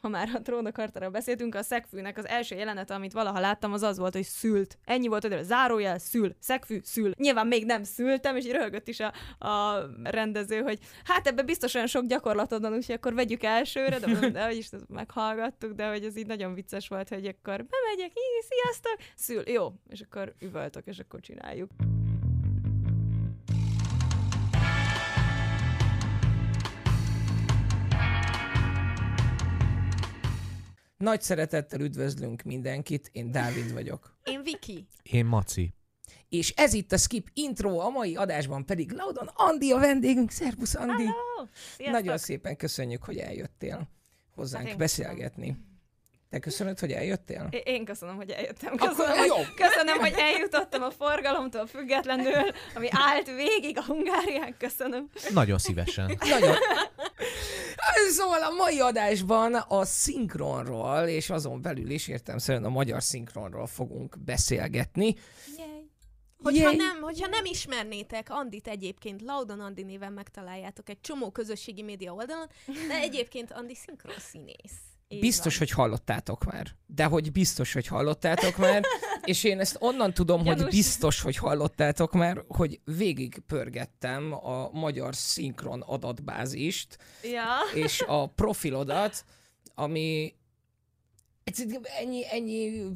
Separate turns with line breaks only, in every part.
ha már a trónokartára beszéltünk, a szegfűnek az első jelenet, amit valaha láttam, az az volt, hogy szült. Ennyi volt, hogy zárójel, szül, szegfű, szül. Nyilván még nem szültem, és így röhögött is a, a rendező, hogy hát ebbe biztos olyan sok gyakorlatod van, úgyhogy akkor vegyük elsőre, de, de hogy is meghallgattuk, de hogy ez így nagyon vicces volt, hogy akkor bemegyek, így, sziasztok, szül, jó, és akkor üvöltök, és akkor csináljuk.
Nagy szeretettel üdvözlünk mindenkit, én Dávid vagyok.
Én Viki.
Én Maci.
És ez itt a Skip intro, a mai adásban pedig Laudon Andi a vendégünk. Szervusz Andi!
Hello!
Nagyon szépen köszönjük, hogy eljöttél hozzánk
Hát
beszélgetni. Te köszönöd, hogy eljöttél?
Én köszönöm, hogy eljöttem.
Akkor
Köszönöm,
jó.
hogy, köszönöm, hogy eljutottam a forgalomtól függetlenül, ami állt végig a Hungárián. Köszönöm.
Nagyon szívesen.
Nagyon. Szóval a mai adásban a szinkronról, és azon belül is értem a magyar szinkronról fogunk beszélgetni.
Hogyha nem, hogyha nem ismernétek Andit egyébként, Laudon Andi néven megtaláljátok egy csomó közösségi média oldalon, de egyébként Andi szinkron színész. Így
Biztos,
van.
hogy hallottátok már. De hogy biztos, hogy hallottátok már. És én ezt onnan tudom, hogy biztos, hogy hallottátok már, hogy végig pörgettem a magyar szinkron adatbázist,
Ja.
és a profilodat, ami ennyi, ennyi,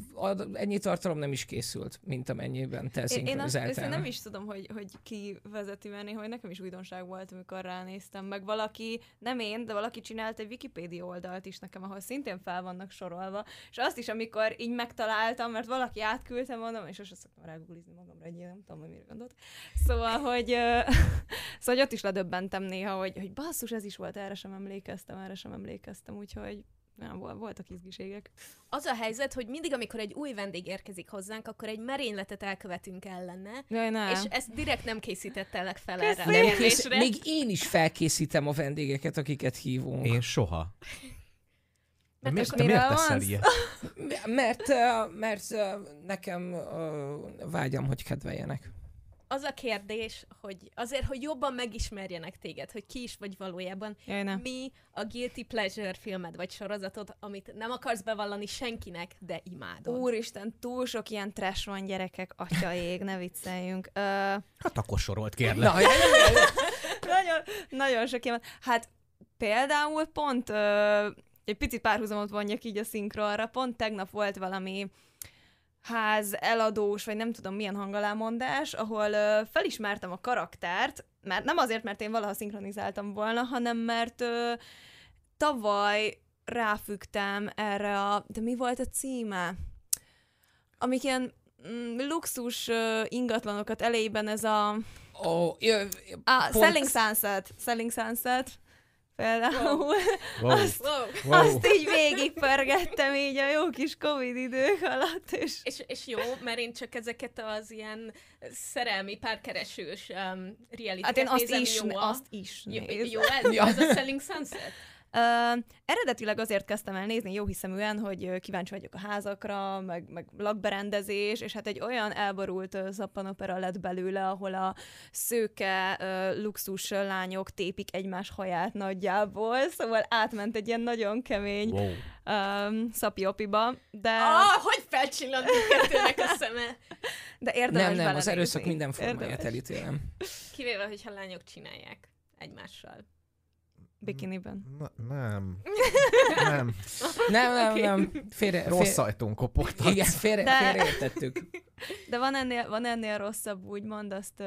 ennyi tartalom nem is készült, mint amennyiben te
Én, én azt nem is tudom, hogy, hogy ki vezeti menni, hogy nekem is újdonság volt, amikor ránéztem. Meg valaki, nem én, de valaki csinált egy Wikipédia oldalt is nekem, ahol szintén fel vannak sorolva. És azt is, amikor így megtaláltam, mert valaki átküldte, mondom, és azt szoktam ráguglizni magamra, egy ilyen, nem tudom, hogy mire gondolt. Szóval, hogy, szóval, hogy ott is ledöbbentem néha, hogy, hogy basszus, ez is volt, erre sem emlékeztem, erre sem emlékeztem, úgyhogy nem, vol- voltak izgiségek.
Az a helyzet, hogy mindig, amikor egy új vendég érkezik hozzánk, akkor egy merényletet elkövetünk ellene,
Jaj, nem.
és ezt direkt nem készítettelek fel erre
nem kész,
kérdésre.
még én is felkészítem a vendégeket, akiket hívunk.
Én soha.
Mert
miért,
akkor
te miért teszel ilyet?
Mert, mert nekem vágyam, hogy kedveljenek.
Az a kérdés, hogy azért, hogy jobban megismerjenek téged, hogy ki is vagy valójában,
Jaj, nem.
mi a guilty pleasure filmed vagy sorozatod, amit nem akarsz bevallani senkinek, de imádod.
Úristen, túl sok ilyen trash van gyerekek, atya ég, ne vicceljünk. Ö,
Hát akkor sorolt kérlek.
Na, jaj, jaj, jaj.
nagyon, nagyon sok ilyen. van. Hát például pont ö, egy picit párhuzamot vonjak így a szinkronra, pont tegnap volt valami ház eladós, vagy nem tudom milyen hangalámondás, ahol ö, felismertem a karaktert, mert nem azért, mert én valaha szinkronizáltam volna, hanem mert ö, tavaly ráfügtem erre a... De mi volt a címe? Amik ilyen mm, luxus ö, ingatlanokat elejében ez a...
Ó, jö,
Ah,
Pont-
Selling Sunset. Selling Sunset. Például.
Wow.
Azt,
Wow.
Azt így végigpörgettem így a jó kis Covid idők alatt, és
És, és jó, mert én csak ezeket az ilyen szerelmi, párkeresős um, reality
hát én azt
nézem,
is,
jó, a-
azt is
jó,
nézem.
jó ez,
Ja.
ez a Selling Sunset?
Uh, eredetileg azért kezdtem el nézni jó hiszeműen, hogy kíváncsi vagyok a házakra, meg, meg lakberendezés, és hát egy olyan elborult szappanopera lett belőle, ahol a szőke ö, luxus lányok tépik egymás haját nagyjából, szóval átment egy ilyen nagyon kemény
wow.
um, szapiopiba, de,
Ah, hogy felcsillant kettőnek a szeme?
de érdemes
nem, nem, az erőszak minden formáját
Érdemes.
elítélem.
Kivéve, hogyha lányok csinálják egymással.
Bikiniben.
Na, nem. Nem.
Nem, nem, nem. Félre,
Rossz
fél...
ajtón kopogtat.
Igen, félre,
De-
félreértettük.
De van ennél, van ennél rosszabb, úgymond, azt,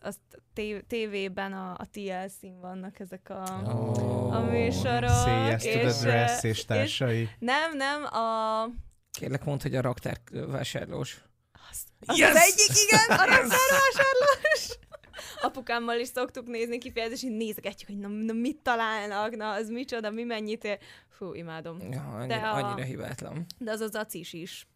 az, té- tévében a, a TLC-n vannak ezek a,
Oh.
a műsorok.
Say yes to
és,
the dress és társai.
Nem, nem, a...
Kérlek, mondd, hogy a raktár vásárlós.
Az, az,
Yes!
az egyik, igen, a raktárvásárlós. Apukámmal is szoktuk nézni kifejezést, és nézegetjük, hogy na, na, mit találnak, na, az micsoda, mi mennyit ér. Fú, imádom.
Ja, annyira,
De a-
annyira hibátlan.
De az az acis is,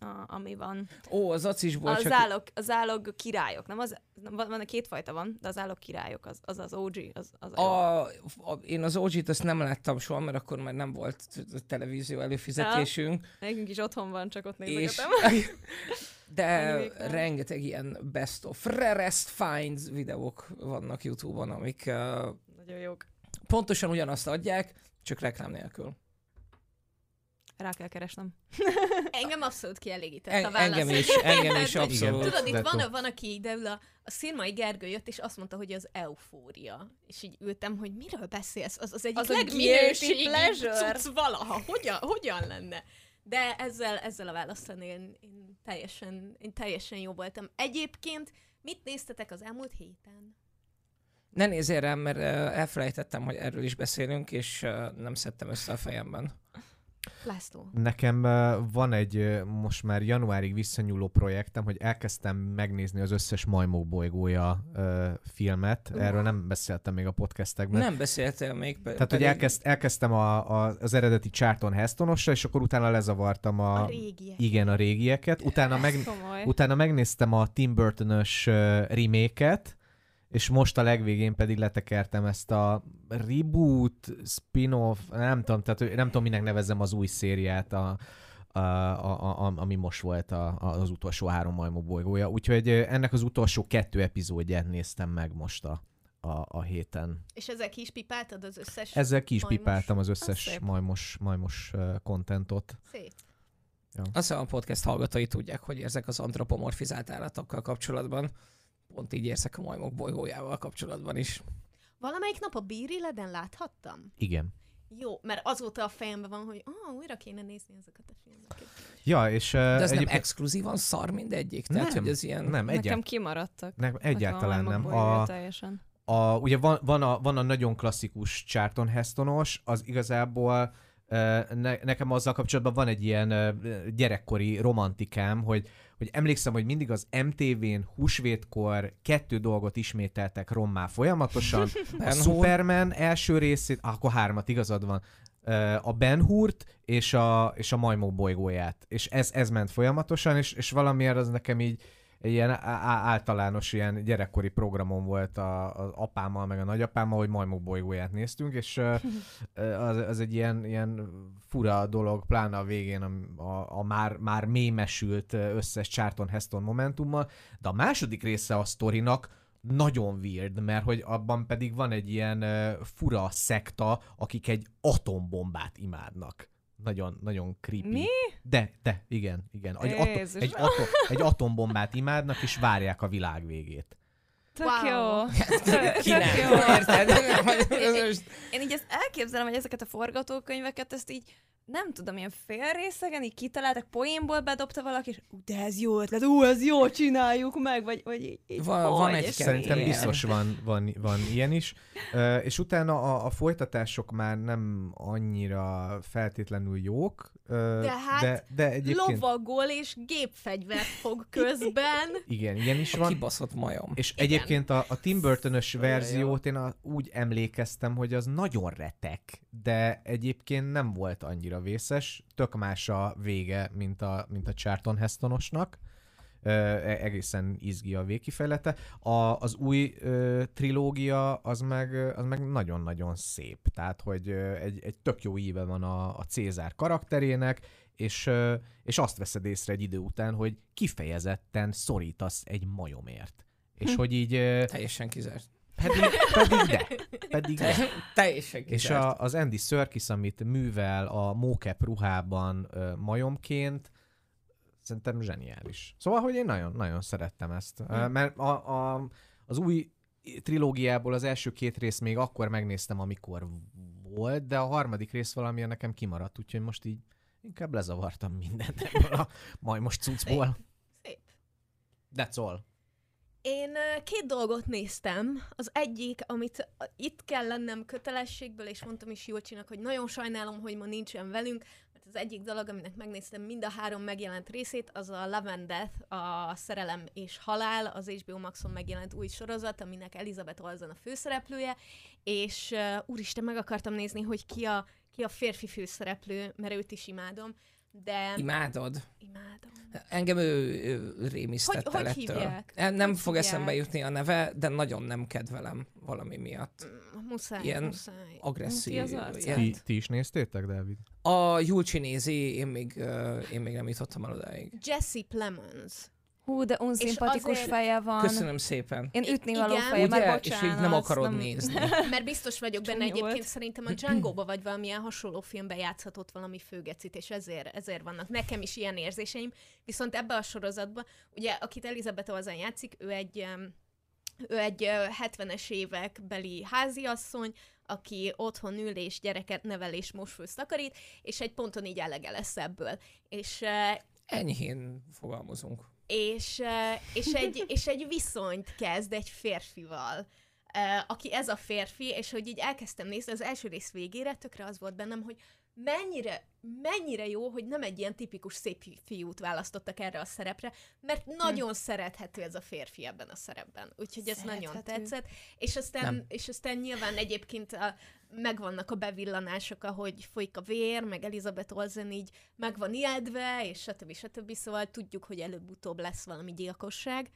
a, ami van.
Ó, az acisból
A
csak...
zálog, a zálog királyok, nem az, van, van kétfajta van, de az zálog királyok, az az, az OG, az, az a.
A, a, én az OG-t azt nem láttam soha, mert akkor már nem volt televízió előfizetésünk.
Nekünk is otthon van, csak ott
És,
nézegetem.
de
Anyuékkal.
rengeteg ilyen best of rarest finds videók vannak YouTube-on, amik
Nagyon jók.
pontosan ugyanazt adják, csak reklám nélkül.
Rá kell keresnem.
Engem abszolút kielégített
En-
a válasz.
engem is, engem is abszolút.
Tudod, itt van, van, aki ide a, a Szirmai Gergő jött, és azt mondta, hogy az eufória. És így ültem, hogy miről beszélsz? Az, az egyik
Az pleasure.
cucc valaha. Hogyan, hogyan lenne? De ezzel, ezzel a választani én, én, teljesen, én teljesen jó voltam. Egyébként mit néztetek az elmúlt héten?
Ne nézzél rám, mert elfelejtettem, hogy erről is beszélünk, és nem szedtem össze a fejemben.
László.
Nekem van egy most már januárig visszanyúló projektem, hogy elkezdtem megnézni az összes Majmok bolygója filmet. Erről nem beszéltem még a podcastekben.
Nem beszéltél még. pe-
Tehát, hogy elkezd, elkezdtem a, a, az eredeti Charlton Hestonosra, és akkor utána lezavartam a,
A régiek.
igen, a régieket. Utána, meg, utána megnéztem a Tim Burton-ös uh, remake-et, és most a legvégén pedig letekertem ezt a reboot, spin-off, nem tudom, tehát nem tudom, minek nevezzem az új szériát, a, a, a, a, ami most volt a, a, az utolsó három majmok bolygója. Úgyhogy ennek az utolsó kettő epizódját néztem meg most a, a, a héten.
És ezzel ki is pipáltad az összes?
Ezzel ki is
Majmos.
pipáltam az
Az
összes
szép.
majmos, majmos kontentot.
Szép.
Azt hiszem a podcast hallgatói tudják, hogy érzek az antropomorfizált állatokkal kapcsolatban. Pont így érzek a majmok bolygójával kapcsolatban is.
Valamelyik nap a Bírileden láthattam?
Igen.
Jó, mert azóta a fejemben van, hogy ah, újra kéne nézni ezeket a filmeket.
Ja, és uh,
De ez nem
egyébként...
exkluzívan szar mindegyik? Tehát,
Nem,
hogy ez ilyen...
Nem,
Nekem
egyáltalán,
kimaradtak.
nem, egyáltalán
Nekem
nem. A,
Teljesen.
a, ugye van, van, a, van a nagyon klasszikus Charlton Hestonos, az igazából ne, nekem azzal kapcsolatban van egy ilyen gyerekkori romantikám, hogy, hogy emlékszem, hogy mindig az MTV-n húsvétkor kettő dolgot ismételtek rommá folyamatosan. A. Superman első részét, ah, akkor hármat, igazad van. A Ben Hurt és a, és a Majmok bolygóját. És ez, ez ment folyamatosan, és, és valamiért az nekem így ilyen általános ilyen gyerekkori programom volt a, az apámmal, meg a nagyapámmal, hogy Majmok bolygóját néztünk, és az, az egy ilyen, ilyen fura dolog, pláne a végén a, a, a már, már mémesült összes Charlton Heston momentummal, de a második része a sztorinak nagyon weird, mert hogy abban pedig van egy ilyen fura szekta, akik egy atombombát imádnak. Nagyon, nagyon creepy.
Mi?
De, de, igen, igen. Egy, atom,
Jézus.
egy, atom, egy atombombát imádnak, és várják a világ végét.
Tök
Wow.
jó. Tök,
Ki
tök
nem?
jó.
Érted? Ez most-
Én így ezt elképzelem, hogy ezeket a forgatókönyveket, ezt így nem tudom, ilyen fél részegen így kitaláltak, poénból bedobta valaki, és ú, de ez jó ötlet, ú, ez jó, csináljuk meg, vagy, vagy így, így
Van- van egy
Szerintem
ilyen.
biztos van, van, van ilyen is. Uh, és utána a, a folytatások már nem annyira feltétlenül jók, uh,
De hát
de, de egyébként...
Lovagol és gépfegyvert fog közben.
Igen, ilyen is
A
van.
kibaszott majom.
És
Igen.
egyébként a, a Tim
Olyan
verziót én a, úgy emlékeztem, hogy az nagyon retek, de egyébként nem volt annyira vészes. Tök más a vége, mint a, mint a Charlton Hestonosnak. E- egészen izgi a végkifejlete. A, az új ö, trilógia az meg, az meg nagyon-nagyon szép. Tehát, hogy ö, egy, egy tök jó íve van a, a Cézár karakterének, és, ö, és azt veszed észre egy idő után, hogy kifejezetten szorítasz egy majomért. És hogy így...
Teljesen kizárt.
Pedig, pedig de. Pedig de.
Te- Teljesen
És
kizárt.
a, az Andy Serkis, amit művel a mocap ruhában ö, majomként, szerintem zseniális. Szóval, hogy én nagyon, nagyon szerettem ezt. Ö, Mert a, a, az új trilógiából az első két rész még akkor megnéztem, amikor volt, de a harmadik rész valamiért nekem kimaradt, úgyhogy most így inkább lezavartam mindent ebből a majmos cuccból.
Szép.
That's all.
Én két dolgot néztem. Az egyik, amit itt kell lennem kötelességből, és mondtam is Júlcsinak, hogy nagyon sajnálom, hogy ma nincsen velünk, mert az egyik dolog, aminek megnéztem mind a három megjelent részét, az a Love and Death, a Szerelem és Halál, az HBO Maxon megjelent új sorozat, aminek Elizabeth Olsen a főszereplője, és úristen, meg akartam nézni, hogy ki a, ki a férfi főszereplő, mert őt is imádom, de
Imádod?
imádom.
Engem ő, ő rémisztette
Hogy- hogy hívják?
Nem
Hogy
fog
hívják?
eszembe jutni a neve, de nagyon nem kedvelem valami miatt.
Mm, Muszáj,
Ilyen
muszáj.
Agresszív.
Az
ilyen-
Ti, ti is néztétek, Dávid?
A Julcsi nézi, én még, én még nem jutottam el odáig.
Jesse Plemons.
Hú, de unszimpatikus
azért-
feje van.
Köszönöm szépen.
Én ütni való
Igen.
feje,
Ugye?
már
És
bocsánat.
így nem akarod
azt
nézni.
Mert biztos vagyok benne
Csúnya
egyébként,
volt.
szerintem a Django-ba vagy valamilyen hasonló filmben játszhatott valami főgecit, és ezért, ezért vannak nekem is ilyen érzéseim. Viszont ebbe a sorozatba, ugye, akit Elizabeth Olsen játszik, ő egy, ő egy ö, 70-es évek beli háziasszony, aki otthon ül és gyereket nevel és mosfőz takarít, és egy ponton így elege lesz ebből. És
Enyhén fogalmazunk.
És, és, egy, és egy viszonyt kezd egy férfival, aki ez a férfi, és hogy így elkezdtem nézni, az első rész végére tökre az volt bennem, hogy mennyire, mennyire jó, hogy nem egy ilyen tipikus szép fi- fiút választottak erre a szerepre, mert nagyon szerethető ez a férfi ebben a szerepben. Úgyhogy ez nagyon tetszett. És aztán,
Nem.
és aztán nyilván egyébként a, megvannak a bevillanások, ahogy folyik a vér, meg Elizabeth Olsen így meg van ijedve, és stb. stb. Szóval tudjuk, hogy előbb-utóbb lesz valami gyilkosság.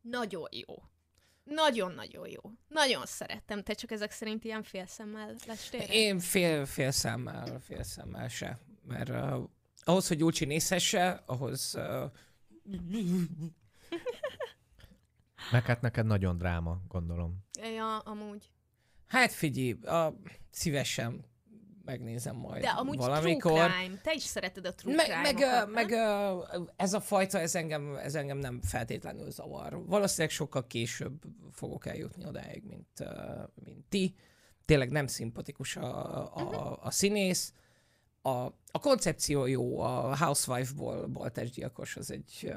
Nagyon jó. Nagyon-nagyon jó. Nagyon szerettem. Te csak ezek szerint ilyen félszemmel lestél?
Én fél, fél szemmel, fél szemmel se. Mert uh, ahhoz, hogy Júcsi nézhesse, ahhoz uh,
Meg hát neked nagyon dráma, gondolom.
Ja, amúgy.
hát figyelj, uh, szívesen megnézem majd
De amúgy
valamikor.
true crime. Te is szereted a true
Meg,
crime
meg, ö, meg ez a fajta, ez engem, ez engem nem feltétlenül zavar. Valószínűleg sokkal később fogok eljutni odáig, mint, mint ti. Tényleg nem szimpatikus a, a, a színész. A, a koncepció jó, a Housewife-ból baltesgyilkos, az egy,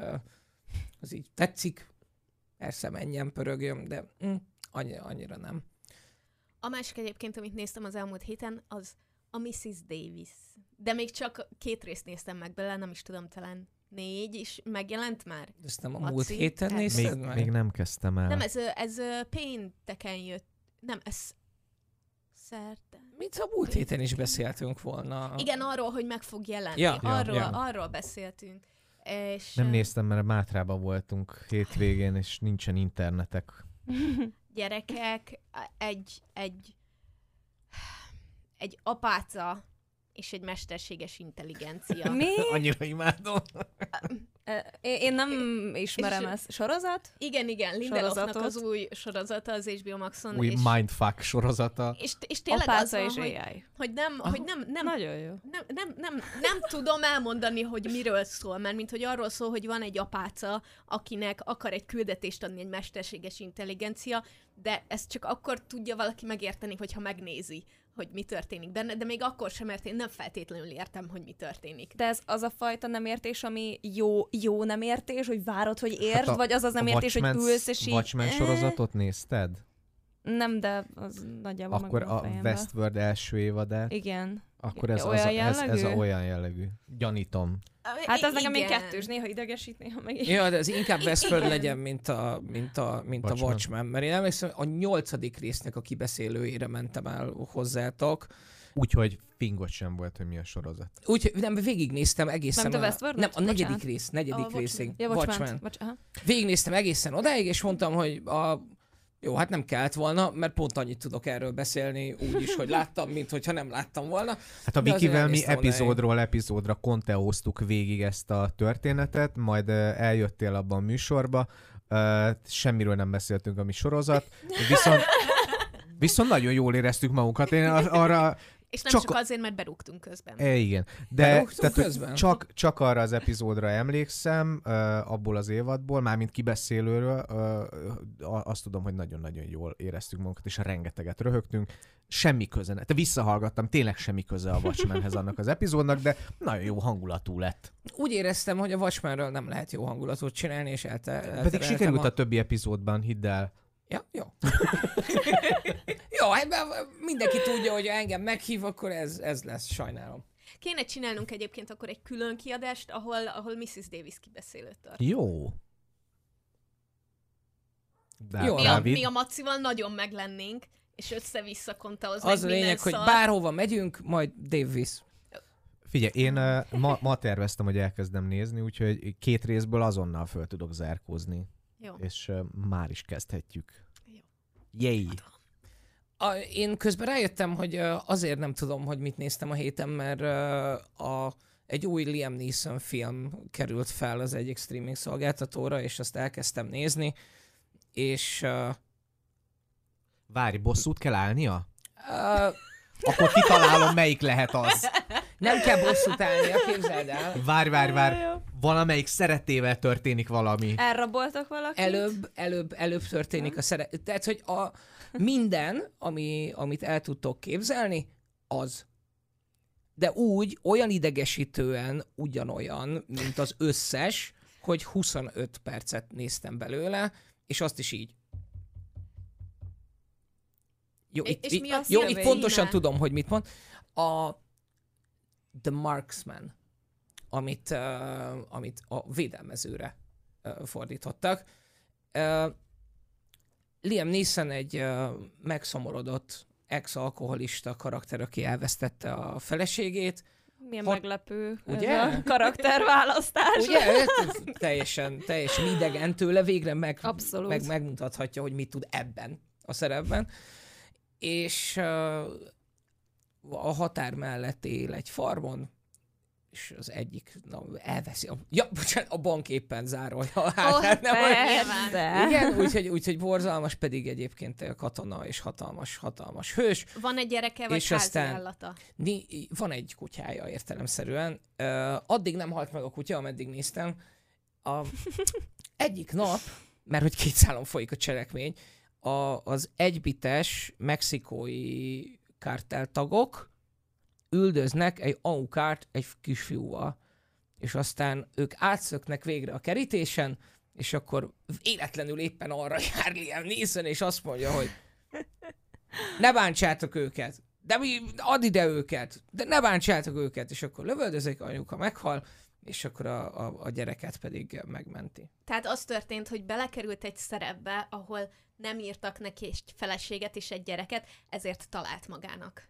az így tetszik. Persze menjen, pörögjön, de mm, annyira, annyira nem.
A másik egyébként, amit néztem az elmúlt héten, az a Mrs. Davis. De még csak két részt néztem meg belőle, nem is tudom, talán négy is megjelent már.
Ezt nem a
Maci,
múlt héten nézted
Még,
meg?
még nem kezdtem el.
Nem, ez, ez pénteken jött. Nem, ez szerte.
Mint a múlt héten is beszéltünk volna.
Igen, arról, hogy meg fog jelenni.
Ja,
arról,
ja.
arról beszéltünk. És,
Nem néztem, mert Mátrában voltunk hétvégén, és nincsen internetek.
Gyerekek, egy, egy, egy apáca és egy mesterséges intelligencia.
Mi?
Annyira imádom.
Én, nem ismerem
És-
ezt. Sorozat?
Igen, igen, Lindelofnak az új sorozata az HBO Maxon.
Új
és,
Mindfuck sorozata.
és, és tényleg az
Apáca
van,
és
hogy,
AI.
hogy, nem, hogy nem, nem,
Nagyon jó.
nem, nem, nem, nem tudom elmondani, hogy miről szól, mert mint hogy arról szól, hogy van egy apáca, akinek akar egy küldetést adni egy mesterséges intelligencia, de ezt csak akkor tudja valaki megérteni, hogyha megnézi, hogy mi történik benne, de még akkor sem, mert én nem feltétlenül értem, hogy mi történik.
De ez az a fajta nem értés, ami jó, jó nem értés, hogy várod, hogy értsd,
Hát a-
vagy az az nem értés, hogy
Watchmen-
ülsz, és így...
Watchmen
eh,
sorozatot nézted?
Nem, de az nagyjából
Akkor
a.
Westworld első évadát,
Igen.
akkor ez, az,
Olyan
a- ez, ez a
jellegű?
olyan jellegű. Gyanítom.
Hát az nekem még kettős, néha idegesít, néha meg
Ja, de ez inkább Westworld legyen, mint a, mint a, mint a
Watchmen.
Watchmen. Mert én emlékszem, a nyolcadik résznek a kibeszélőjére mentem el hozzátok.
Úgyhogy fingot sem volt, hogy mi a sorozat.
Úgy, nem, végignéztem egészen...
Mármint a Westworld-ot?
Nem, a negyedik
Bocsánat.
rész, negyedik
A
részig.
Ja,
Watchmen.
Watchmen. Watch, aha.
Végignéztem egészen odáig, és mondtam, hogy a jó, hát nem kellett volna, mert pont annyit tudok erről beszélni, úgy is, hogy láttam, mint hogyha nem láttam volna.
Hát a Vikivel mi epizódról epizódra konteóztuk végig ezt a történetet, majd eljöttél abban a műsorba, semmiről nem beszéltünk, ami sorozat, viszont, viszont nagyon jól éreztük magunkat. Én ar- arra,
És nem
Csak
csak, azért, mert berúgtunk közben.
e, igen, de
Berúgtunk
tehát,
közben?
csak, csak arra az epizódra emlékszem, ö, abból az évadból, mármint kibeszélőről, a- azt tudom, hogy nagyon-nagyon jól éreztük magunkat, és rengeteget röhögtünk. Semmi köze, te visszahallgattam, tényleg semmi köze a Watchmenhez annak az epizódnak, de nagyon jó hangulatú lett.
Úgy éreztem, hogy a Watchmenről nem lehet jó hangulatot csinálni, és elte,
Pedig
eltereltem
sikerült
a...
a többi epizódban, hidd el.
Ja, jó. jó, hát mert mindenki tudja, hogy ha engem meghív, akkor ez, ez lesz, sajnálom.
Kéne csinálnunk egyébként akkor egy külön kiadást, ahol, ahol Mrs. Davis kibeszélőt tart.
Jó. Dá-
Jó,
Mi a, mi a Macival nagyon meglennénk, és össze-vissza kontahoz
Az a lényeg, hogy bárhova megyünk, majd Dave visz.
figyelj, én ö, ma, ma terveztem, hogy elkezdem nézni, úgyhogy két részből azonnal föl tudok zárkózni,
Jó.
és ö, már is kezdhetjük.
Jó.
Yay!
A, én közben rájöttem, hogy ö, azért nem tudom, hogy mit néztem a héten, mert ö, a egy új Liam Neeson film került fel az egyik streaming szolgáltatóra, és azt elkezdtem nézni, és uh,
Várj, bosszút kell állnia?
uh,
Akkor kitalálom, melyik lehet az.
nem kell bosszút állnia, képzeld el.
Várj, várj, várj. Valamelyik szeretével történik valami.
Elraboltak valakit?
Előbb, előbb, előbb történik a szere... Tehát, hogy a minden, ami, amit el tudtok képzelni, az. De úgy, olyan idegesítően ugyanolyan, mint az összes, hogy 25 percet néztem belőle, és azt is így. Jó,
És-
itt,
mi a
jó, itt pontosan tudom, hogy mit mond. A The Marksman, amit, uh, amit a védelmezőre uh, fordítottak. Uh, Liam Neeson egy uh, megszomorodott ex-alkoholista karakter, aki elvesztette a feleségét.
Milyen
Hat-
meglepő
Ugye?
ez a karakterválasztás.
Ugye? Ez teljesen, teljesen idegen tőle, végre meg,
Abszolút.
meg megmutathatja, hogy mit tud ebben a szerepben. És uh, a határ mellett él egy farmon, és az egyik na, elveszi. A, ja, bocsánat, a bank éppen zárolja a hátát. nem, hogy-
Persze.
igen, úgyhogy, úgyhogy borzalmas pedig egyébként katona és hatalmas, hatalmas hős.
Van egy gyereke, vagy
És aztán-
állata?
Ni, van egy kutyája értelemszerűen. Uh, addig nem halt meg a kutya, ameddig néztem. A, egyik nap, mert hogy két szálon folyik a cselekmény, a, az egybites mexikói kárteltagok üldöznek egy aukárt egy kisfiúval. És aztán ők átszöknek végre a kerítésen, és akkor véletlenül éppen arra jár Liam Neeson, és azt mondja, hogy ne bántsátok őket, de mi, add ide őket, de ne bántsátok őket, és akkor lövöldözik, anyuka meghal, és akkor a, a, a gyereket pedig megmenti.
Tehát az történt, hogy belekerült egy szerepbe, ahol nem írtak neki egy feleséget és egy gyereket, ezért talált magának.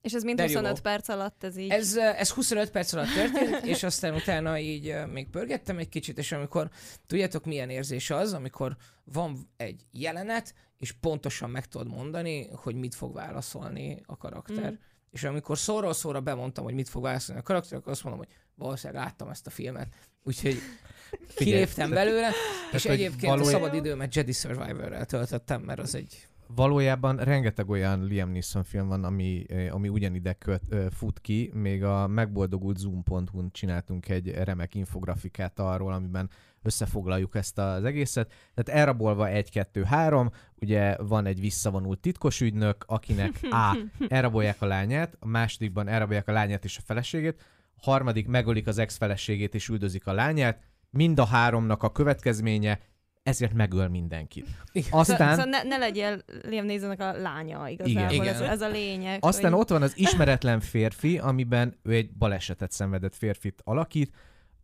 És ez mind
De jó.
25 perc alatt ez így.
Ez, eh, ez 25 perc alatt történt, és aztán utána így eh, még pörgettem egy kicsit, és amikor, tudjátok milyen érzés az, amikor van egy jelenet, és pontosan meg tudod mondani, hogy mit fog válaszolni a karakter.
Mm.
És amikor szóról szóra bemondtam, hogy mit fog válaszolni a karakter, akkor azt mondom, hogy valószínűleg láttam ezt a filmet. Úgyhogy kiléptem belőle, és
hogy
egyébként a
valójában-
szabad időmet Jedi Survivor-rel töltöttem, mert az egy
Valójában rengeteg olyan Liam Neeson film van, ami, eh, ami ugyanide köt, ö, fut ki. Még a megboldogult zoom.hu-n csináltunk egy remek infografikát arról, amiben összefoglaljuk ezt az egészet. Tehát elrabolva 1, 2, 3, ugye van egy visszavonult titkos ügynök, akinek A. elrabolják a lányát, a másodikban elrabolják a lányát és a feleségét, a harmadik megölik az ex-feleségét és üldözik a lányát, mind a háromnak a következménye, ezért megöl mindenkit. Aztán...
Szóval ne, ne legyél Liam Neesonnak a lánya igazából,
Igen.
Ez, ez a lényeg.
Aztán
hogy...
ott van az ismeretlen férfi, amiben ő egy balesetet szenvedett férfit alakít,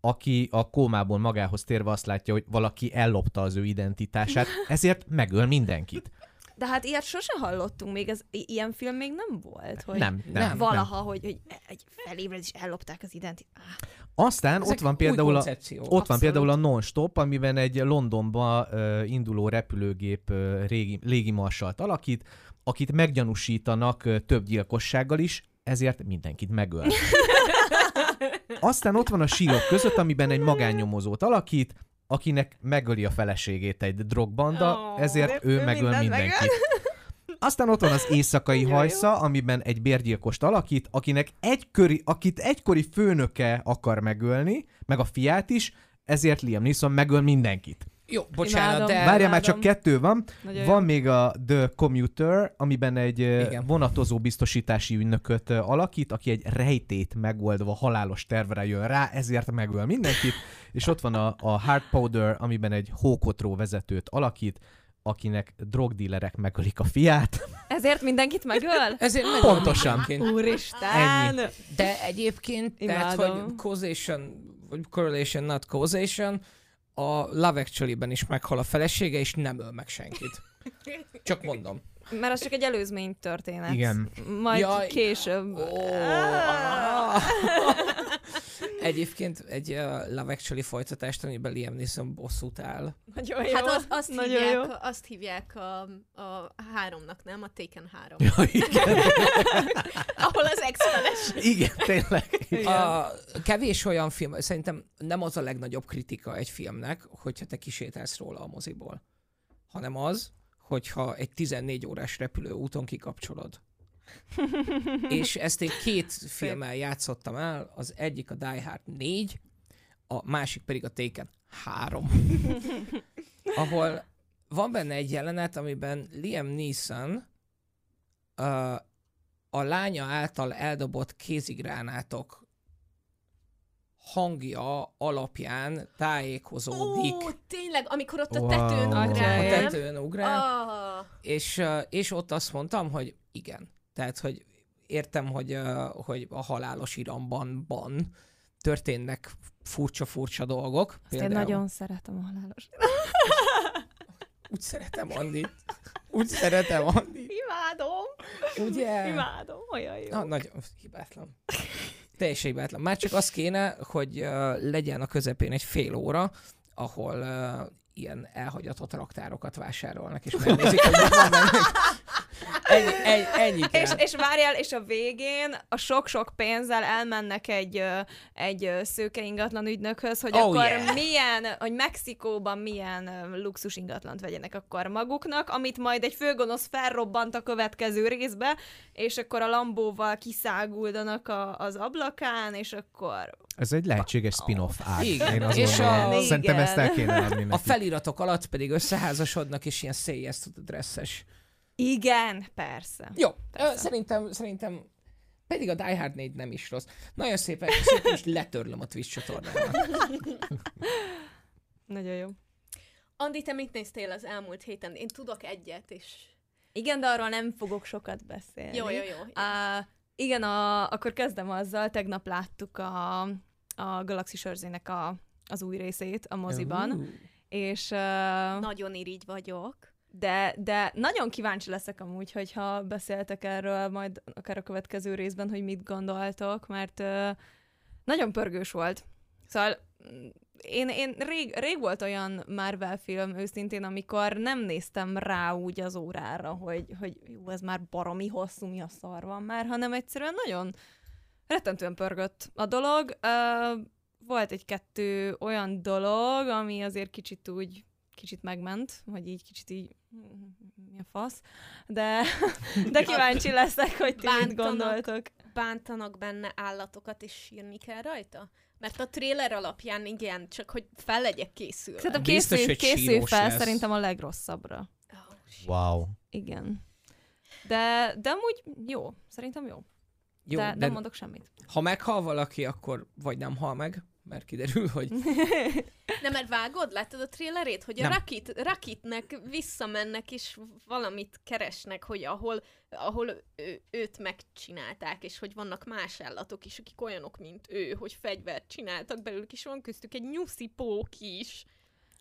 aki a kómából magához térve azt látja, hogy valaki ellopta az ő identitását, ezért megöl mindenkit.
De hát ilyet sose hallottunk még, ez, i- ilyen film még nem volt, hogy
Nem, nem, nem.
valaha, hogy, hogy egy felébred és ellopták az identitást.
Aztán
Ezek
ott van például a, ott van
Abszolút.
például a Non-Stop, amiben egy Londonba uh, induló repülőgép uh, régi, légimarsalt alakít, akit meggyanúsítanak uh, több gyilkossággal is, ezért mindenkit megöl. Aztán ott van a sírok között, amiben egy magánnyomozót alakít, akinek megöli a feleségét egy drogbanda,
Ó,
ezért
ő
ő megöl mindenkit.
megöl.
Aztán ott van az éjszakai hajsza, amiben egy bérgyilkost alakít, akinek egyköri, akit egykori főnöke akar megölni, meg a fiát is, ezért Liam Neeson megöl mindenkit.
Jó, bocsánat,
Imádom.
de...
Várjál már, csak kettő van.
Nagyon
Van
jó.
még a The Commuter, amiben egy
Igen.
vonatozó biztosítási ügynököt alakít, aki egy rejtét megoldva halálos tervre jön rá, ezért megöl mindenkit. És ott van a, a Hard Powder, amiben egy hókotró vezetőt alakít, akinek drogdílerek megölik a fiát.
Ezért mindenkit megöl?
Ezért megöl
Pontosan.
Úristen!
Ennyi.
De egyébként, tehát,
Imádom.
hogy causation, vagy correlation, not causation, a Love Actually-ben is meghal a felesége, és nem öl meg senkit. Csak mondom.
Mert az csak egy előzmény történet.
Igen.
Majd
Jaj.
később.
Ó, ah. Egyébként egy uh, Love Actually folytatást, amiben Liam Neeson bosszút áll.
Nagyon jó.
Hát az, azt,
Nagyon
hívják,
jó.
azt hívják a, a háromnak, nem? A Taken három.
Ja, igen.
Ahol az ex
igen, tényleg.
A kevés olyan film, szerintem nem az a legnagyobb kritika egy filmnek, hogyha te kisétálsz róla a moziból, hanem az, hogyha egy 14 órás repülőúton kikapcsolod. És ezt én két filmmel játszottam el, az egyik a Die Hard 4, a másik pedig a Taken 3. ahol van benne egy jelenet, amiben Liam Neeson uh, a lánya által eldobott kézigránátok hangja alapján tájékozódik
Ó, tényleg, amikor ott a
Wow.
tetőn
A
a
ugrál, nem?
tetőn ugrál,
Ah,
és, és ott azt mondtam, hogy igen. Tehát, hogy értem, hogy, hogy a halálos iramban ban történnek furcsa-furcsa dolgok.
Azt én nagyon szeretem a halálos.
Úgy szeretem Andit. Úgy szeretem Andit.
Imádom.
Ugye?
Imádom. Olyan jó.
Na, nagyon hibátlan. Teljesen hibátlan. Már csak az kéne, hogy uh, legyen a közepén egy fél óra, ahol uh, ilyen elhagyatott raktárokat vásárolnak, és megnézik, hogy van benne. Ennyi, ennyi, ennyi kell.
És, és várjál, és a végén a sok-sok pénzzel elmennek egy, egy szőke ingatlan ügynökhöz, hogy
Oh,
akkor
yeah.
milyen, hogy Mexikóban milyen luxus ingatlant vegyenek akkor maguknak, amit majd egy főgonosz felrobbant a következő részbe, és akkor a lambóval kiszáguldanak a, az ablakán, és akkor
Ez egy lehetséges spin-off ág.
Igen.
Én azt
És
gondolom.
a-
Szerintem ezt el kéne adni
A feliratok alatt pedig összeházasodnak, és ilyen the dresses.
Igen, persze.
Jó,
Persze.
szerintem, szerintem pedig a Die Hard 4 nem is rossz. Nagyon szépen, szépen is letörlöm a Twitch csatornámat.
Nagyon jó.
Andi, te mit néztél az elmúlt héten? Én tudok egyet, és...
Igen, de arról nem fogok sokat beszélni.
Jó, jó, jó.
Uh, igen, a, akkor kezdem azzal, tegnap láttuk a, a Galaxy Sörzének a, az új részét a moziban,
Ú.
és uh,
Nagyon irigy vagyok.
De, de nagyon kíváncsi leszek amúgy, hogyha beszéltek erről majd akár a következő részben, hogy mit gondoltok, mert nagyon pörgős volt. Szóval mm, én, én rég, rég volt olyan Marvel film őszintén, amikor nem néztem rá úgy az órára, hogy, hogy jó, ez már baromi hosszú, mi a szar van már, hanem egyszerűen nagyon rettentően pörgött a dolog. Uh, volt egy-kettő olyan dolog, ami azért kicsit úgy kicsit megment, vagy így kicsit így mi a fasz, de, de kíváncsi leszek, hogy ti mit
Bántanak.
gondoltok.
Bántanak benne állatokat, és sírni kell rajta? Mert a trailer alapján igen, csak hogy fel legyek készülve.
Szerintem
Biztos, hogy
készülj
sírós
fel
lesz.
szerintem a legrosszabbra.
Oh, shit.
Wow.
Igen. De, de amúgy jó. Szerintem jó.
Jó,
de,
de,
nem mondok semmit.
ha meghal valaki, akkor vagy nem hal meg, mert kiderül, hogy
Nem, mert vágod? Láttad a trailerét? Hogy a. Rakit, Rakitnek visszamennek, és valamit keresnek, hogy ahol, ahol ő, őt megcsinálták, és hogy vannak más állatok is, akik olyanok, mint ő, hogy fegyvert csináltak belőlük, és van köztük egy nyuszi pók is.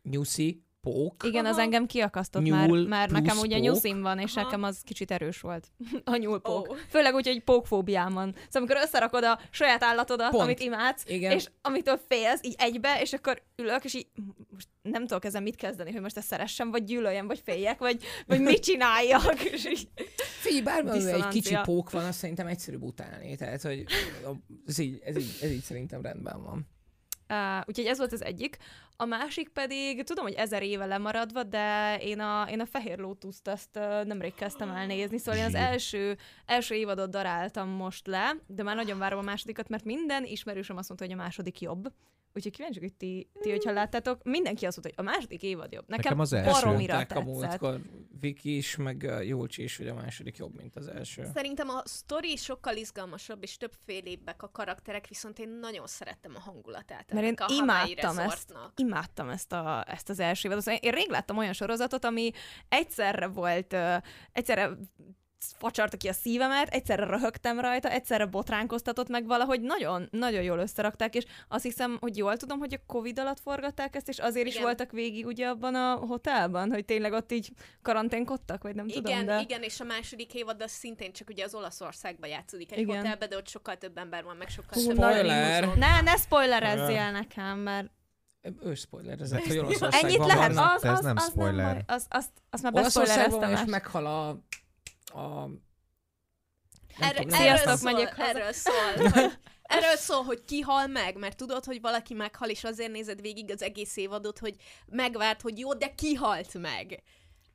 nyuszi, pók.
Igen, az engem kiakasztott
Nyúl
már, mert
plusz
nekem ugye
pók.
nyuszim van, és
Aha.
nekem az kicsit erős volt. A nyúlpók.
Ó.
Főleg úgy, hogy pókfóbiám van. Szóval amikor összerakod a saját állatodat,
Pont.
amit imádsz,
Igen.
és amitől félsz, így egybe, és akkor ülök, és így most nem tudok ezen mit kezdeni, hogy most ezt szeressem, vagy gyűlöljem, vagy féljek, vagy, vagy mit csináljak. És így,
Figyelj, bármilyen egy kicsi pók van, azt szerintem egyszerűbb utálni. Tehát, hogy ez így, ez így, ez így szerintem rendben van.
Uh, úgyhogy ez volt az egyik. A másik pedig, tudom, hogy ezer éve lemaradva, de én a, én a Fehér Lótuszt azt uh, nemrég kezdtem el nézni, szóval én az első, első évadot daráltam most le, de már nagyon várom a másodikat, mert minden ismerősöm azt mondta, hogy a második jobb. Úgyhogy kíváncsi, hogy ti, ti hogyha láttátok, mindenki azt mondta, hogy a második évad jobb. Nekem,
Nekem az első.
baromira
Mondták a
tetszett.
múltkor Viki is, meg Jólcsi is, hogy a második jobb, mint az első.
Szerintem a sztori sokkal izgalmasabb, és többfélébbek a karakterek, viszont én nagyon szerettem a hangulatát.
Mert én
a
imádtam ezt, imádtam ezt, a, ezt az első évadot. Szóval én rég láttam olyan sorozatot, ami egyszerre volt, uh, egyszerre facsarta ki a szívemet, egyszerre röhögtem rajta, egyszerre botránkoztatott meg valahogy nagyon, nagyon jól összerakták, és azt hiszem, hogy jól tudom, hogy a Covid alatt forgatták ezt, és azért is
Igen.
voltak végig ugye abban a hotelban, hogy tényleg ott így karanténkodtak, vagy nem tudom,
Igen,
de...
igen, és a második évad az szintén csak ugye az Olaszországban játszódik egy
Igen.
hotelbe, de ott sokkal több ember van, meg sokkal több
Spoiler!
limuzon.
Ne, ne spoilerezzél nekem, mert
Ő spoilerezett, hogy Olaszországban
ennyit lehet,
vannak.
az,
Ez
az,
nem
az
spoiler.
Nem baj, az, azt, azt már
Olaszországban van, és meghal a... a
Erre,
tudom,
erről, szól,
menjek haza.
erről szól, hogy, erről szól, hogy ki hal meg, mert tudod, hogy valaki meghal, és azért nézed végig az egész évadot, hogy megvárt, hogy jó, de ki halt meg?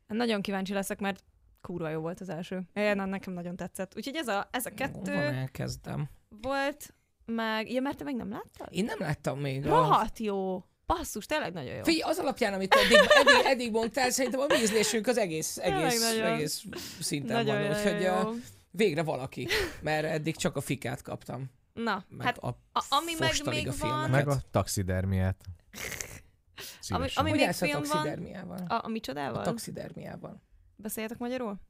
Nagyon kíváncsi leszek, mert kurva jó volt az első. Én, nekem nagyon tetszett. Úgyhogy ez a, ez a kettő
Van, elkezdem.
volt, meg... Ja, mert te meg nem láttad?
Én nem láttam még a...
Rohadt jó. Basszus, tényleg nagyon jó.
Figyelj, az alapján, amit eddig, eddig, eddig mondtál, szerintem a mi ízlésünk az egész, egész,
nagyon.
egész szinten
nagyon,
van.
nagyon
Úgyhogy
jó.
uh, végre valaki, mert eddig csak a fikát kaptam.
Na,
Meg
hát
a,
a, ami meg még
filmeket.
van...
Meg a taxidermiát. Szívesen.
ami
Hogy
még
állsz a
film van?
taxidermiával?
A, a micsodával?
A taxidermiával.
Beszéljetek magyarul?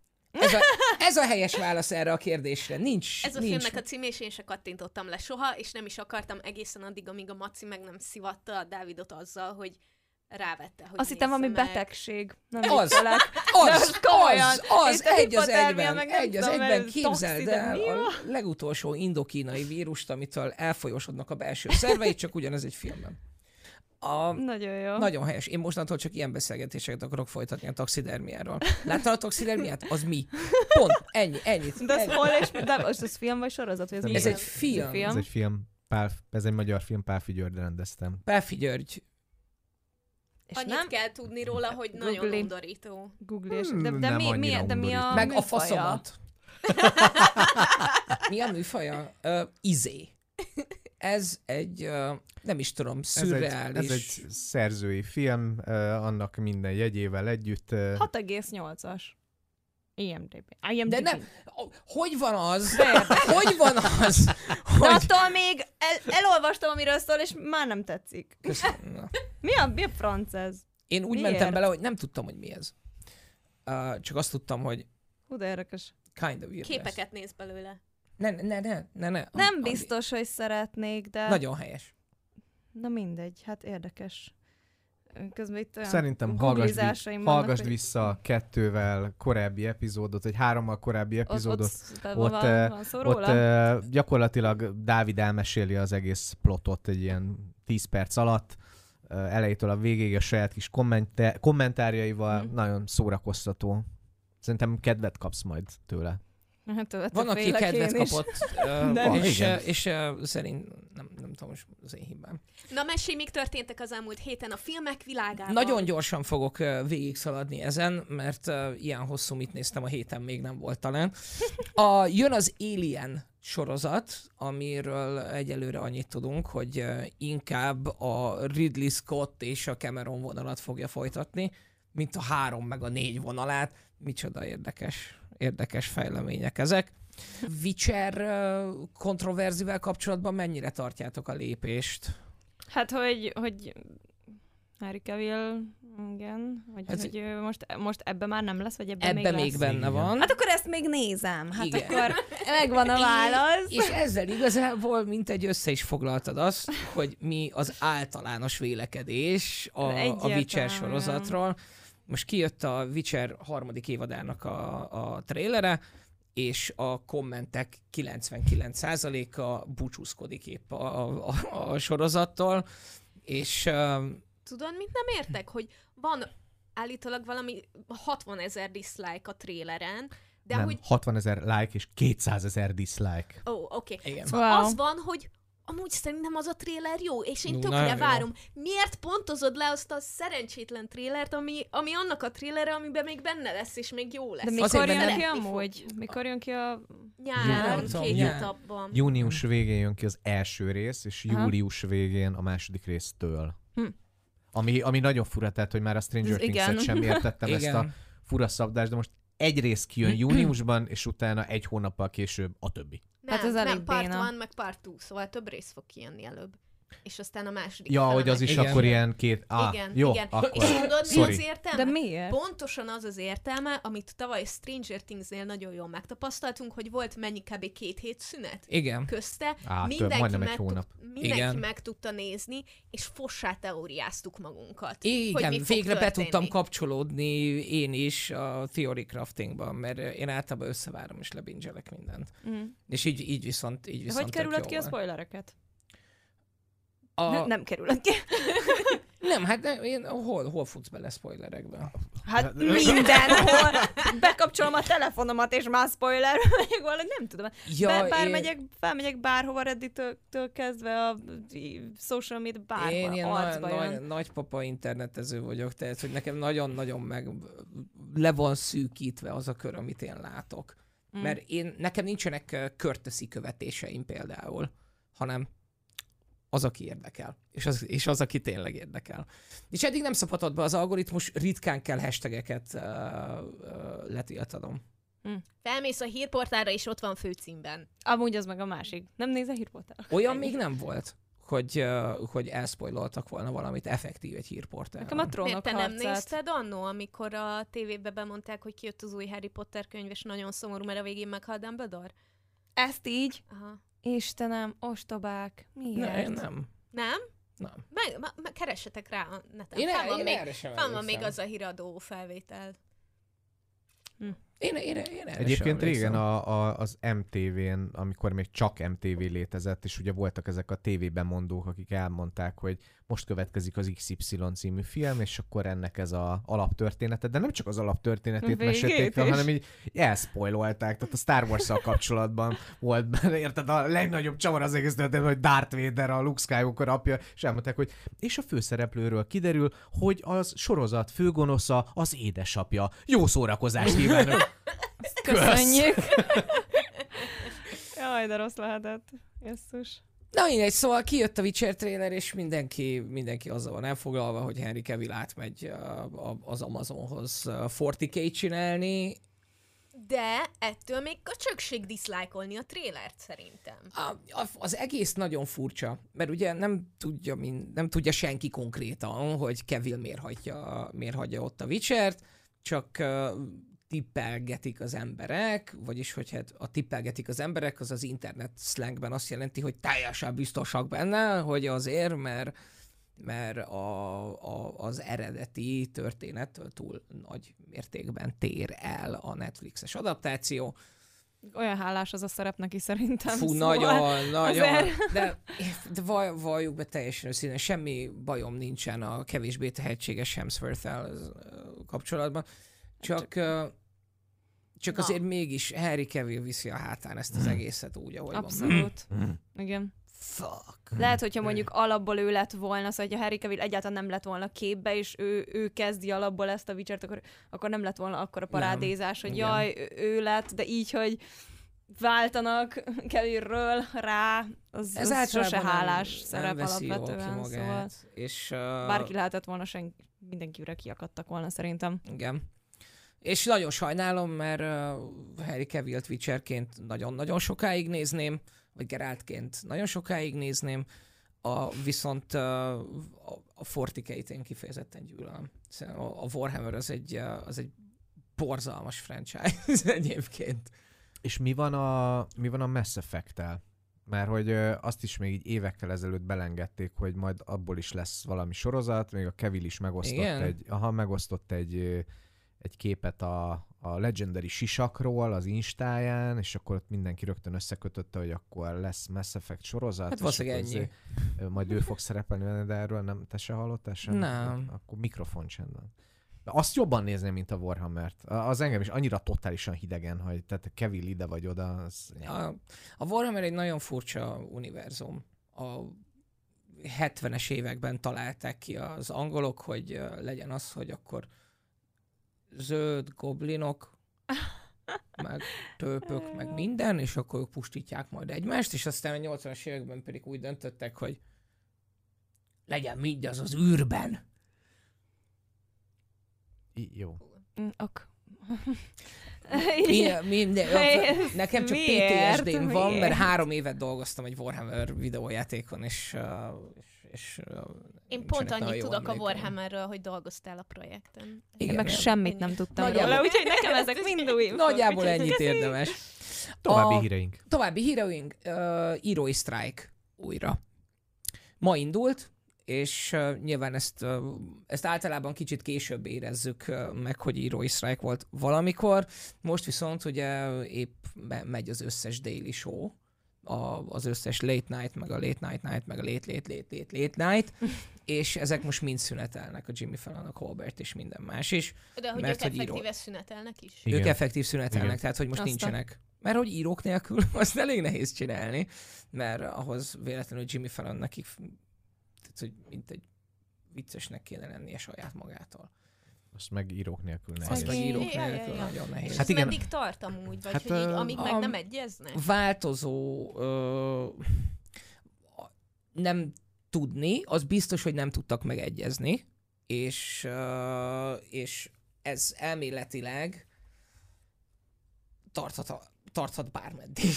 Ez a, ez a helyes válasz erre a kérdésre. Nincs.
Ez a
nincs.
filmnek a cím, és én se kattintottam le soha, és nem is akartam egészen addig, amíg a Maci meg nem szivatta a Dávidot azzal, hogy rávette, hogy
Azt hittem, valami
meg.
betegség. Nem
Az. Az, az, az,
Itt a
egy az egyben, egy az egyben képzeld el a legutolsó indokínai vírust, amitől elfolyosodnak a belső szerveit, csak ugyanez egy filmben. A,
Nagyon jó.
nagyon helyes. Én mostantól csak ilyen beszélgetéseket akarok folytatni a taxidermiáról. Láttad a taxidermiát? Az mi? Pont, ennyi, ennyit.
De ez
ennyi.
hol és... De most ez film vagy sorozat? Vagy ez,
Ez egy film.
film.
Ez egy film. Pál, ez egy magyar film, Pálfi Györgyre rendeztem.
Páfi György.
És
Annyit
nem
kell tudni róla, hogy nagyon
Googli.
undorító.
googlés.
Hmm,
De, de,
nem
mi, mi,
annyira
de mi a.
Meg a
műfaja?
faszomat. Mi a műfaja? Ö, izé. Ez egy, nem is tudom,
Ez egy,
szürreális.
ez egy szerzői film, annak minden jegyével együtt. Uh,
6,8-as. IMDb. IMDb.
De nem, hogy van az, hogy van az,
De
hogy...
attól még el, elolvastam, amiről szól, és már nem tetszik.
Köszönöm.
Mi a, mi a franc ez?
Én úgy
Miért?
mentem bele, hogy nem tudtam, hogy mi ez. Uh, csak azt tudtam, hogy
Hú, de érdekes.
kind of weird lesz.
Képeket néz belőle.
Ne, ne, ne, ne, ne.
Nem
Andi.
biztos, hogy szeretnék, de...
Nagyon helyes.
Na mindegy, hát érdekes. Közben itt olyan
Szerintem hallgass, vi-
googlizásaim vannak,
hallgass
hogy
vissza kettővel korábbi epizódot, vagy hárommal korábbi epizódot.
ott, ott,
ott,
van,
eh,
van szó
Ott
róla?
uh, gyakorlatilag Dávid elmeséli az egész plotot egy ilyen 10 perc alatt, uh, elejétől a végéig a saját kis kommente- kommentárjaival,
Mhm.
nagyon szórakoztató. Szerintem kedvet kapsz majd tőle.
Hát,
Van, aki kedvet kapott, uh, és, uh, és uh, szerint, nem, nem tudom, most az én hibám.
Na, mesélj, mik történtek az elmúlt héten a filmek világában?
Nagyon gyorsan fogok uh, végigszaladni ezen, mert uh, ilyen hosszú, mit néztem a héten, még nem volt talán. A, jön az Alien sorozat, amiről egyelőre annyit tudunk, hogy uh, inkább a Ridley Scott és a Cameron vonalat fogja folytatni, mint a három meg a négy vonalát. Micsoda érdekes, érdekes fejlemények ezek. Witcher kontroverzivel kapcsolatban mennyire tartjátok a lépést?
Hát, hogy, hogy Harry Cavill, igen, hogy,
Ez-
hogy most, most ebben már nem lesz, vagy ebben,
Ebben
még,
még benne van.
Hát akkor ezt még nézem. Hát
Igen.
akkor megvan a válasz.
És ezzel igazából mint egy össze is foglaltad azt, hogy mi az általános vélekedés a, a Witcher sorozatról. Most kijött a Witcher harmadik évadának a, a trailere, és a kommentek 99%-a búcsúzkodik épp a, a, a sorozattól, és uh,
Tudod, mit nem értek? Hogy van állítólag valami 60 ezer dislike a tréleren, de
nem,
hogy...
60 ezer like és 200 ezer dislike.
Ó, oh, oké. Okay.
igen.
Szóval
Wow.
az van, hogy amúgy szerintem az a tréler jó, és én
Jó,
tökre
nagyon jó.
várom. Miért pontozod le azt a szerencsétlen trélert, ami, ami annak a trélere, amiben még benne lesz, és még jó lesz?
De mikor jön ki amúgy? Mikor jön ki a...
Nyáron, két
nyár.
etapban.
Június végén jön ki az első rész, és
Aha.
július végén a második résztől.
Hm.
Ami, ami nagyon fura, tehát, hogy már a Stranger Things-et sem értettem ezt a fura szabdást, de most egy rész kijön júniusban, és utána egy hónappal később a többi.
Nem,
Hát ez elég
nem, part
béna.
van, meg part two, szóval több rész fog kijönni előbb. És aztán a második
Ja, hogy az is
Igen.
akkor ilyen két... Ah,
igen,
jó,
igen.
akkor...
És tudod, mi
sorry.
az értelme?
De miért?
Pontosan az az értelme, amit tavaly Stranger Things-nél nagyon jól megtapasztaltunk, hogy volt mennyi kb. két hét szünet
Igen.
közte.
Á, több,
mindenki
egy
meg,
hónap.
tud, mindenki
Igen.
meg tudta nézni, és fossá teóriáztuk magunkat. hogy
Igen, végre be
történni.
tudtam kapcsolódni én is a Theory Craftingban, mert én általában összevárom és lebingelek mindent.
Mm.
És így, így viszont, így viszont
hogy
jó
ki a spoilereket?
A...
Ne, nem kerülhet ki.
Nem, hát ne, én, hol, hol futsz bele spoilerekbe?
Hát mindenhol. Bekapcsolom a telefonomat, és már spoiler megyek valami, nem tudom.
Ja,
Be, bár
én,
megyek, felmegyek bárhova Reddit-től kezdve a social media bárhol,
én ilyen nagy, nagy, nagypapa internetező vagyok, tehát hogy nekem nagyon-nagyon meg le van szűkítve az a kör, amit én látok.
Mm.
Mert én, nekem nincsenek körteszi követéseim például, hanem az, aki érdekel. És az, és az, aki tényleg érdekel. És eddig nem szabadott be az algoritmus, ritkán kell hashtageket uh, uh, letiltanom.
Felmész a hírportára, és ott van főcímben.
Amúgy az meg a másik. Nem nézel hírportál?
Olyan még nem volt, hogy, uh, hogy elspoiloltak volna valamit effektív egy hírportálon.
Nekem a trónok
Miért te nem
harcát.
nézted annó, amikor a tévébe bemondták, hogy kijött az új Harry Potter könyv, és nagyon szomorú, mert a végén meghalt Dumbledore?
Ezt így?
Aha.
Istenem, ostobák. Miért?
Ne, én nem.
Nem?
Nem.
Meg, ma, meg keressetek rá a neten.
Én, el,
van,
én
még,
erre sem
van még az a híradó felvétel.
Én, én, én
Egyébként régen a, a, az MTV-n, amikor még csak MTV létezett, és ugye voltak ezek a tévében mondók, akik elmondták, hogy most következik az XY című film, és akkor ennek ez a alaptörténete, de nem csak az alaptörténetét
Végét
mesélték el,
is.
hanem így elspoilolták, tehát a Star wars kapcsolatban volt benne, érted, a legnagyobb csavar az egész történet, hogy Darth Vader, a Luke Skywalker apja, és elmondták, hogy és a főszereplőről kiderül, hogy az sorozat főgonosza az édesapja. Jó szórakozást kívánok!
Köszönjük. Jaj, de rossz lehetett. Jesszus.
Na mindegy, szóval kijött a Witcher trailer, és mindenki, mindenki azzal van elfoglalva, hogy Henry Cavill átmegy az Amazonhoz uh, 40k csinálni.
De ettől még köcsökség diszlájkolni a trélert szerintem.
A, a, az egész nagyon furcsa, mert ugye nem tudja, mind, nem tudja senki konkrétan, hogy Cavill miért hagyja, miért hagyja ott a Witchert, csak uh, tippelgetik az emberek, vagyis hogy hát a tippelgetik az emberek, az az internet slangben azt jelenti, hogy teljesen biztosak benne, hogy azért, mert mert a, a, az eredeti történettől túl nagy mértékben tér el a Netflixes adaptáció.
Olyan hálás az a szerep neki szerintem.
Fú,
szóval
nagyon, nagyon.
azért-
De, de vaj, valljuk be teljesen őszintén, semmi bajom nincsen a kevésbé tehetséges Hemsworth-el kapcsolatban. Csak, csak
Na.
azért mégis Harry Cavill viszi a hátán ezt az egészet úgy, ahogy van.
Abszolút. Igen.
Fuck.
Lehet, hogyha mondjuk alapból ő lett volna, szóval hogyha Harry Cavill egyáltalán nem lett volna képbe, és ő, ő kezdi alapból ezt a Witcher-t, akkor, akkor nem lett volna akkor a parádézás, hogy
Igen.
jaj, ő- lett, de így, hogy váltanak Cavillről rá, az,
Ez
az sose
nem-
hálás
nem
szerep
ki
alapvetően,
magát,
szóval
És, uh,
bárki lehetett volna, sen, mindenkire kiakadtak volna szerintem.
Igen. És nagyon sajnálom, mert uh, Harry Cavill Witcherként nagyon-nagyon sokáig nézném, vagy Geraltként nagyon sokáig nézném, a, viszont uh, a, a 40 én kifejezetten gyűlölöm. A, a Warhammer az egy, az egy borzalmas franchise egyébként.
És mi van a, mi van a Mass Effect-tel? Mert hogy azt is még így évekkel ezelőtt belengedték, hogy majd abból is lesz valami sorozat, még a Kevil is megosztott
Igen?
egy, aha, megosztott egy, egy képet a, a Legendary sisakról az Instáján, és akkor ott mindenki rögtön összekötötte, hogy akkor lesz Mass Effect sorozat.
Hát valószínűleg ennyi.
ö, Majd ő fog szerepelni benne, de erről nem, te se hallottál sem?
Nem.
Akkor mikrofon csendben. De azt jobban nézném, mint a Warhammer-t. Az engem is annyira totálisan hidegen, hogy tehát Kevil ide vagy oda, az...
A, a Warhammer egy nagyon furcsa univerzum. A 70-es években találták ki az angolok, hogy legyen az, hogy akkor zöld goblinok, meg tőpök, meg minden, és akkor ők pusztítják majd egymást, és aztán a 80-as években pedig úgy döntöttek, hogy legyen mindaz az űrben.
I- jó.
Mm, ok.
Mi, minden, nekem csak
Miért?
PTSD-m van, mert három évet dolgoztam egy Warhammer videójátékon, és, uh, és, és
Én pont
nagyon
annyit tudok a. Warhammerről, hogy dolgoztál a projekten.
Én
Igen,
meg semmit nem tudtam
Nagyjából-
róla, úgyhogy nekem ezek mind új.
Nagyjából ennyit érdemes.
További
A-
híreink.
További híreink, uh, Heroes Strike újra. Ma indult, és uh, nyilván ezt, uh, ezt általában kicsit később érezzük uh, meg, hogy Heroes Strike volt valamikor. Most viszont ugye épp me- megy az összes daily show, a, az összes late night, meg a late night night, meg a late late late late late night, és ezek most mind szünetelnek, a Jimmy Fallon, a Colbert és minden más is.
De hogy
Mert
ők
hogy író-
effektíve szünetelnek is.
Igen.
Ők effektív szünetelnek,
Igen.
tehát hogy most
Azt a-
nincsenek. Mert hogy írók nélkül azt elég nehéz csinálni, mert ahhoz véletlenül Jimmy Fallon nekik, tehát, hogy mint egy viccesnek kéne lennie saját magától.
Azt meg írók nélkül
Azt
nehéz.
meg
Szegény.
írók
Ja, ja,
nélkül
ja.
nagyon nehéz.
És
Hát igen.
meddig tart amúgy? Vagy
Hát,
hogy így, amíg meg nem egyeznek?
Változó ö, nem tudni, az biztos, hogy nem tudtak megegyezni, és, ö, és ez elméletileg tarthat, tarthat bármeddig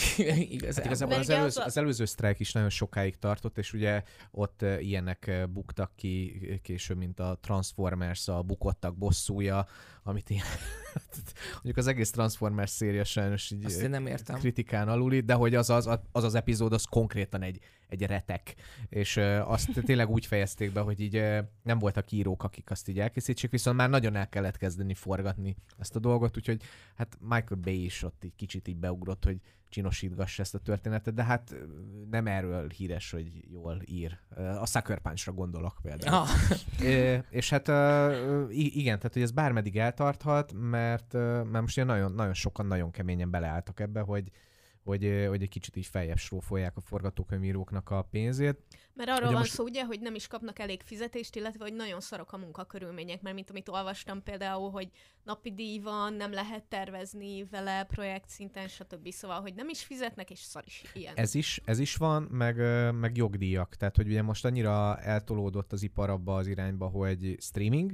igazából.
Hát igazából az, előző,
az
előző sztrájk is nagyon sokáig tartott, és ugye ott ilyenek buktak ki később, mint a Transformers, a bukottak bosszúja, amit ilyen... mondjuk az egész Transformers széria sajnos így
Azt én nem értem.
kritikán aluli, de hogy az az, az, az epizód, az konkrétan egy, egy retek. És azt tényleg úgy fejezték be, hogy így nem voltak írók, akik azt így elkészítsék, viszont már nagyon el kellett kezdeni forgatni ezt a dolgot, úgyhogy hát Michael Bay is ott egy kicsit így beugrott, hogy csinosítgassa ezt a történetet, de hát nem erről híres, hogy jól ír. A Sucker Punch-ra gondolok például.
Ah,
Ö, és hát igen, tehát hogy ez bármeddig eltarthat, mert, mert most ilyen nagyon, nagyon sokan nagyon keményen beleálltak ebbe, hogy, hogy, hogy egy kicsit így feljebb srófolják a forgatókönyvíróknak a pénzét.
Mert arról
Ugye
van
most-
szó, ugye, hogy nem is kapnak elég fizetést, illetve hogy nagyon szarok a munkakörülmények, mert mint amit olvastam például, hogy napi díj van, nem lehet tervezni vele projekt szinten, stb. Szóval, hogy nem is fizetnek, és szar is ilyen.
Ez is, ez is van, meg, meg jogdíjak. Tehát, hogy ugye most annyira eltolódott az ipar abba az irányba, hogy streaming,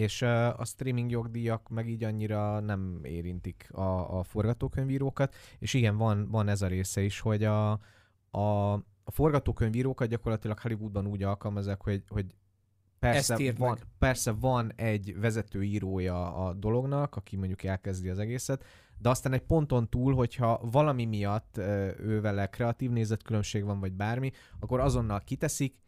és a streaming jogdíjak meg így annyira nem érintik a, a forgatókönyvírókat, és igen, van, van ez a része is, hogy a, a, a forgatókönyvírókat gyakorlatilag Hollywoodban úgy alkalmazzák, hogy, hogy persze van,
meg.
persze van egy vezető írója a dolognak, aki mondjuk elkezdi az egészet, de aztán egy ponton túl, hogyha valami miatt ő vele kreatív nézetkülönbség van, vagy bármi, akkor azonnal kiteszik,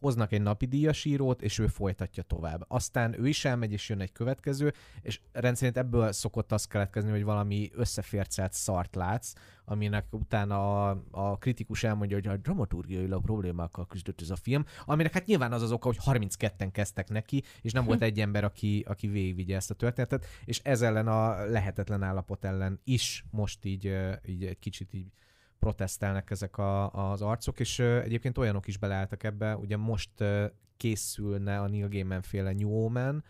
hoznak egy napi díjas írót, és ő folytatja tovább. Aztán ő is elmegy, és jön egy következő, és rendszerint ebből szokott az keletkezni, hogy valami összefércelt szart látsz, aminek utána a, a kritikus elmondja, hogy a dramaturgiailag problémákkal küzdött ez a film, aminek hát nyilván az az oka, hogy 32-en kezdtek neki, és nem volt egy ember, aki, aki végigvigye ezt a történetet, és ez ellen a lehetetlen állapot ellen is most így, így egy kicsit így protestelnek ezek a, az arcok, és egyébként olyanok is beleálltak ebbe, ugye most ö, készülne a Neil Gaiman féle New Omen,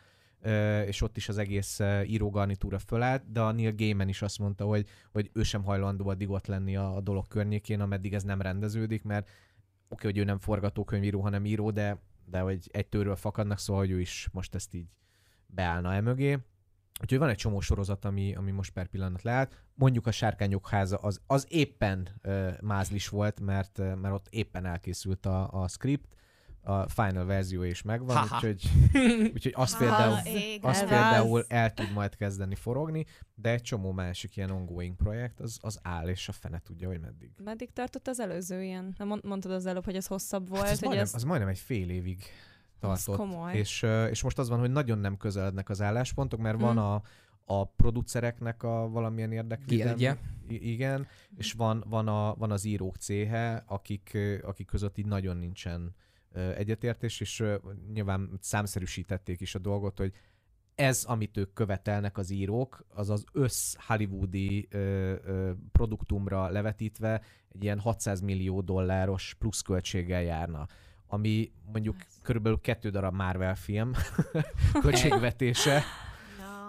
és ott is az egész írógarnitúra fölállt, de a Neil Gaiman is azt mondta, hogy, hogy ő sem hajlandó addig ott lenni a, a dolog környékén, ameddig ez nem rendeződik, mert oké, hogy ő nem forgatókönyvíró, hanem író, de, de hogy egy tőről fakadnak, szóval hogy ő is most ezt így beállna e mögé. Úgyhogy van egy csomó sorozat, ami, ami most per pillanat leállt. Mondjuk a Sárkányok háza az, az éppen uh, mázlis volt, mert, uh, mert ott éppen elkészült a, a script, a final verzió is megvan,
Haha.
úgyhogy, úgyhogy azt például, azt például el tud majd kezdeni forogni, de egy csomó másik ilyen ongoing projekt, az, az áll, és a fene tudja, hogy meddig.
Meddig tartott az előző ilyen? Nem mond- mondtad az előbb, hogy ez hosszabb volt,
Hát az,
hogy
majdnem,
ez...
az majdnem egy fél évig tartott.
komoly.
És, ö, és most az van, hogy nagyon nem közelednek az álláspontok, mert van
Hmm.
a, a producereknek a valamilyen érdekvédelmi. Igen, és van, van, a, van az írók céhe, akik, akik között így nagyon nincsen egyetértés, és nyilván számszerűsítették is a dolgot, hogy ez, amit ők követelnek az írók, az az össz hollywoodi ö, ö, produktumra levetítve egy ilyen 600 millió dolláros pluszköltséggel járna ami mondjuk körülbelül kettő darab Marvel film költségvetése.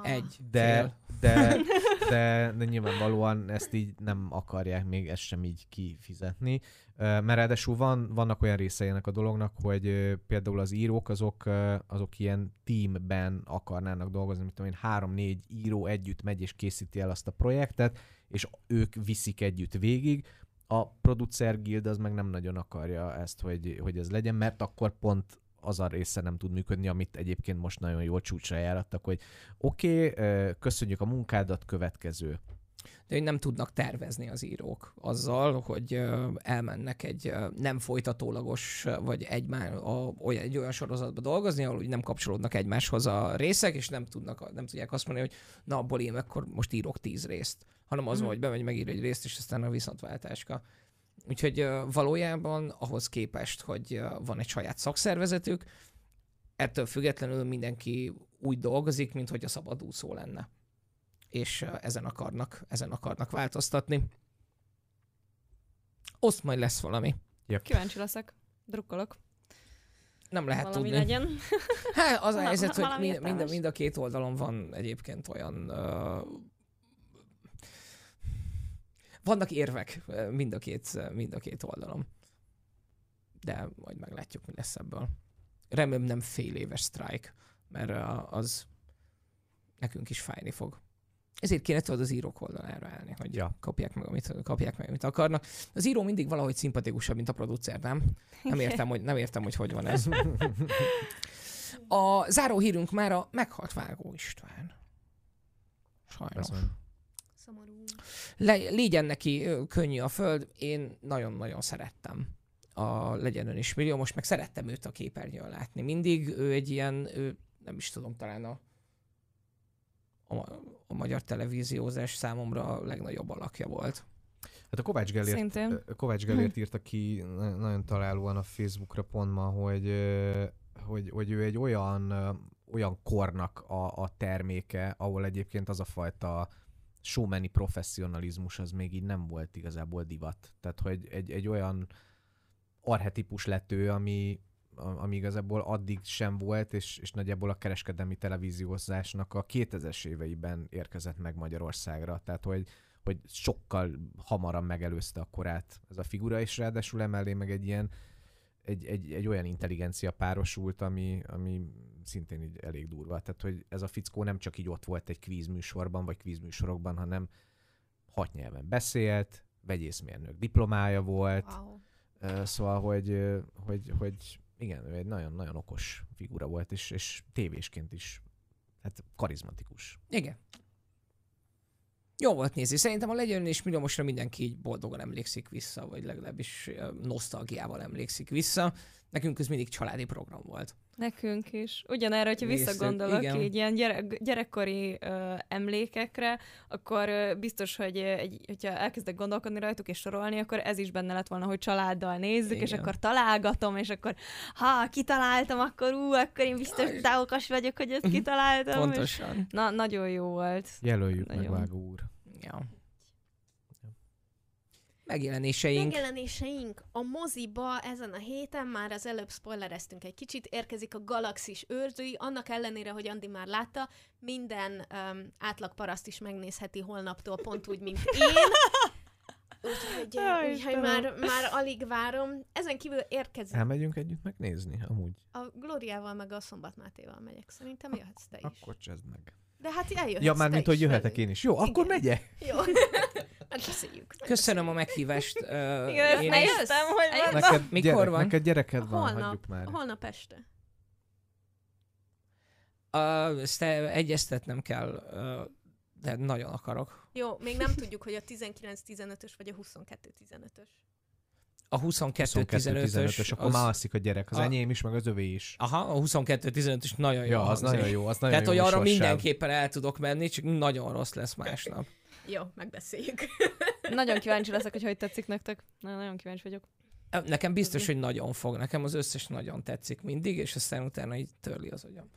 Egy.
de,
Fél.
de, de, de nyilvánvalóan ezt így nem akarják még ezt sem így kifizetni. Mert ráadásul van, vannak olyan részei ennek a dolognak, hogy például az írók azok, azok ilyen teamben akarnának dolgozni, mint tudom én, három-négy író együtt megy és készíti el azt a projektet, és ők viszik együtt végig. A producer guild az meg nem nagyon akarja ezt, hogy, hogy ez legyen, mert akkor pont az a része nem tud működni, amit egyébként most nagyon jól csúcsra járattak, hogy oké, okay, köszönjük a munkádat, következő.
de hogy nem tudnak tervezni az írók azzal, hogy elmennek egy nem folytatólagos, vagy egymá, a, olyan, egy olyan sorozatba dolgozni, ahol úgy nem kapcsolódnak egymáshoz a részek, és nem, tudnak, nem tudják azt mondani, hogy na abból én akkor most írok tíz részt, hanem az,
Mhm.
mm. hogy bemegy, megír egy részt, és aztán a viszontváltáska. Úgyhogy valójában ahhoz képest, hogy van egy saját szakszervezetük, ettől függetlenül mindenki úgy dolgozik, mint hogy a szabadúszó lenne és ezen akarnak, ezen akarnak változtatni. Ott majd lesz valami.
Kíváncsi leszek. Drukkolok.
Nem lehet
Valami
tudni.
legyen.
Hát az a helyzet, hogy mind, mind, mind a két oldalon van egyébként olyan... Uh, vannak érvek mind a, két, mind a két oldalon. De majd meglátjuk, mi lesz ebből. Remélem nem fél éves sztrájk, mert az nekünk is fájni fog. Ezért kéne tudod az írók oldalára állni, hogy
Ja.
kapják meg, amit, kapják meg, amit akarnak. Az író mindig valahogy szimpatikusabb, mint a producer, nem? Nem értem, hogy, nem értem, hogy hogy van ez. A záró hírünk már a meghalt Vágó István. Sajnos.
Bizony.
Szomorú.
Le, légyen neki könnyű a föld. Én nagyon-nagyon szerettem a Legyen ön is millió. Most meg szerettem őt a képernyőn látni. Mindig ő egy ilyen, ő, nem is tudom, talán a, a, a magyar televíziózás számomra a legnagyobb alakja volt.
Hát a Kovács Gellért
Szintén.
Kovács Gellért írta ki na- nagyon találóan a Facebookra pont ma, hogy, hogy, hogy ő egy olyan, olyan kornak a, a terméke, ahol egyébként az a fajta showmani professzionalizmus az még így nem volt igazából divat. Tehát, hogy egy, egy olyan arhetipus lett ő, ami, ami igazából addig sem volt, és, és nagyjából a kereskedelmi televíziózásnak a 2000-es éveiben érkezett meg Magyarországra. Tehát, hogy, hogy sokkal hamarabb megelőzte a korát ez a figura, és ráadásul emellé meg egy ilyen egy, egy, egy olyan intelligencia párosult, ami, ami szintén így elég durva. Tehát, hogy ez a fickó nem csak így ott volt egy kvízműsorban, vagy kvízműsorokban, hanem hat nyelven beszélt, vegyészmérnök diplomája volt,
Wow.
Szóval, hogy, hogy, hogy igen, ő egy nagyon-nagyon okos figura volt, és, és tévésként is hát karizmatikus.
Igen. Jó volt nézni. Szerintem a legyen és milliómosra mindenki így boldogan emlékszik vissza, vagy legalábbis nosztalgiával emlékszik vissza. Nekünk ez mindig családi program volt.
Nekünk is. Ugyanerre, hogyha
Néztük,
visszagondolok
igen.
így ilyen gyerek, gyerekkori ö, emlékekre, akkor ö, biztos, hogy egy, hogyha elkezdek gondolkodni rajtuk és sorolni, akkor ez is benne lett volna, hogy családdal nézzük, és
Igen.
akkor találgatom, és akkor ha kitaláltam, akkor ú, akkor én biztos
Aj.
dávokas vagyok, hogy ezt kitaláltam. És...
Pontosan.
Na, nagyon jó volt.
Jelöljük meg,
Nagyon.
Vágó úr.
Ja. Megjelenéseink.
Megjelenéseink a moziba ezen a héten, már az előbb spoilereztünk egy kicsit, érkezik a Galaxis őrzői, annak ellenére, hogy Andi már látta, minden um, átlag paraszt is megnézheti holnaptól, pont úgy, mint én. Úgyhogy,
Istenem.
már, már alig várom. Ezen kívül érkezik
Elmegyünk együtt megnézni, amúgy.
a Glóriával, meg a Szombat Mátéval megyek. Szerintem jöhetsz te is.
Akkor csezd meg.
De hát eljöhetsz
Ja, már
te
mint
is
hogy jöhetek
velünk.
én is. Jó, akkor
Igen.
megyek.
Jó. Megbeszéljük.
Köszönöm a meghívást. ö,
Igen, ezt
én
ne
is.
jössz?
néztem, hogy van.
Neked,
mikor
gyerek,
van?
Neked gyereked van,
Holnap.
hagyjuk már.
Holnap este.
Uh, ezt egyeztetnem kell, uh, de nagyon akarok.
Jó, még nem tudjuk, hogy a 19-15-ös vagy a 22-15-ös.
A 22-15-ös,
22-15-ös, akkor már alszik a gyerek. Az
a-
enyém is, meg az övé is.
Aha, a 22-15-ös nagyon jó.
Ja, az
hangzik.
nagyon jó, az nagyon
Tehát,
jó
hogy arra mindenképpen el tudok menni, csak nagyon rossz lesz másnap.
Jó, megbeszéljük.
Nagyon kíváncsi leszek, hogy hogy tetszik nektek. Na, nagyon kíváncsi vagyok.
Nekem biztos, hogy nagyon fog. Nekem az összes nagyon tetszik mindig, és aztán utána így törli az agyam.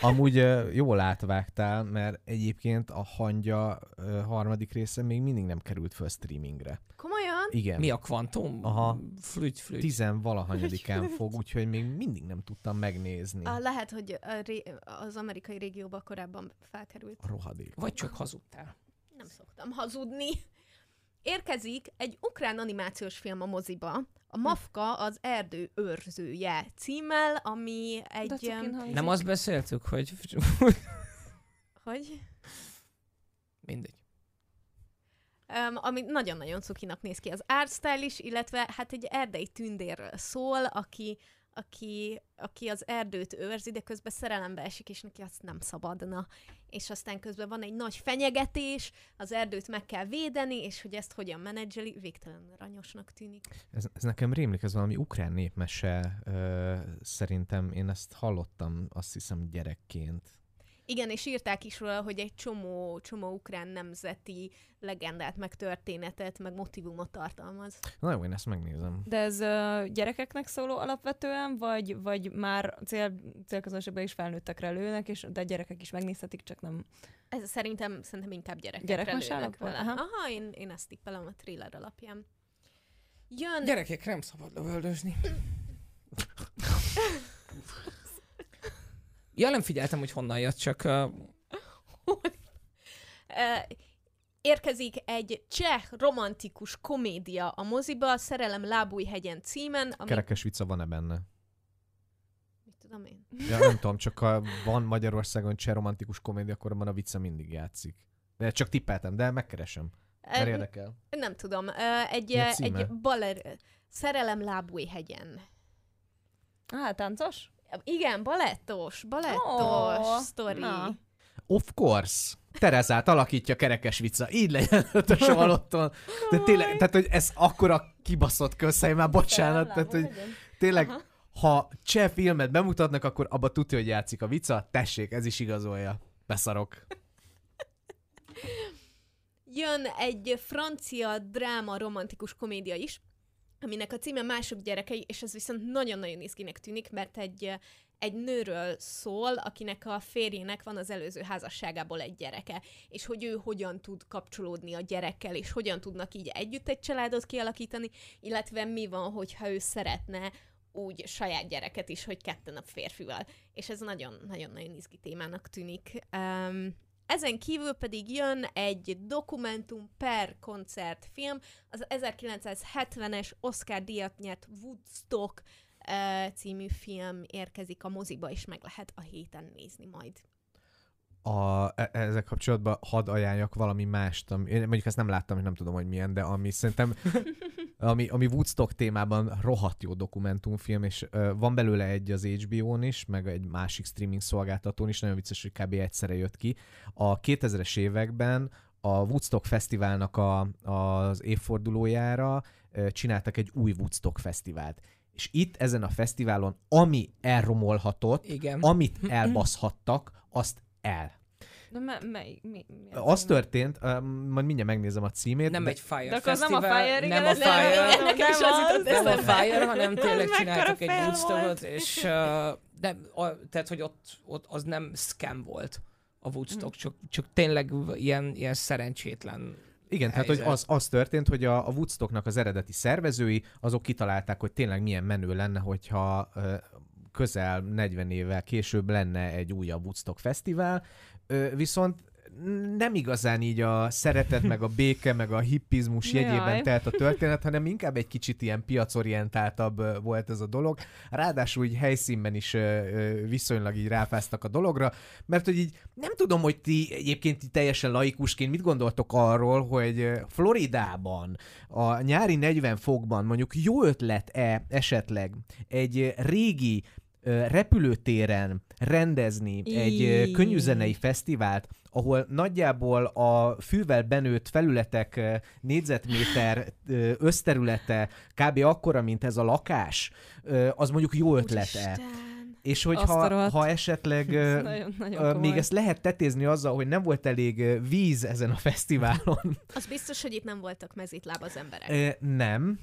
Amúgy jól átvágtál, mert egyébként a hangya harmadik része még mindig nem került föl streamingre.
Komolyan?
Igen.
Mi a kvantum?
Aha.
Flügy, flügy.
Tizen valahanyadikán fog, úgyhogy még mindig nem tudtam megnézni.
Ah, lehet, hogy a ré- az amerikai régióban korábban felkerült.
A rohadék.
Vagy csak hazudtál.
Nem szoktam hazudni. Érkezik egy ukrán animációs film a moziba, a Mafka az erdő őrzője címmel, ami egy...
Nem azt beszéltük, hogy
Hogy?
mindegy.
Um, ami nagyon-nagyon cukinak néz ki. Az art style is, illetve hát egy erdei tündérről szól, aki, aki, aki az erdőt őrzi, de közben szerelembe esik, és neki azt nem szabadna. És aztán közben van egy nagy fenyegetés, az erdőt meg kell védeni, és hogy ezt hogyan menedzseli, végtelenül aranyosnak tűnik.
Ez, ez nekem rémlik, ez valami ukrán népmese, ö, szerintem én ezt hallottam, azt hiszem gyerekként.
Igen, és írták is róla, hogy egy csomó, csomó ukrán nemzeti legendát, meg történetet, meg motivumot tartalmaz.
Na jó, én ezt megnézem.
De ez uh, gyerekeknek szóló alapvetően, vagy, vagy már cél, célközönségben is felnőttekre lőnek, és de gyerekek is megnézhetik, csak nem...
Ez szerintem, szerintem inkább gyerekekre
Gyerekmese
lőnek vele.
Aha.
Aha, én, én ezt tippelem a thriller alapján. Jön...
Gyerekek, nem szabad lövöldözni. Ja, nem figyeltem, hogy honnan jött, csak uh,
érkezik egy cseh romantikus komédia a moziba, Szerelem Lábújhegyen címen, ami...
Kerekes vicca van-e benne?
Mit tudom én?
Ja, nem tudom, csak ha van Magyarországon cseh romantikus komédia, akkor abban a vicca mindig játszik. De csak tippeltem, de megkeresem. Mert
Ö,
érdekel.
nem tudom. Egy, egy baler... Szerelem Lábújhegyen.
Ah, táncos?
Igen, balettos, balettos oh, sztori.
na.
Of course. Terezát alakítja kerekes vicca. Így legyen ott a salotton. De tényleg, tehát, hogy ez akkora kibaszott közhely, már bocsánat. Tehát, hogy tényleg, ha cseh filmet bemutatnak, akkor abba tudja, hogy játszik a vicca. Tessék, ez is igazolja. Beszarok.
Jön egy francia dráma romantikus komédia is, aminek a címe Mások gyerekei, és ez viszont nagyon-nagyon izginek tűnik, mert egy, egy nőről szól, akinek a férjének van az előző házasságából egy gyereke, és hogy ő hogyan tud kapcsolódni a gyerekkel, és hogyan tudnak így együtt egy családot kialakítani, illetve mi van, hogyha ő szeretne úgy saját gyereket is, hogy ketten a férfival. És ez nagyon-nagyon-nagyon izgi témának tűnik. Um, ezen kívül pedig jön egy dokumentum per koncertfilm, az 1970-es Oscar díjat nyert Woodstock című film érkezik a moziba, és meg lehet a héten nézni majd.
A, e- ezzel kapcsolatban hadd ajánljak valami mást. Ami, én mondjuk ezt nem láttam, és nem tudom, hogy milyen, de ami szerintem, ami, ami Woodstock témában rohadt jó dokumentumfilm, és ö, van belőle egy az HBO-n is, meg egy másik streaming szolgáltatón is, nagyon vicces, hogy kb. egyszerre jött ki. A 2000-es években a Woodstock Fesztiválnak a, az évfordulójára ö, csináltak egy új Woodstock Fesztivált. És itt ezen a fesztiválon, ami elromolhatott,
igen.
amit elbaszhattak, azt el.
Na, me, mely, mi, mi
Az történt, uh, majd mindjárt megnézem a címét.
Nem
de,
egy Fire
De akkor az nem a
Festival,
Fire, igen,
nem a
ez nem-
Fire,
nem, nem
az
az.
nem a. Fire, hanem tényleg csináltak egy Woodstockot, és uh, de, a, tehát, hogy ott, ott az nem scam volt a Woodstock, csak, csak tényleg ilyen, ilyen szerencsétlen
Igen, tehát hogy
helyzet.
az, az történt, hogy a, a Woodstocknak az eredeti szervezői, azok kitalálták, hogy tényleg milyen menő lenne, hogyha közel 40 évvel később lenne egy újabb Woodstock fesztivál, viszont nem igazán így a szeretet, meg a béke, meg a hippizmus jegyében telt a történet, hanem inkább egy kicsit ilyen piacorientáltabb volt ez a dolog. Ráadásul így helyszínben is viszonylag így ráfáztak a dologra, mert hogy így nem tudom, hogy ti egyébként így teljesen laikusként mit gondoltok arról, hogy Floridában a nyári 40 fokban mondjuk jó ötlet-e esetleg egy régi repülőtéren rendezni egy könnyűzenei fesztivált, ahol nagyjából a fűvel benőtt felületek négyzetméter összterülete kb. akkora, mint ez a lakás, az mondjuk jó ötlete.
Úristen.
És hogyha ha esetleg
Ez nagyon, nagyon
még ezt lehet tetézni azzal, hogy nem volt elég víz ezen a fesztiválon.
Az biztos, hogy itt nem voltak mezítláb az emberek.
Nem.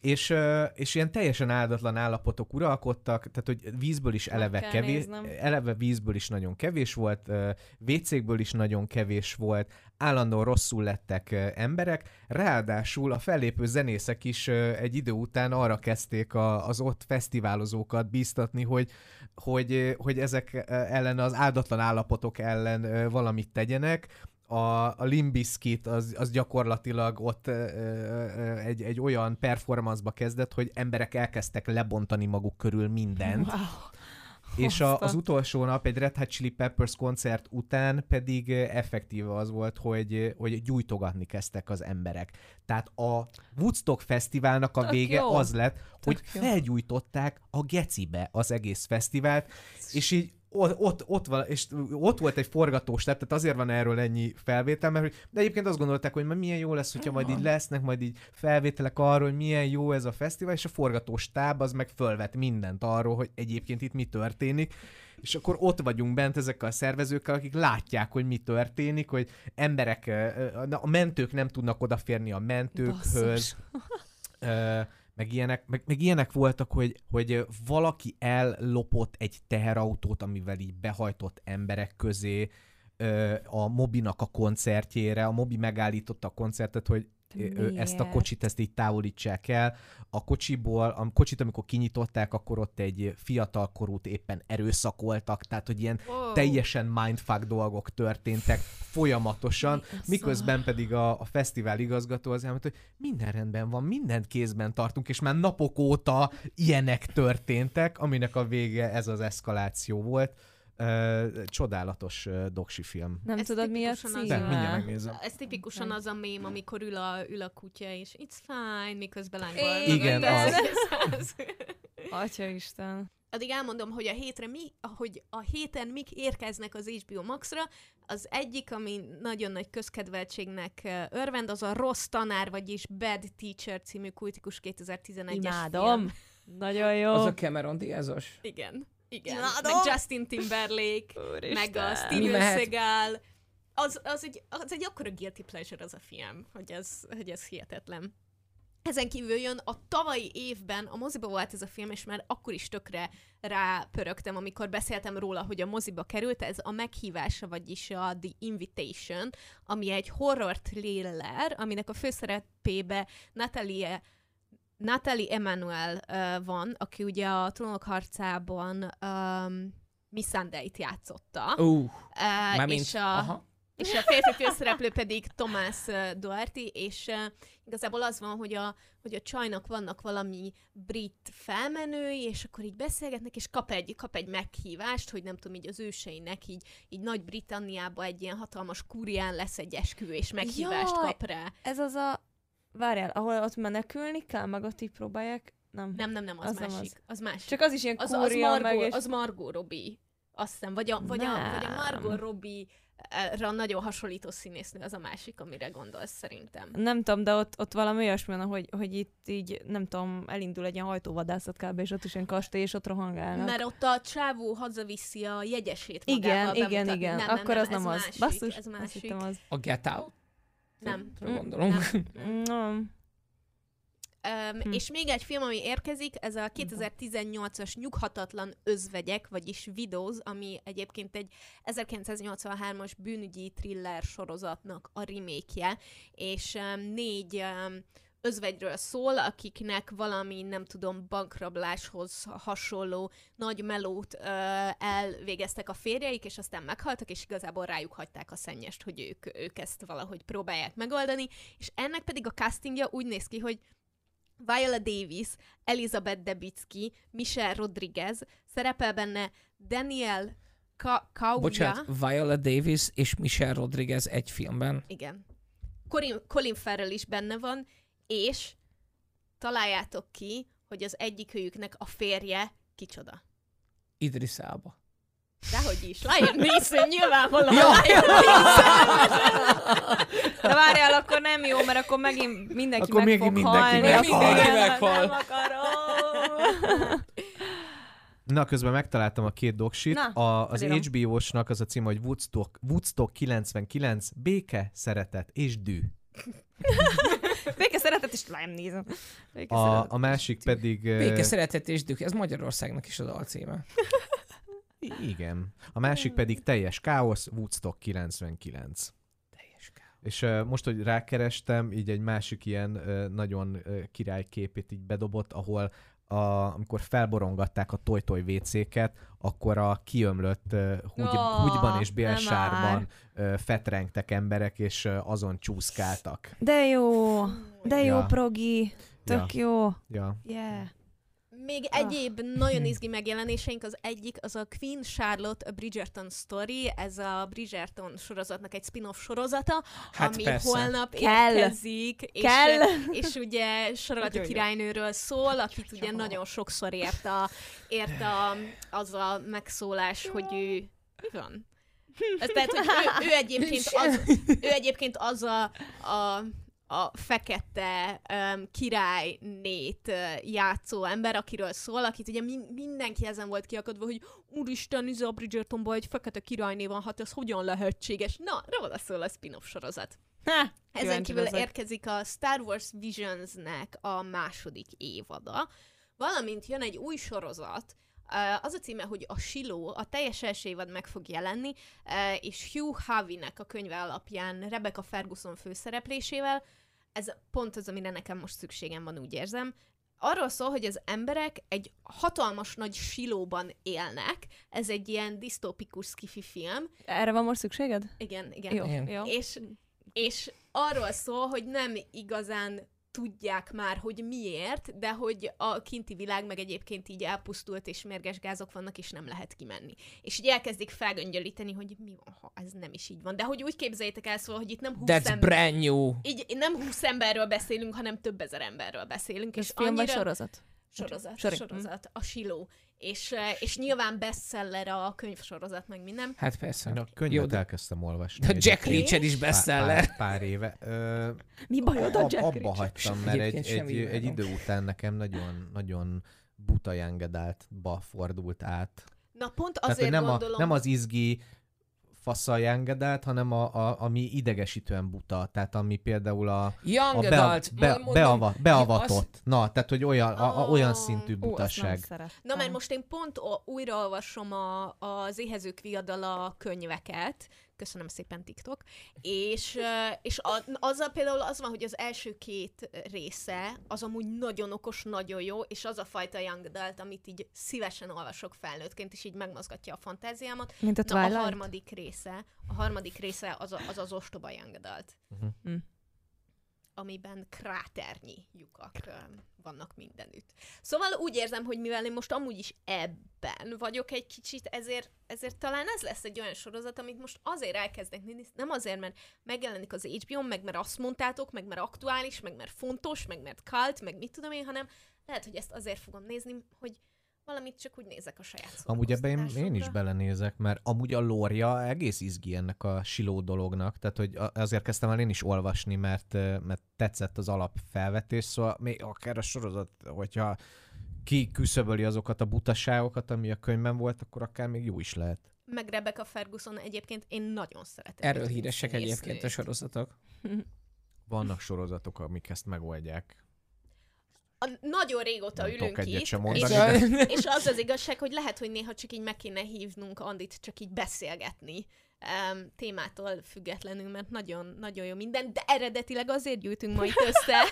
És, és ilyen teljesen áldatlan állapotok uralkodtak, tehát hogy vízből is eleve kevés,
néznem.
eleve vízből is nagyon kevés volt, ö, WC-kből is nagyon kevés volt, állandóan rosszul lettek emberek, ráadásul a fellépő zenészek is egy idő után arra kezdték a, az ott fesztiválozókat bíztatni, hogy, hogy, hogy ezek ellen az áldatlan állapotok ellen valamit tegyenek, a, a Limbiskit az, az gyakorlatilag ott ö, ö, egy, egy olyan performanceba kezdett, hogy emberek elkezdtek lebontani maguk körül mindent.
Wow.
És a, az utolsó nap egy Red Hot Chili Peppers koncert után pedig effektíve az volt, hogy, hogy gyújtogatni kezdtek az emberek. Tehát a Woodstock Fesztiválnak a
Tök
vége
jó.
az lett, hogy
jó.
felgyújtották a gecibe az egész fesztivált, és így ott, ott, ott, van, és ott volt egy forgatós tehát azért van erről ennyi felvétel, mert de egyébként azt gondolták, hogy milyen jó lesz, hogyha majd így lesznek majd így felvételek arról, hogy milyen jó ez a fesztivál, és a forgatós táb az meg fölvet mindent arról, hogy egyébként itt mi történik, és akkor ott vagyunk bent ezekkel a szervezőkkel, akik látják, hogy mi történik, hogy emberek, a mentők nem tudnak odaférni a mentőkhöz, meg ilyenek, meg, meg ilyenek voltak, hogy, hogy valaki ellopott egy teherautót, amivel így behajtott emberek közé a Mobinak a koncertjére. A Mobi megállította a koncertet, hogy ö, ezt a kocsit ezt így távolítsák el. A kocsiból, a kocsit, amikor kinyitották, akkor ott egy fiatal korút éppen erőszakoltak, tehát hogy ilyen
Wow.
teljesen mindfuck dolgok történtek folyamatosan, miközben pedig a, a fesztivál igazgató az elmondta, hogy minden rendben van, mindent kézben tartunk, és már napok óta ilyenek történtek, aminek a vége ez az eszkaláció volt. Csodálatos ö, doksi film.
Nem
Ez
tudod, mi a
az
De,
címe?
mindjárt megnézem.
Ez tipikusan az a mém, amikor ül a, ül a kutya, és it's fine, miközben lángol.
Igen, az.
ez-
Atya Isten.
Addig elmondom, hogy a hétre mi, hogy a héten mik érkeznek az HBO Max-ra. Az egyik, ami nagyon nagy közkedveltségnek örvend, az a Rossz Tanár, vagyis Bad Teacher című kultikus 2011-es
Imádom.
film.
Nagyon jó.
Az a Cameron Diazos.
Igen. Igen.
Imádom.
Meg Justin Timberlake, meg a Steven? Seagal. Az, az, egy, az egy akkora guilty pleasure az a film, hogy ez, hogy ez hihetetlen. Ezen kívül jön a tavalyi évben, a moziba volt ez a film, és már akkor is tökre rápörögtem, amikor beszéltem róla, hogy a moziba került, ez a meghívása, vagyis a The Invitation, ami egy horror thriller, aminek a főszerepébe Natalie Natalie Emmanuel uh, van, aki ugye a Trónok harcában um, Missandei-t játszotta.
Ú,
Uh,
mármint,
és a,
aha.
és a férfi főszereplő pedig Tomás uh, Duarte, és uh, igazából az van, hogy a, hogy a csajnak vannak valami brit felmenői, és akkor így beszélgetnek, és kap egy, kap egy meghívást, hogy nem tudom, így az őseinek így, így Nagy-Britanniába egy ilyen hatalmas kúrián lesz egy esküvő, és meghívást
Jaj!
kap rá.
Ez az a... Várjál, ahol ott menekülni kell, meg ott így próbálják? Nem.
Nem, nem, nem, az,
Az nem
másik.
az.
Az, másik.
Csak az is ilyen
az, az, Margot,
meg és...
az Margot Robbie. Azt hiszem, vagy a, vagy a, vagy a
Nem.
Margot Robbie-ra nagyon hasonlító színésznő, az a másik, amire gondolsz szerintem.
Nem tudom, de ott, ott valami olyasmi van, hogy, hogy itt így, nem tudom, elindul egy ilyen hajtóvadászat kb. és ott is ilyen kastély, és ott rohangálnak.
Mert ott a csávó hazaviszi a jegyesét
igen,
magával
igen,
bemutatni.
igen.
Nem, nem,
Akkor
nem,
az nem az.
Másik,
Basszus,
ez
azt
másik.
hittem az.
A Get Out?
Nem.
Gondolom.
Nem.
Nem.
Um,
Hm.
És még egy film, ami érkezik, ez a 2018-as Nyughatatlan özvegyek, vagyis Widows, ami egyébként egy 1983-as bűnügyi thriller sorozatnak a remake és um, négy um, özvegyről szól, akiknek valami, nem tudom, bankrabláshoz hasonló nagy melót uh, elvégeztek a férjeik, és aztán meghaltak, és igazából rájuk hagyták a szennyest, hogy ők, ők ezt valahogy próbálják megoldani, és ennek pedig a castingja úgy néz ki, hogy Viola Davis, Elizabeth Debicki, Michelle Rodriguez, szerepel benne Daniel Ka- Kauja,
Bocsánat, Viola Davis és Michelle Rodriguez egy filmben.
igen. Colin, Colin Farrell is benne van, és találjátok ki, hogy az egyikőjüknek a férje kicsoda.
Idris Elba.
Dehogy is. Liam Neeson, nyilvánvalóan
Ja.
Neeson.
De várjál, akkor nem jó, mert akkor megint mindenki
Akkor
meg fog
mindenki
halni.
meghal. Mindenki meghal.
Nem akarom.
Na, közben megtaláltam a két doksit.
Na,
A, az. HBO-snak az a cím, hogy Woodstock, Woodstock 99, béke, szeretet és dű.
Béke szeretet is nem nézem. Béke
A, a
és
másik pedig...
Béke, szeretet és dük. Ez Magyarországnak is a dalcíme.
Igen. A másik pedig teljes káosz, Woodstock 99.
Teljes ká.
És uh, most, hogy rákerestem, így egy másik ilyen uh, nagyon uh, királyképét így bedobott, ahol a, amikor felborongatták a toj-toj WC-ket, akkor a kiömlött uh, húgy,
Ó,
húgyban és bélsárban uh, fetrengtek emberek, és uh, azon csúszkáltak.
De jó, de jó
Ja.
progi, tök jó.
Ja.
Yeah.
Még
Ah.
egyéb nagyon izgi megjelenéseink, az egyik az a Queen Charlotte a Bridgerton Story, ez a Bridgerton sorozatnak egy spin-off sorozata,
Hát
ami
persze.
holnap
Kell.
érkezik, és,
Kell.
és ugye Charlotte királynőről szól, akit ugye nagyon sokszor ért, a, ért a, az a megszólás, hogy ő... Mi van? Tehát, hogy ő, ő, egyébként az, ő egyébként az a, a a fekete um, királynét uh, játszó ember, akiről szól, akit ugye min- mindenki ezen volt kiakadva, hogy úristen, ez a Bridgertonban egy fekete királyné van, hát ez hogyan lehetséges? Na, róla szól a spin-off sorozat.
Ha,
Ezen kívül
leszek.
érkezik a Star Wars Visionsnek a második évada, valamint jön egy új sorozat, az a címe, hogy a Siló, a teljes első évad meg fog jelenni, és Hugh Harvey-nek a könyve alapján Rebecca Ferguson főszereplésével. Ez pont az, amire nekem most szükségem van, úgy érzem. Arról szól, hogy az emberek egy hatalmas nagy silóban élnek. Ez egy ilyen disztópikus skifi film.
Erre van most szükséged?
Igen, igen.
Jó, jó.
És, és arról szól, hogy nem igazán tudják már, hogy miért, de hogy a kinti világ meg egyébként így elpusztult, és mérges gázok vannak, és nem lehet kimenni. És így elkezdik felgöngyölíteni, hogy mi van, ha ez nem is így van. De hogy úgy képzeljétek el, szóval, hogy itt nem 20
That's
ember,
brand new.
így nem 20 emberről beszélünk, hanem több ezer emberről beszélünk.
Ez
és
film vagy
annyira...
sorozat?
Sorozat,
Sorry.
sorozat, a Siló. És, és nyilván bestseller a könyvsorozat, meg minden.
Hát persze.
Én a
Jó,
könyvet
de-
elkezdtem olvasni.
De Jack. Reacher is bestseller.
Pár, pár éve. Ö,
Mi bajod a Jack
abba
Reacher?
hagytam, mert egy, egy, egy, idő után nekem nagyon, nagyon buta ba fordult át.
Na pont
Tehát,
azért
hogy nem,
gondolom...
a, nem az izgi faszal young hanem a, a, ami idegesítően buta. Tehát ami például a,
Young
a bea,
adult.
be,
mondom,
beava, beavatott. Na, tehát hogy olyan, a, a, olyan
Ó.
szintű
azt
butaság.
szerettem.
Na, mert most én pont újraolvasom a, az Éhezők viadala könyveket, köszönöm szépen TikTok, és, és a, azzal például az van, hogy az első két része az amúgy nagyon okos, nagyon jó, és az a fajta young adult, amit így szívesen olvasok felnőttként, és így megmozgatja a fantáziámat.
Mint a
Na, a harmadik része, a harmadik része az a, az, az ostoba young adult.
Mhm.
Mm.
Amiben kráternyi lyukak vannak mindenütt. Szóval úgy érzem, hogy mivel én most amúgy is ebben vagyok egy kicsit, ezért, ezért talán ez lesz egy olyan sorozat, amit most azért elkezdek nézni, nem azért, mert megjelenik az HBO-n, meg mert azt mondtátok, meg mert aktuális, meg mert fontos, meg mert kalt, meg mit tudom én, hanem lehet, hogy ezt azért fogom nézni, hogy valamit csak úgy nézek a saját
Amúgy ebben én, én is belenézek, mert amúgy a lórja egész izgi ennek a siló dolognak, tehát hogy azért kezdtem el én is olvasni, mert, mert tetszett az alapfelvetés, szóval még akár a sorozat, hogyha ki küszöböli azokat a butaságokat, ami a könyvben volt, akkor akár még jó is lehet.
Meg Rebecca Ferguson egyébként én nagyon szeretem.
Erről híresek egyébként a sorozatok.
Vannak sorozatok, amik ezt megoldják.
A, nagyon régóta
Nem
ülünk itt,
sem
és,
mondani, de-
és az az igazság, hogy lehet, hogy néha csak így meg kéne hívnunk Andit, csak így beszélgetni um, témától függetlenül, mert nagyon, nagyon jó minden, de eredetileg azért gyűjtünk ma itt össze,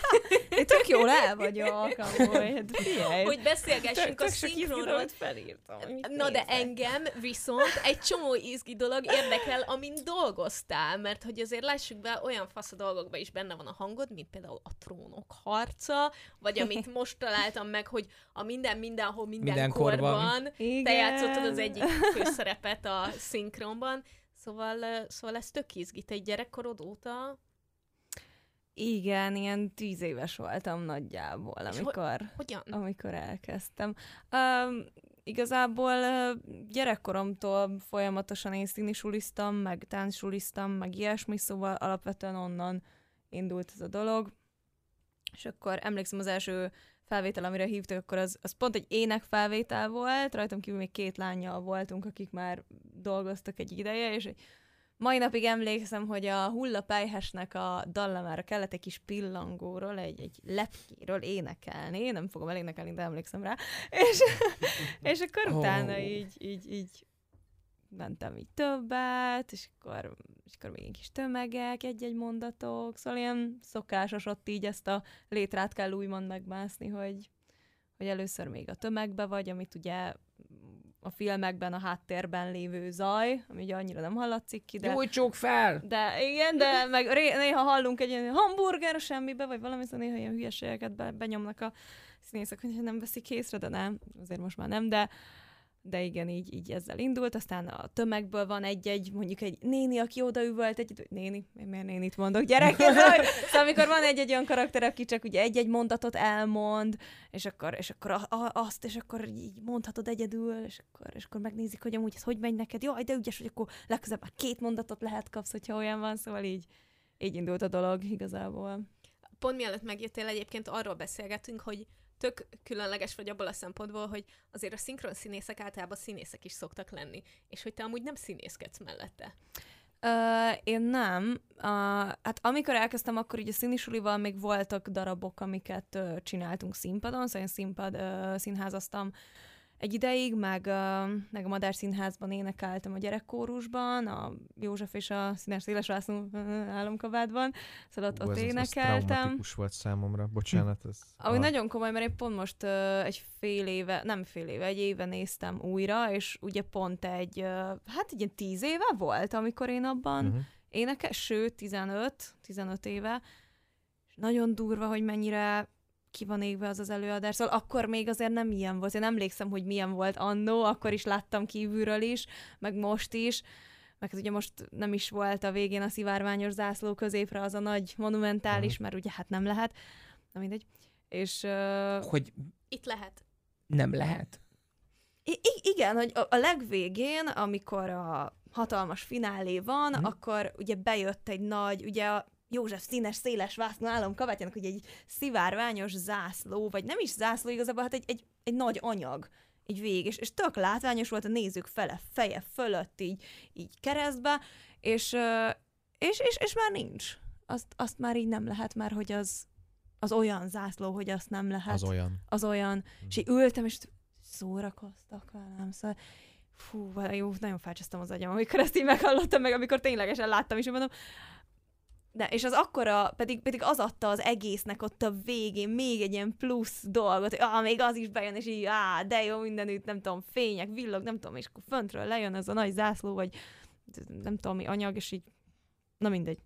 Én tök jól el vagyok, amúgy. Hát
hogy beszélgessünk
Tök-
a szinkronról.
felírtam.
Na de engem viszont egy csomó izgi dolog érdekel, amin dolgoztál, mert hogy azért lássuk be, olyan fasz a dolgokban is benne van a hangod, mint például a trónok harca, vagy amit most találtam meg, hogy a minden mindenhol mindenkorban,
Mindenkorban.
te játszottad az egyik főszerepet a szinkronban, szóval, szóval ez tök izgi, te egy gyerekkorod óta,
Igen, ilyen tíz éves voltam nagyjából, amikor,
hogyan?
amikor elkezdtem. Um, igazából uh, gyerekkoromtól folyamatosan én színisuliztam, meg táncsuliztam, meg ilyesmi, szóval alapvetően onnan indult ez a dolog. És akkor emlékszem az első felvétel, amire hívtak, akkor az, az pont egy ének felvétel volt, rajtam kívül még két lányjal voltunk, akik már dolgoztak egy ideje, és Mai napig emlékszem, hogy a hullapelyhesnek a dallamára kellett egy kis pillangóról, egy, egy lepkéről énekelni, nem fogom elénekelni, de emlékszem rá, és, és akkor
Ó.
utána így, így, így mentem így többet, és akkor, és akkor még egy kis tömegek, egy-egy mondatok, szóval ilyen szokásos ott így ezt a létrát kell úgymond megmászni, hogy, hogy először még a tömegbe vagy, amit ugye a filmekben a háttérben lévő zaj, ami ugye annyira nem hallatszik ki, de...
Gyújtsuk fel!
De igen, de meg ré, néha hallunk egy ilyen hamburger semmibe, vagy valami, szóval néha ilyen hülyeségeket be, benyomnak a színészek, hogy nem veszik észre, de nem, azért most már nem, de de igen, így, így ezzel indult, aztán a tömegből van egy-egy, mondjuk egy néni, aki odaüvölt, egy, néni, miért nénit mondok, gyerek, szóval, szóval amikor van egy-egy olyan karakter, aki csak ugye egy-egy mondatot elmond, és akkor, és akkor a, a, azt, és akkor így mondhatod egyedül, és akkor, és akkor megnézik, hogy amúgy ez hogy megy neked, jaj, de ügyes, hogy akkor legközelebb már két mondatot lehet kapsz, hogyha olyan van, szóval így, így indult a dolog igazából.
Pont mielőtt megjöttél, egyébként arról beszélgetünk, hogy tök különleges vagy abból a szempontból, hogy azért a szinkron színészek általában színészek is szoktak lenni, és hogy te amúgy nem színészkedsz mellette.
Uh, én nem. Uh, hát amikor elkezdtem, akkor ugye színisulival még voltak darabok, amiket uh, csináltunk színpadon, szóval én színpad uh, színházaztam egy ideig, meg, meg a Madár Színházban énekeltem a gyerekkórusban, a József és a Színes Széles László uh, államkabádban, szóval ott,
Ú,
ott
ez,
énekeltem.
Ez volt számomra, bocsánat. Ez
Ami
a-
nagyon komoly, mert én pont most egy fél éve, nem fél éve, egy éve néztem újra, és ugye pont egy, hát egy ilyen tíz éve volt, amikor én abban
Mhm.
énekes, sőt, 15, 15 éve, és nagyon durva, hogy mennyire ki van égve az az előadás. Szóval akkor még azért nem ilyen volt. Én emlékszem, hogy milyen volt annó, akkor is láttam kívülről is, meg most is. Meg hát ugye most nem is volt a végén a szivárványos zászló középre az a nagy monumentális, mert ugye hát nem lehet. Na mindegy. És uh,
Hogy
Itt lehet.
nem lehet.
I- igen, hogy a, a legvégén, amikor a hatalmas finálé van, mm. akkor ugye bejött egy nagy, ugye a József színes, széles vászló állam kabátjának ugye egy szivárványos zászló, vagy nem is zászló igazából, hát egy, egy, egy nagy anyag, egy vég, és, és tök látványos volt a nézők fele, feje fölött így, így keresztbe, és, és, és, és már nincs. Azt, azt már így nem lehet, mert hogy az, az olyan zászló, hogy azt nem lehet
Az olyan.
az olyan, és így ültem, és szórakoztak velem, szóval fú, jó, nagyon felcsesztem az agyam, amikor ezt így meghallottam, meg amikor ténylegesen láttam és mondom, de, és az akkora, pedig, pedig az adta az egésznek ott a végén még egy ilyen plusz dolgot, hogy ah, még az is bejön, és így, á, de jó, mindenütt, nem tudom, fények, villog, nem tudom, és akkor föntről lejön ez a nagy zászló, vagy nem tudom mi anyag, és így, na mindegy.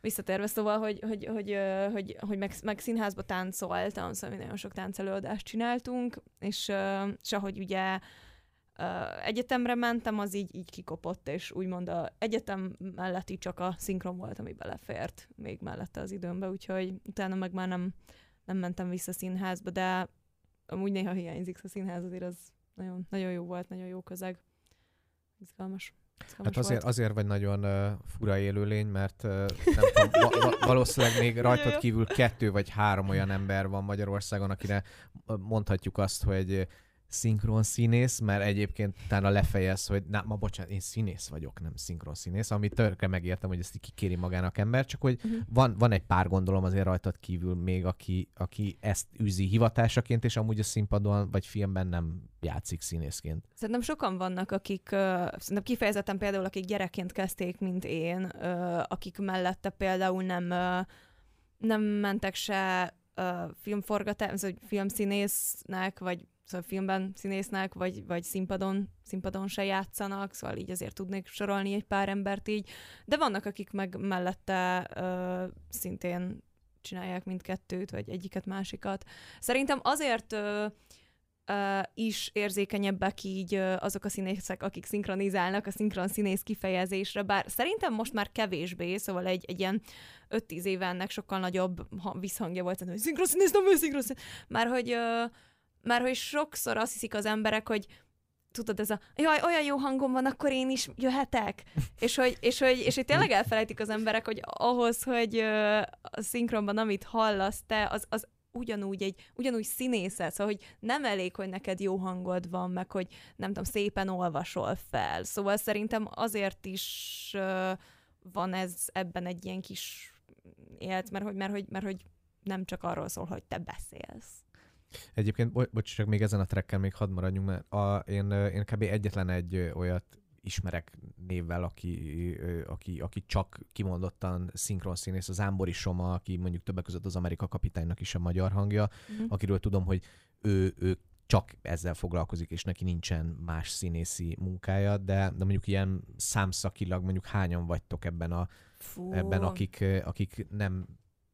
Visszatérve, szóval, hogy, hogy, hogy, hogy, hogy meg, meg színházba táncoltam, szóval mi nagyon sok táncelőadást csináltunk, és, és ahogy ugye egyetemre mentem, az így, így kikopott, és úgymond a egyetem mellett így csak a szinkron volt, ami belefért még mellette az időmbe, úgyhogy utána meg már nem, nem mentem vissza színházba, de amúgy néha hiányzik a színház, azért az nagyon, nagyon jó volt, nagyon jó közeg. Izgalmas. Izgalmas
Hát azért,
volt.
azért vagy nagyon uh, fura élőlény, mert uh, nem tudom, va- va- valószínűleg még rajtad kívül kettő vagy három olyan ember van Magyarországon, akire mondhatjuk azt, hogy szinkron színész, mert egyébként utána lefejez, hogy na, ma bocsánat, én színész vagyok, nem szinkron színész, ami tökre megértem, hogy ezt kikéri magának ember, csak hogy
Mhm.
van, van egy pár gondolom azért rajtad kívül még, aki, aki ezt űzi hivatásaként, és amúgy a színpadon vagy filmben nem játszik színészként.
Szerintem sokan vannak, akik, uh, szerintem kifejezetten például, akik gyerekként kezdték, mint én, uh, akik mellette például nem, uh, nem mentek se uh, filmforgatás, vagy filmszínésznek, vagy szóval filmben színésznek, vagy, vagy színpadon, színpadon se játszanak, szóval így azért tudnék sorolni egy pár embert így, de vannak, akik meg mellette uh, szintén csinálják mindkettőt, vagy egyiket, másikat. Szerintem azért uh, uh, is érzékenyebbek így uh, azok a színészek, akik szinkronizálnak a szinkron színész kifejezésre, bár szerintem most már kevésbé, szóval egy, egy ilyen 5-10 éve ennek sokkal nagyobb ha- visszhangja volt, hogy szinkron színész, nem szinkron színész, már hogy, uh, már hogy sokszor azt hiszik az emberek, hogy tudod, ez a, jaj, olyan jó hangom van, akkor én is jöhetek. és, hogy, és, hogy, és hogy tényleg elfelejtik az emberek, hogy ahhoz, hogy ö, a szinkronban, amit hallasz te, az, az ugyanúgy egy, ugyanúgy színészet, szóval, hogy nem elég, hogy neked jó hangod van, meg hogy nem tudom, szépen olvasol fel. Szóval szerintem azért is ö, van ez ebben egy ilyen kis élt, mert hogy, mert, hogy, mert hogy nem csak arról szól, hogy te beszélsz.
Egyébként, bo- bocs, csak még ezen a trekken még hadd maradjunk, mert a, én, én kb. egyetlen egy olyat ismerek névvel, aki, aki, aki csak kimondottan szinkron színész, az Ámbori Soma, aki mondjuk többek között az Amerika kapitánynak is a magyar hangja,
Mhm.
akiről tudom, hogy ő, ő csak ezzel foglalkozik, és neki nincsen más színészi munkája, de, de mondjuk ilyen számszakilag mondjuk hányan vagytok ebben, a,
Fú.
ebben akik, akik nem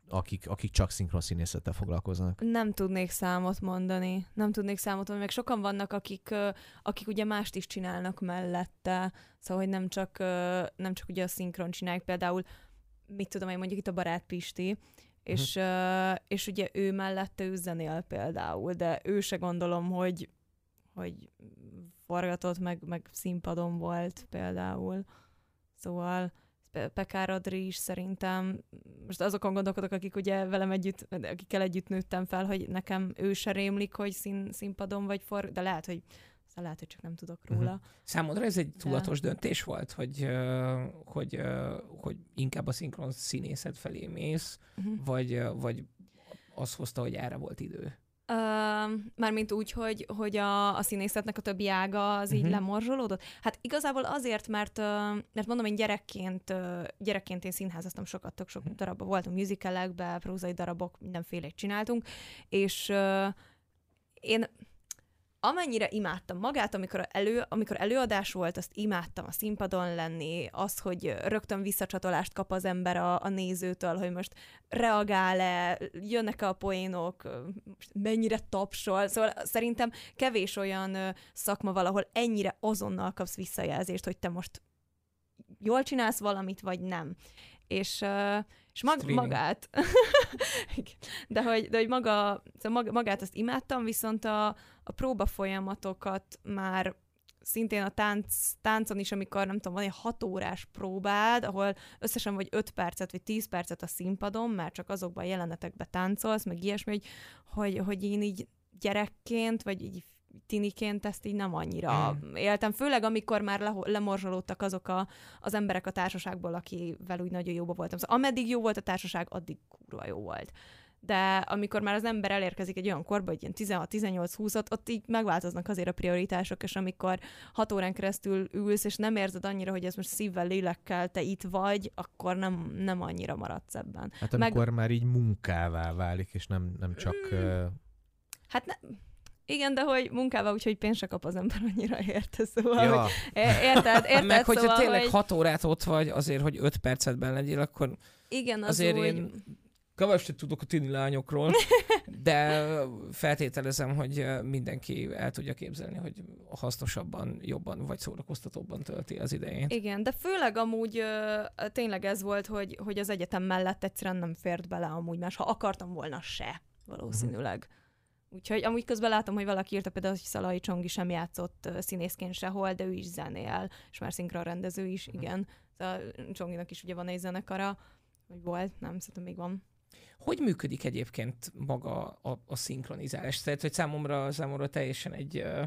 akik, akik csak szinkron színészettel foglalkoznak.
Nem tudnék számot mondani. Nem tudnék számot mondani, meg sokan vannak, akik, akik ugye mást is csinálnak mellette. Szóval, hogy nem csak, nem csak ugye a szinkron csinálják. Például, mit tudom én, mondjuk itt a barát Pisti, és, ö, és ugye ő mellette ő zenél például, de ő se gondolom, hogy, hogy forgatott, meg, meg színpadon volt például. Szóval Pekár Adri is szerintem, most azokon gondolkodok, akik ugye velem együtt, akikkel együtt nőttem fel, hogy nekem ő se rémlik, hogy szín, színpadon vagy for, de lehet, hogy aztán lehet, hogy csak nem tudok
Mhm.
róla.
Számodra ez egy tudatos döntés volt, hogy, hogy, hogy inkább a szinkron színészet felé mész,
Uh-huh.
vagy, vagy az hozta, hogy erre volt idő?
Mármint úgy, hogy, hogy a, a színészetnek a többi ága az így
Mhm.
lemorzsolódott? Hát igazából azért, mert, mert mondom, én gyerekként, gyerekként én színházaztam sokat, tök sok
Mhm.
darabban voltunk, musicalekbe, prózai darabok, mindenfélét csináltunk, és én amennyire imádtam magát, amikor, elő, amikor előadás volt, azt imádtam a színpadon lenni, az, hogy rögtön visszacsatolást kap az ember a, a nézőtől, hogy most reagál-e, jönnek-e a poénok, mennyire tapsol. Szóval szerintem kevés olyan szakma valahol ennyire azonnal kapsz visszajelzést, hogy te most jól csinálsz valamit, vagy nem. És, és mag,
Streaming.
magát, de hogy, de hogy maga, szóval mag, magát azt imádtam, viszont a, a próba folyamatokat már szintén a tánc, táncon is, amikor nem tudom, van egy hat órás próbád, ahol összesen vagy 5 percet, vagy 10 percet a színpadon, már csak azokban a jelenetekben táncolsz, meg ilyesmi, hogy, hogy, hogy én így gyerekként, vagy így tiniként ezt így nem annyira
Mm.
éltem, főleg amikor már le, lemorzsolódtak azok a, az emberek a társaságból, akivel úgy nagyon jóba voltam. Szóval ameddig jó volt a társaság, addig kurva jó volt. De amikor már az ember elérkezik egy olyan korba, hogy ilyen 16-18-20-ot, ott így megváltoznak azért a prioritások, és amikor hat órán keresztül ülsz, és nem érzed annyira, hogy ez most szívvel, lélekkel te itt vagy, akkor nem, nem annyira maradsz ebben.
Hát amikor Meg... már így munkává válik, és nem, nem csak...
Mm. Hát ne, igen, de hogy munkával úgyhogy pénzt se kap az ember annyira érte, szóval, ja. hogy érted, érted,
Meg hogyha
szóval,
tényleg
hogy...
hat órát ott vagy azért, hogy öt percetben legyél, akkor
Igen, az
azért
úgy...
én keveset tudok a tini lányokról, de feltételezem, hogy mindenki el tudja képzelni, hogy hasznosabban, jobban vagy szórakoztatóbban tölti az idejét.
Igen, de főleg amúgy tényleg ez volt, hogy, hogy az egyetem mellett egyszerűen nem fért bele amúgy más, ha akartam volna se, valószínűleg. Úgyhogy amúgy közben látom, hogy valaki írta például, hogy Szalai Csongi sem játszott színészként sehol, de ő is zenél, és már szinkron rendező is, igen. Szóval Csonginak is ugye van egy zenekara, vagy volt, nem, szerintem még van.
Hogy működik egyébként maga a, a szinkronizálás? Tehát, hogy számomra, számomra teljesen egy, ö,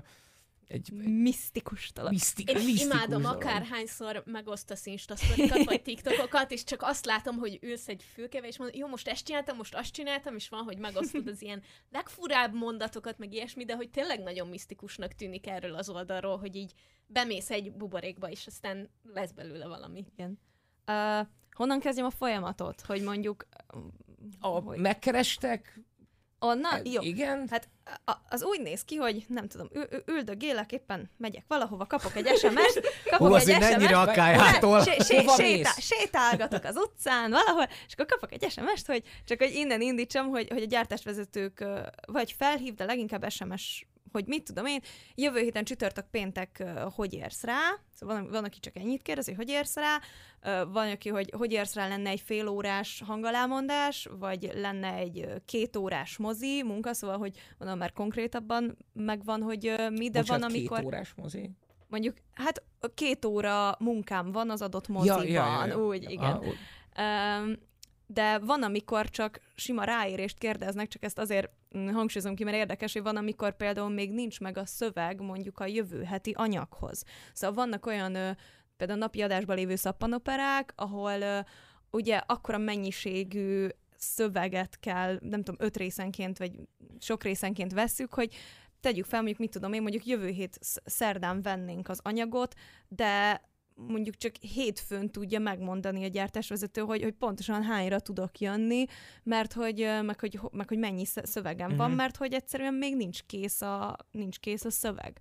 egy
Misztikus dolog.
misztik,
Én
misztikus
imádom,
dolog.
akárhányszor megosztasz instasztorikat, vagy tiktokokat, és csak azt látom, hogy ülsz egy fülkével, és mondod, jó, most ezt csináltam, most azt csináltam, és van, hogy megosztod az ilyen legfurább mondatokat, meg ilyesmi, de hogy tényleg nagyon misztikusnak tűnik erről az oldalról, hogy így bemész egy buborékba, és aztán lesz belőle valami.
Igen. Uh, honnan kezdjem a folyamatot? Hogy mondjuk...
A,
hogy...
megkerestek?
Onnan?
E-
Jó.
Igen?
Hát a- az úgy néz ki, hogy nem tudom, ül- üldögélek, éppen megyek valahova, kapok egy SMS-t, kapok
hú,
egy SMS-t,
ennyire akkályától.
sé- sé-
mész?
sétálgatok az utcán valahol, és akkor kapok egy SMS-t, hogy csak hogy innen indítsam, hogy, hogy a gyártásvezetők vagy felhív, de leginkább SMS hogy mit tudom én, jövő héten csütörtök péntek, hogy érsz rá, szóval van, van, aki csak ennyit kérdez, hogy érsz rá, van, aki, hogy hogy érsz rá, lenne egy fél órás hangalámondás, vagy lenne egy két órás mozi munka, szóval, hogy mondom, már konkrétabban megvan, hogy mi, de
Bocsánat,
van, amikor
két órás mozi?
mondjuk, hát két óra munkám van az adott moziban, úgy, igen.
Ah, úgy.
Um, de van, amikor csak sima ráérést kérdeznek, csak ezt azért mm, hangsúlyozom ki, mert érdekes, hogy van, amikor például még nincs meg a szöveg mondjuk a jövő heti anyaghoz. Szóval vannak olyan például napi adásban lévő szappanoperák, ahol ugye akkora mennyiségű szöveget kell, nem tudom, öt részenként, vagy sok részenként vesszük, hogy tegyük fel, mondjuk mit tudom én, mondjuk jövő hét sz- szerdán vennénk az anyagot, de mondjuk csak hétfőn tudja megmondani a gyártásvezető, hogy, hogy pontosan hányra tudok jönni, mert hogy, meg hogy, meg hogy mennyi sz- szövegem uh-huh. van,
Mhm.
mert hogy egyszerűen még nincs kész a, nincs kész a szöveg.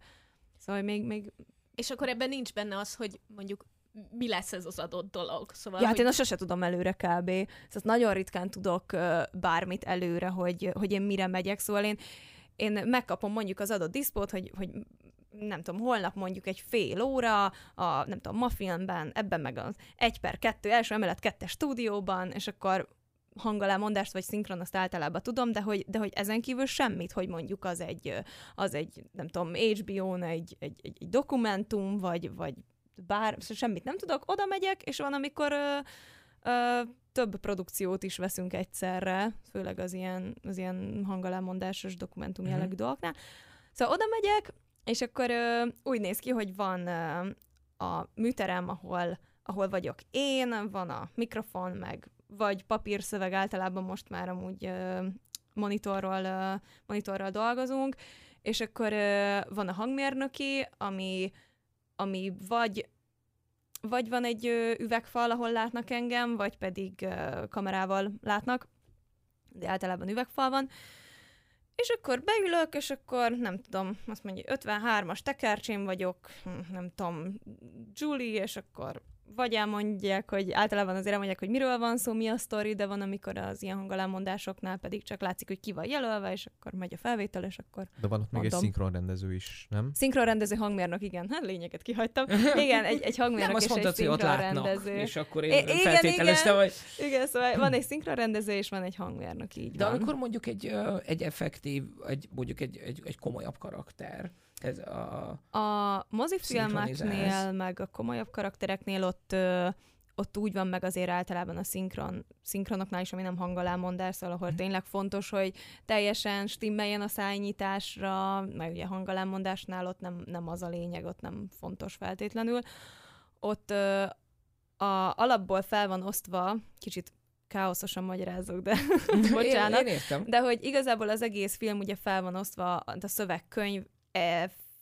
Szóval még, még
És akkor ebben nincs benne az, hogy mondjuk mi lesz ez az adott dolog. Szóval,
Ja, hát
hogy...
én azt sose tudom előre kb. Szóval nagyon ritkán tudok bármit előre, hogy, hogy én mire megyek. Szóval én, én megkapom mondjuk az adott diszpót, hogy, hogy nem tudom, holnap mondjuk egy fél óra, a nem tudom, Mafilmben, ebben meg az egy per kettő, első emelet kettes stúdióban, és akkor hangalámondást vagy szinkron, azt általában tudom, de hogy, de hogy ezen kívül semmit, hogy mondjuk az egy, az egy nem tudom, HBO-n egy, egy, egy, egy dokumentum, vagy, vagy bár, szóval semmit nem tudok, oda megyek, és van, amikor ö, ö, több produkciót is veszünk egyszerre, főleg az ilyen, az ilyen hangalámondásos dokumentum
Mhm.
jellegű dolgoknál. Szóval oda megyek, és akkor ö, úgy néz ki, hogy van ö, a műterem, ahol, ahol vagyok én, van a mikrofon, meg vagy papírszöveg, általában most már amúgy ö, monitorral, ö, monitorral dolgozunk, és akkor ö, van a hangmérnöki, ami, ami vagy vagy van egy ö, üvegfal, ahol látnak engem, vagy pedig ö, kamerával látnak, de általában üvegfal van. És akkor beülök, és akkor nem tudom, azt mondja, 53-as tekercsén vagyok, hm, nem tudom, Julie, és akkor vagy elmondják, hogy általában azért elmondják, hogy miről van szó, mi a sztori, de van, amikor az ilyen hangalámondásoknál pedig csak látszik, hogy ki van jelölve, és akkor megy a felvétel, és akkor
De van ott még egy szinkronrendező is, nem?
szinkronrendező hangmérnök, igen, hát lényeget kihagytam. Igen, egy, egy hangmérnök
Nem, azt
és egy
mondtad, hogy ott látnak,
szinkronrendező.
és akkor én
I- igen,
feltételeztem,
igen.
hogy...
Igen, szóval van egy szinkronrendező, és van egy hangmérnök, így
De
van.
amikor mondjuk egy, egy effektív, egy, mondjuk egy, egy, egy komolyabb karakter, ez a...
A mozifilmeknél, meg a komolyabb karaktereknél ott, ö, ott úgy van meg azért általában a szinkron, szinkronoknál is, ami nem hangalámondás, szóval ahol
Mhm.
tényleg fontos, hogy teljesen stimmeljen a szájnyitásra, meg ugye hangalámondásnál ott nem, nem az a lényeg, ott nem fontos feltétlenül. Ott ö, a alapból fel van osztva, kicsit káoszosan magyarázok, de bocsánat.
Én, én értem.
De hogy igazából az egész film ugye fel van osztva, a szövegkönyv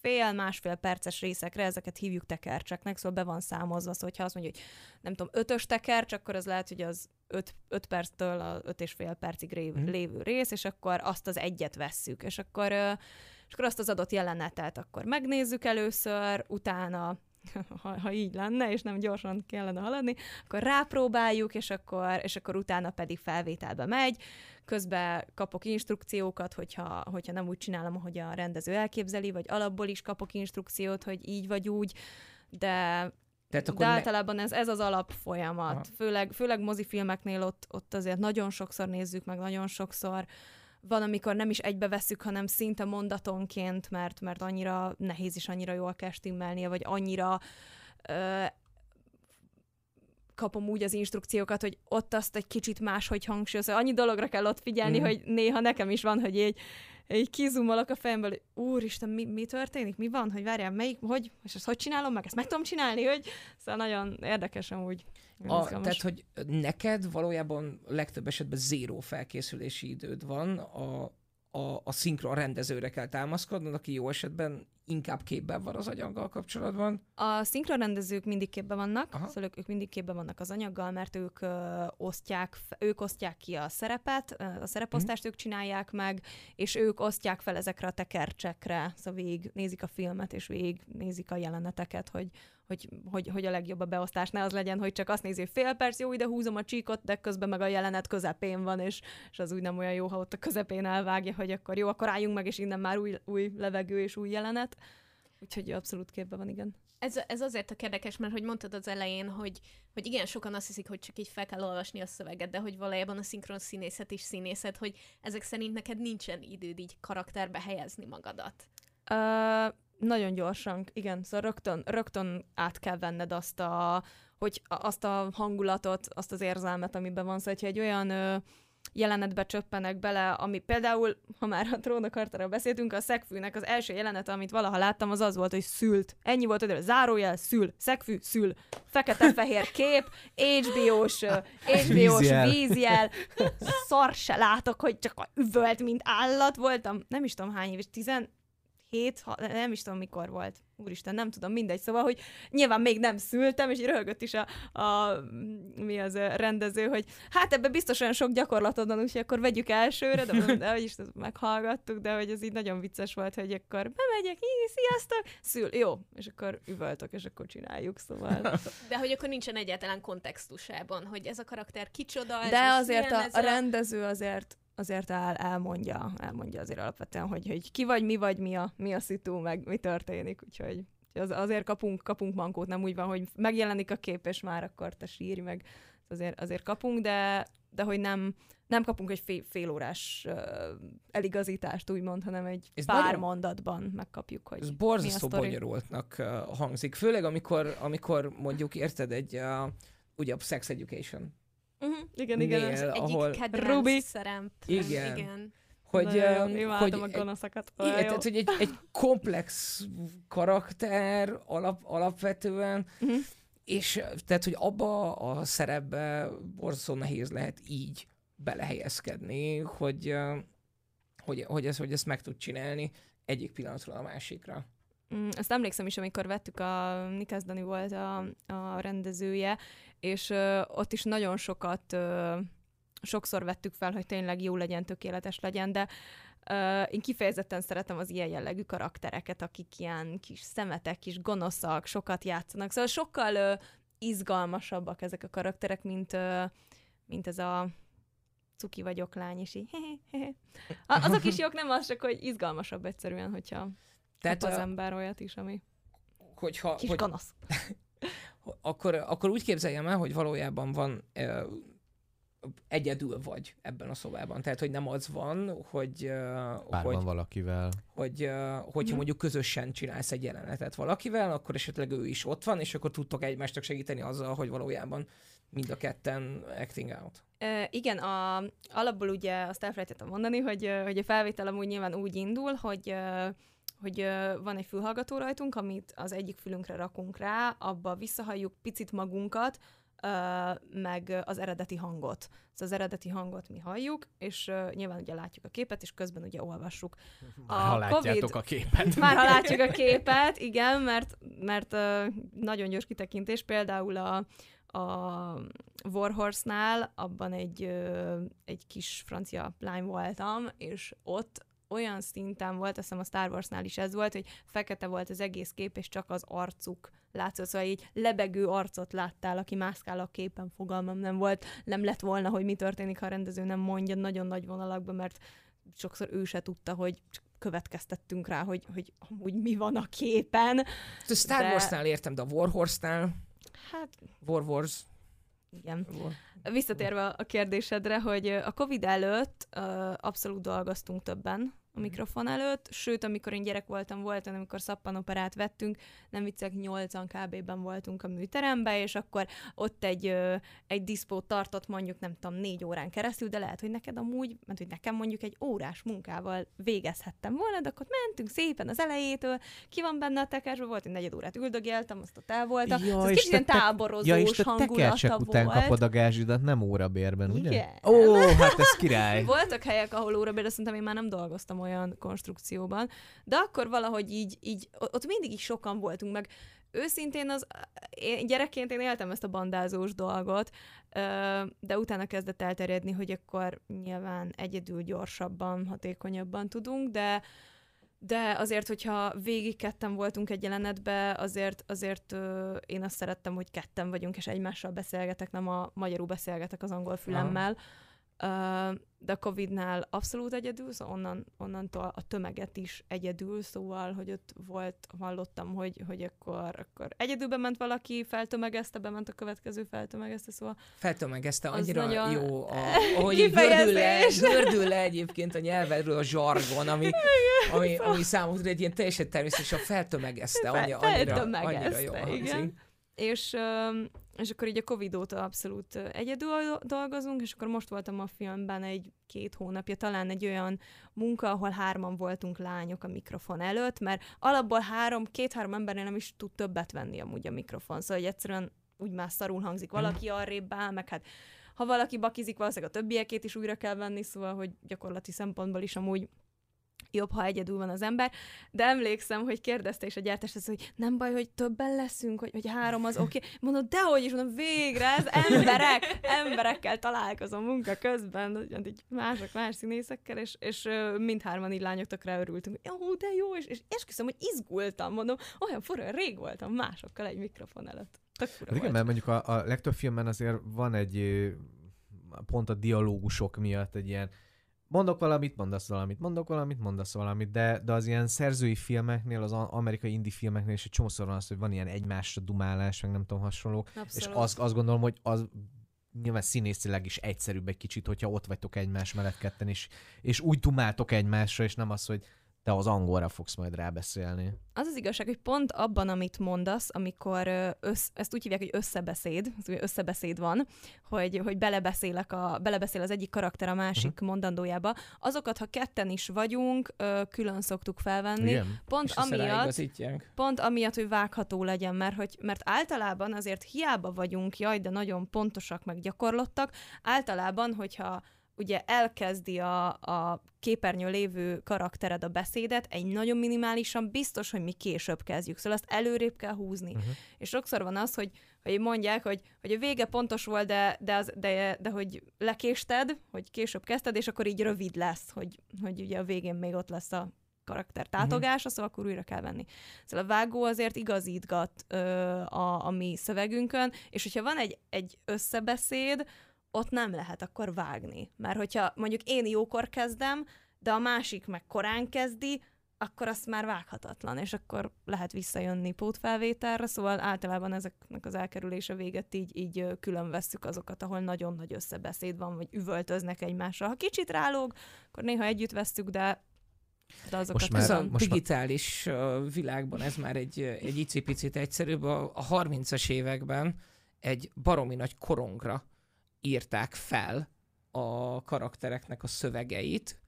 fél-másfél perces részekre, ezeket hívjuk tekercseknek, szóval be van számozva, szóval hogyha azt mondja, hogy nem tudom, ötös tekercs, akkor az lehet, hogy az öt, öt perctől a öt és fél percig ré,
Mhm.
lévő rész, és akkor azt az egyet vesszük, és akkor, és akkor azt az adott jelenetet akkor megnézzük először, utána ha, ha így lenne, és nem gyorsan kellene haladni, akkor rápróbáljuk, és akkor, és akkor utána pedig felvételbe megy, közben kapok instrukciókat, hogyha, hogyha nem úgy csinálom, ahogy a rendező elképzeli, vagy alapból is kapok instrukciót, hogy így vagy úgy, de,
Tehát akkor
de
ne,
általában ez, ez az alapfolyamat.
Aha.
Főleg, főleg mozifilmeknél ott, ott azért nagyon sokszor nézzük meg, nagyon sokszor van, amikor nem is egybe veszük, hanem szinte mondatonként, mert, mert annyira nehéz is annyira jól kell stimmelnie, vagy annyira ö, kapom úgy az instrukciókat, hogy ott azt egy kicsit máshogy hangsúlyozza. Annyi dologra kell ott figyelni, mm. hogy néha nekem is van, hogy így, így kizumolok a fejemből, hogy úristen, mi, mi történik, mi van, hogy várjál, melyik, hogy, és ezt hogy csinálom meg, ezt meg tudom csinálni, hogy szóval nagyon érdekes amúgy.
A, tehát, hogy neked valójában legtöbb esetben zéró felkészülési időd van, a, a, a szinkron rendezőre kell támaszkodnod, aki jó esetben inkább képben van az anyaggal kapcsolatban.
A szinkronrendezők mindig képben vannak,
Aha.
szóval ők, mindig képben vannak az anyaggal, mert ők ö, osztják, ők osztják ki a szerepet, a szereposztást
Mhm.
ők csinálják meg, és ők osztják fel ezekre a tekercsekre, szóval végig nézik a filmet, és végig nézik a jeleneteket, hogy, hogy, hogy, hogy a legjobb a beosztás, ne az legyen, hogy csak azt nézi, hogy fél perc, jó, ide húzom a csíkot, de közben meg a jelenet közepén van, és, és az úgy nem olyan jó, ha ott a közepén elvágja, hogy akkor jó, akkor álljunk meg, és innen már új, új levegő és új jelenet. Úgyhogy abszolút képben van, igen.
Ez, ez azért a érdekes, mert hogy mondtad az elején, hogy, hogy igen, sokan azt hiszik, hogy csak így fel kell olvasni a szöveget, de hogy valójában a szinkron színészet is színészet, hogy ezek szerint neked nincsen időd így karakterbe helyezni magadat.
Ö, nagyon gyorsan, igen, szóval rögtön, rögtön át kell venned azt a, hogy azt a hangulatot, azt az érzelmet, amiben van, szóval hogyha egy olyan ö, jelenetbe csöppenek bele, ami például, ha már a trónokartára beszéltünk, a szegfűnek az első jelenete, amit valaha láttam, az az volt, hogy szült. Ennyi volt, hogy zárójel, szül, szegfű, szül, fekete-fehér kép, HBO-s, HBO-s
Vízjel.
vízjel, szar se látok, hogy csak üvölt, mint állat voltam. Nem is tudom hány éves, tizen, hét, ha, nem is tudom mikor volt, úristen, nem tudom, mindegy, szóval, hogy nyilván még nem szültem, és így röhögött is a, a mi az a rendező, hogy hát ebbe biztos olyan sok gyakorlatod van, úgyhogy akkor vegyük elsőre, de, de is meghallgattuk, de hogy ez így nagyon vicces volt, hogy akkor bemegyek, így, sziasztok, szül, jó, és akkor üvöltök, és akkor csináljuk, szóval.
De hogy akkor nincsen egyáltalán kontextusában, hogy ez a karakter kicsoda, ez
De azért a, a rendező azért azért el, elmondja, elmondja azért alapvetően, hogy, hogy ki vagy, mi vagy, mi a, mi a szitu, meg mi történik, úgyhogy az, azért kapunk, kapunk mankót, nem úgy van, hogy megjelenik a kép, és már akkor te sírj, meg azért, azért kapunk, de, de hogy nem, nem kapunk egy fél, fél órás uh, eligazítást, úgymond, hanem egy
Ez
pár
nagyon-
mondatban megkapjuk, hogy
Ez borzasztó bonyolultnak uh, hangzik. Főleg, amikor, amikor mondjuk érted egy, uh, ugye a Sex Education,
Uh-huh. Igen, igen.
Nél-
egyik
ahol-
kedvenc
Ruby.
Igen.
igen.
hogy, uh,
imádom
hogy
a gonoszokat.
Igen,
jó.
tehát, hogy egy, egy komplex karakter alap, alapvetően,
Mhm.
és tehát, hogy abba a szerepbe borzasztó nehéz lehet így belehelyezkedni, hogy, hogy, hogy, ez, hogy ezt meg tud csinálni egyik pillanatról a másikra.
Mm, Azt emlékszem is, amikor vettük a Nikás Dani volt a, a rendezője, és ö, ott is nagyon sokat, ö, sokszor vettük fel, hogy tényleg jó legyen, tökéletes legyen, de ö, én kifejezetten szeretem az ilyen jellegű karaktereket, akik ilyen kis szemetek, kis gonoszak, sokat játszanak. Szóval sokkal ö, izgalmasabbak ezek a karakterek, mint, ö, mint ez a cuki vagyok lány, és így A- Azok is jók, nem az, csak hogy izgalmasabb egyszerűen, hogyha
Tehát,
az
uh,
ember olyat is, ami
hogyha,
kis
hogy,
gonosz.
akkor, akkor úgy képzeljem el, hogy valójában van ö, egyedül vagy ebben a szobában. Tehát, hogy nem az van, hogy,
Bár
hogy,
van valakivel.
hogy hogyha
Mhm.
mondjuk közösen csinálsz egy jelenetet valakivel, akkor esetleg ő is ott van, és akkor tudtok egymásnak segíteni azzal, hogy valójában mind a ketten acting out.
Uh, igen, a, alapból ugye azt elfelejtettem mondani, hogy, hogy a felvétel amúgy nyilván úgy indul, hogy hogy van egy fülhallgató rajtunk, amit az egyik fülünkre rakunk rá, abba visszahalljuk picit magunkat, meg az eredeti hangot. Szóval az eredeti hangot mi halljuk, és nyilván ugye látjuk a képet, és közben ugye olvassuk.
Már ha látjátok a képet.
Már ha látjuk a képet, igen, mert, mert nagyon gyors kitekintés, például a, a Warhorse-nál abban egy, egy kis francia lány voltam, és ott olyan szinten volt, azt hiszem a Star Wars-nál is ez volt, hogy fekete volt az egész kép, és csak az arcuk látszott, szóval így lebegő arcot láttál, aki mászkál a képen, fogalmam nem volt, nem lett volna, hogy mi történik, ha a rendező nem mondja nagyon nagy vonalakban, mert sokszor ő se tudta, hogy csak következtettünk rá, hogy, hogy amúgy mi van a képen.
A Star
De-
Wars-nál értem, de a Warhorse-nál,
Hát
War Wars,
igen.
War,
Visszatérve a kérdésedre, hogy a Covid előtt abszolút dolgoztunk többen a mikrofon előtt, sőt, amikor én gyerek voltam, volt, olyan, amikor szappanoperát vettünk, nem viccek, nyolcan kb-ben voltunk a műteremben, és akkor ott egy, egy diszpót tartott mondjuk, nem tudom, négy órán keresztül, de lehet, hogy neked amúgy, mert hogy nekem mondjuk egy órás munkával végezhettem volna, de akkor mentünk szépen az elejétől, ki van benne a tekercsben, volt egy negyed órát üldögéltem, azt ott el voltam,
Ja, és
kicsit ilyen táborozós
Ja, és
hangulata
után
volt.
kapod a gázsidat, nem órabérben, ugye?
Igen.
Ó, hát ez király.
Voltak helyek, ahol órabérre szerintem én már nem dolgoztam olyan konstrukcióban, de akkor valahogy így, így ott mindig is sokan voltunk, meg. Őszintén az, én gyerekként én éltem ezt a bandázós dolgot, de utána kezdett elterjedni, hogy akkor nyilván egyedül gyorsabban, hatékonyabban tudunk, de de azért, hogyha végig ketten voltunk egy jelenetbe, azért, azért ö, én azt szerettem, hogy ketten vagyunk, és egymással beszélgetek, nem a magyarul beszélgetek az angol fülemmel. Ö, de a Covid-nál abszolút egyedül, szóval onnan, onnantól a tömeget is egyedül, szóval, hogy ott volt, hallottam, hogy, hogy akkor, akkor egyedül bement valaki, feltömegezte, bement a következő feltömegezte, szóval
feltömegezte, annyira
nagyon-
jó, a, ahogy gördül le, gördül le egyébként a nyelvedről a zsargon, ami, ami, ami számomra egy ilyen teljesen természetes, a feltömegezte,
Fel-
annyira, annyira, annyira jó
igen.
hangzik.
És, és akkor így a Covid óta abszolút egyedül do- dolgozunk, és akkor most voltam a filmben egy-két hónapja, talán egy olyan munka, ahol hárman voltunk lányok a mikrofon előtt, mert alapból három, két-három embernél nem is tud többet venni amúgy a mikrofon, szóval hogy egyszerűen úgy már szarul hangzik. Valaki arrébb áll, meg hát ha valaki bakizik, valószínűleg a többiekét is újra kell venni, szóval hogy gyakorlati szempontból is amúgy jobb, ha egyedül van az ember, de emlékszem, hogy kérdezte is a gyártás, hogy nem baj, hogy többen leszünk, hogy, hogy három az oké. Okay. Mondod, dehogy is, mondom, végre, ez emberek, emberekkel találkozom munka közben, így mások, más színészekkel, és, és mindhárman így lányok tökre örültünk. Jó, de jó, és, és esküszöm, hogy izgultam, mondom, olyan forró, rég voltam másokkal egy mikrofon előtt. Tök
hát igen, mert mondjuk a, a legtöbb filmben azért van egy pont a dialógusok miatt egy ilyen mondok valamit, mondasz valamit, mondok valamit, mondasz valamit, de, de az ilyen szerzői filmeknél, az amerikai indie filmeknél is egy csomószor van az, hogy van ilyen egymásra dumálás, meg nem tudom hasonló, Abszolút. és azt, azt gondolom, hogy az nyilván színészileg is egyszerűbb egy kicsit, hogyha ott vagytok egymás mellett ketten, és, és úgy dumáltok egymásra, és nem az, hogy te az angolra fogsz majd rábeszélni.
Az az igazság, hogy pont abban, amit mondasz, amikor össz, ezt úgy hívják, hogy összebeszéd, összebeszéd van, hogy, hogy belebeszélek a, belebeszél az egyik karakter a másik uh-huh. mondandójába, azokat, ha ketten is vagyunk, külön szoktuk felvenni. Igen. Pont amiatt, pont amiatt, hogy vágható legyen, mert, hogy, mert általában azért hiába vagyunk, jaj, de nagyon pontosak, meg gyakorlottak, általában, hogyha ugye elkezdi a, a képernyő lévő karaktered a beszédet, egy nagyon minimálisan biztos, hogy mi később kezdjük, szóval azt előrébb kell húzni. Uh-huh. És sokszor van az, hogy, hogy mondják, hogy, hogy a vége pontos volt, de, de, az, de, de hogy lekésted, hogy később kezdted, és akkor így rövid lesz, hogy, hogy ugye a végén még ott lesz a karakter tátogása, uh-huh. szóval akkor újra kell venni. Szóval a vágó azért igazítgat ö, a, a mi szövegünkön, és hogyha van egy, egy összebeszéd, ott nem lehet akkor vágni. Mert hogyha mondjuk én jókor kezdem, de a másik meg korán kezdi, akkor azt már vághatatlan, és akkor lehet visszajönni pótfelvételre, szóval általában ezeknek az elkerülése véget így, így külön vesszük azokat, ahol nagyon nagy összebeszéd van, vagy üvöltöznek egymásra. Ha kicsit rálóg, akkor néha együtt veszük, de
de azokat most már, ez a most digitális már... világban ez már egy, egy icipicit egyszerűbb. A, a 30-as években egy baromi nagy korongra írták fel a karaktereknek a szövegeit,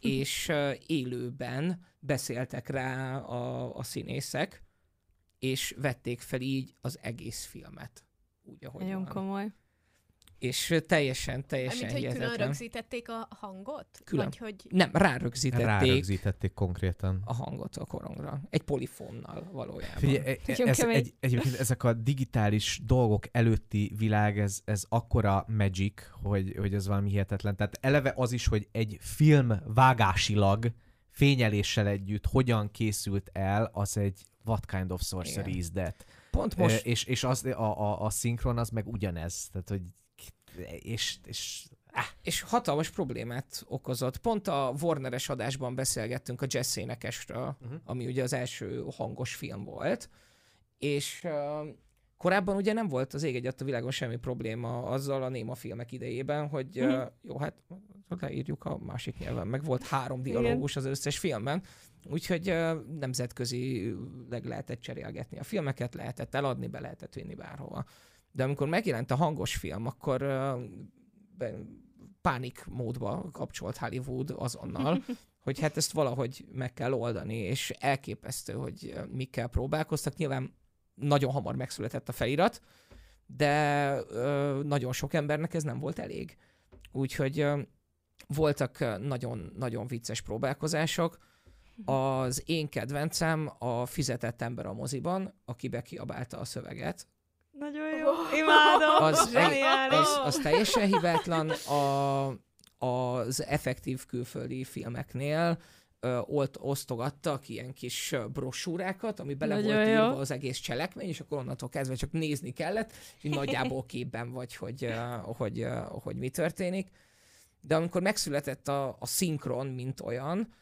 hm. és élőben beszéltek rá a, a színészek, és vették fel így az egész filmet. Úgy, ahogy
Nagyon van. komoly
és teljesen, teljesen
Mint, hogy külön rögzítették a hangot?
Külön.
Vagy hogy...
Nem, rárögzítették.
Rárögzítették konkrétan.
A hangot a korongra. Egy polifonnal valójában.
Figyelj, e, e, ez, egy, egyébként ezek a digitális dolgok előtti világ, ez, ez akkora magic, hogy, hogy ez valami hihetetlen. Tehát eleve az is, hogy egy film vágásilag fényeléssel együtt hogyan készült el, az egy what kind of sorcery Igen. is that?
Pont most. E,
és, és az, a, a, a szinkron az meg ugyanez. Tehát, hogy és, és
Ah, és hatalmas problémát okozott. Pont a Warneres adásban beszélgettünk a jazz énekesről, uh-huh. ami ugye az első hangos film volt, és uh, korábban ugye nem volt az ég egy a világon semmi probléma azzal a néma filmek idejében, hogy uh, jó, hát leírjuk a másik nyelven, meg volt három dialógus az összes filmben, úgyhogy uh, nemzetközileg lehetett cserélgetni a filmeket, lehetett eladni, be lehetett vinni bárhova. De amikor megjelent a hangos film, akkor pánik módba kapcsolt Hollywood azonnal, hogy hát ezt valahogy meg kell oldani, és elképesztő, hogy mikkel próbálkoztak. Nyilván nagyon hamar megszületett a felirat, de ö, nagyon sok embernek ez nem volt elég. Úgyhogy ö, voltak nagyon-nagyon vicces próbálkozások. Az én kedvencem a fizetett ember a moziban, aki bekiabálta a szöveget,
nagyon jó. Imádom.
Az, az, az teljesen hibátlan. A, az effektív külföldi filmeknél ö, ott osztogattak ilyen kis brosúrákat, ami bele Nagyon volt jó. írva az egész cselekmény, és akkor onnantól kezdve csak nézni kellett, és nagyjából képben vagy, hogy, hogy, hogy, hogy mi történik. De amikor megszületett a, a szinkron, mint olyan,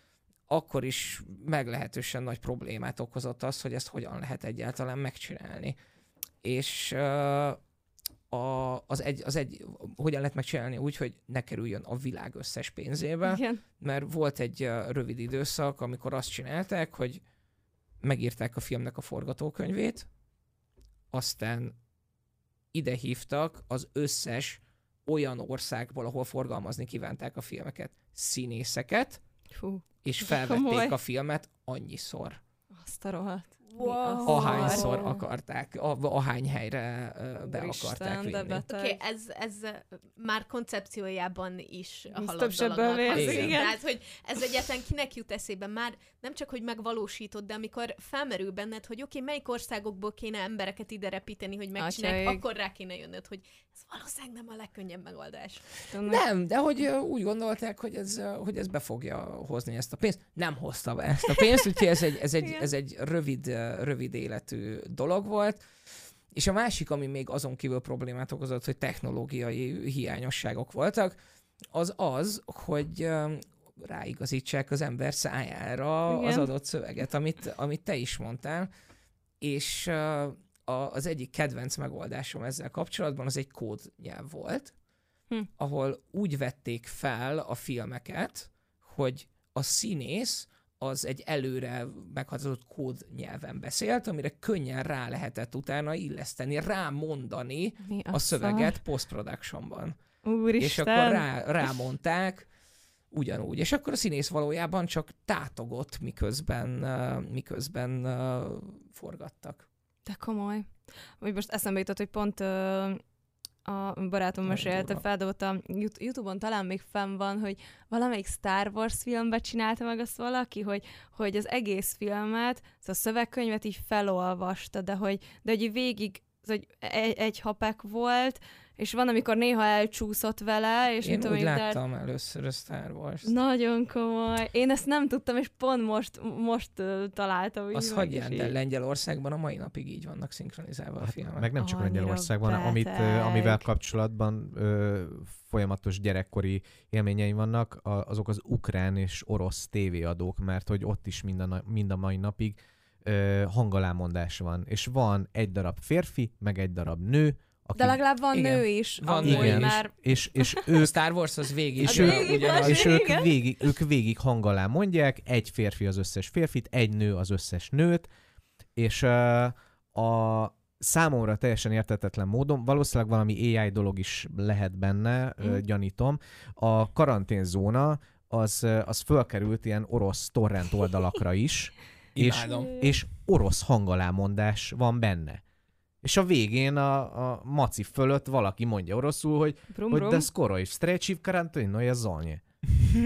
akkor is meglehetősen nagy problémát okozott az, hogy ezt hogyan lehet egyáltalán megcsinálni és a, az, egy, az egy, hogyan lehet megcsinálni úgy, hogy ne kerüljön a világ összes pénzébe, Igen. mert volt egy rövid időszak, amikor azt csinálták, hogy megírták a filmnek a forgatókönyvét, aztán ide hívtak az összes olyan országból, ahol forgalmazni kívánták a filmeket, színészeket, Fú, és felvették komoly. a filmet annyiszor.
Azt a rohadt Wow.
ahányszor akarták, a- ahány helyre be
Úristen,
akarták
de
vinni.
beteg.
Oké, okay, ez, ez már koncepciójában is
vérzik,
hangzik.
igen.
Tehát, hogy ez egyáltalán kinek jut eszébe? Már nem csak, hogy megvalósítod, de amikor felmerül benned, hogy oké, okay, melyik országokból kéne embereket ide repíteni, hogy megcsinálják, akkor rá kéne jönnöd, hogy ez valószínűleg nem a legkönnyebb megoldás.
Nem, de hogy úgy gondolták, hogy ez, hogy ez be fogja hozni ezt a pénzt. Nem hozta be ezt a pénzt, úgyhogy ez egy, ez egy,
Igen.
ez egy rövid, rövid életű dolog volt. És a másik, ami még azon kívül problémát okozott, hogy technológiai hiányosságok voltak, az az, hogy ö, ráigazítsák az ember szájára
Igen.
az adott szöveget, amit, amit te is mondtál, és a, az egyik kedvenc megoldásom ezzel kapcsolatban az egy kódnyelv volt,
Hm.
ahol úgy vették fel a filmeket, hogy a színész az egy előre meghatározott kódnyelven beszélt, amire könnyen rá lehetett utána illeszteni, rámondani
Mi
a szöveget post-productionban.
Úristen.
És akkor rá, rámondták ugyanúgy. És akkor a színész valójában csak tátogott, miközben, miközben forgattak.
De komoly. Vagy most eszembe jutott, hogy pont a barátom mesélte,
durva.
feldobott a Yout- Youtube-on talán még fenn van, hogy valamelyik Star Wars filmbe csinálta meg azt valaki, hogy, hogy az egész filmet, szóval a szövegkönyvet így felolvasta, de hogy, de hogy végig hogy egy, egy hapek volt, és van, amikor néha elcsúszott vele, és
Én
mit tudom
úgy
én, de-
láttam először a Star wars
Nagyon komoly. Én ezt nem tudtam, és pont most, most uh, találtam. így
Az hagyján, de Lengyelországban a mai napig így vannak szinkronizálva a filmek.
Hát, meg nem csak
Annyira
Lengyelországban, amit,
beteg.
amivel kapcsolatban ö, folyamatos gyerekkori élményeim vannak, a, azok az ukrán és orosz tévéadók, mert hogy ott is mind a, mind a mai napig ö, hangalámondás van. És van egy darab férfi, meg egy darab nő, aki...
De legalább van
Igen.
nő is,
Van nő
igen,
mert
és, és
A
ők
Star Wars az végig
és, ő,
végig
ugyanaz.
és ők,
igen.
végig, ők végig hangalá mondják, egy férfi az összes férfit, egy nő az összes nőt, és uh, a számomra teljesen értetetlen módon, valószínűleg valami AI dolog is lehet benne,
Mm.
gyanítom, a karanténzóna az, az fölkerült ilyen orosz torrent oldalakra is, és,
Imádom.
és orosz hangalámondás van benne és a végén a, a maci fölött valaki mondja oroszul, hogy,
brum,
hogy de szkoroj, stretchy v karanténoje zonje.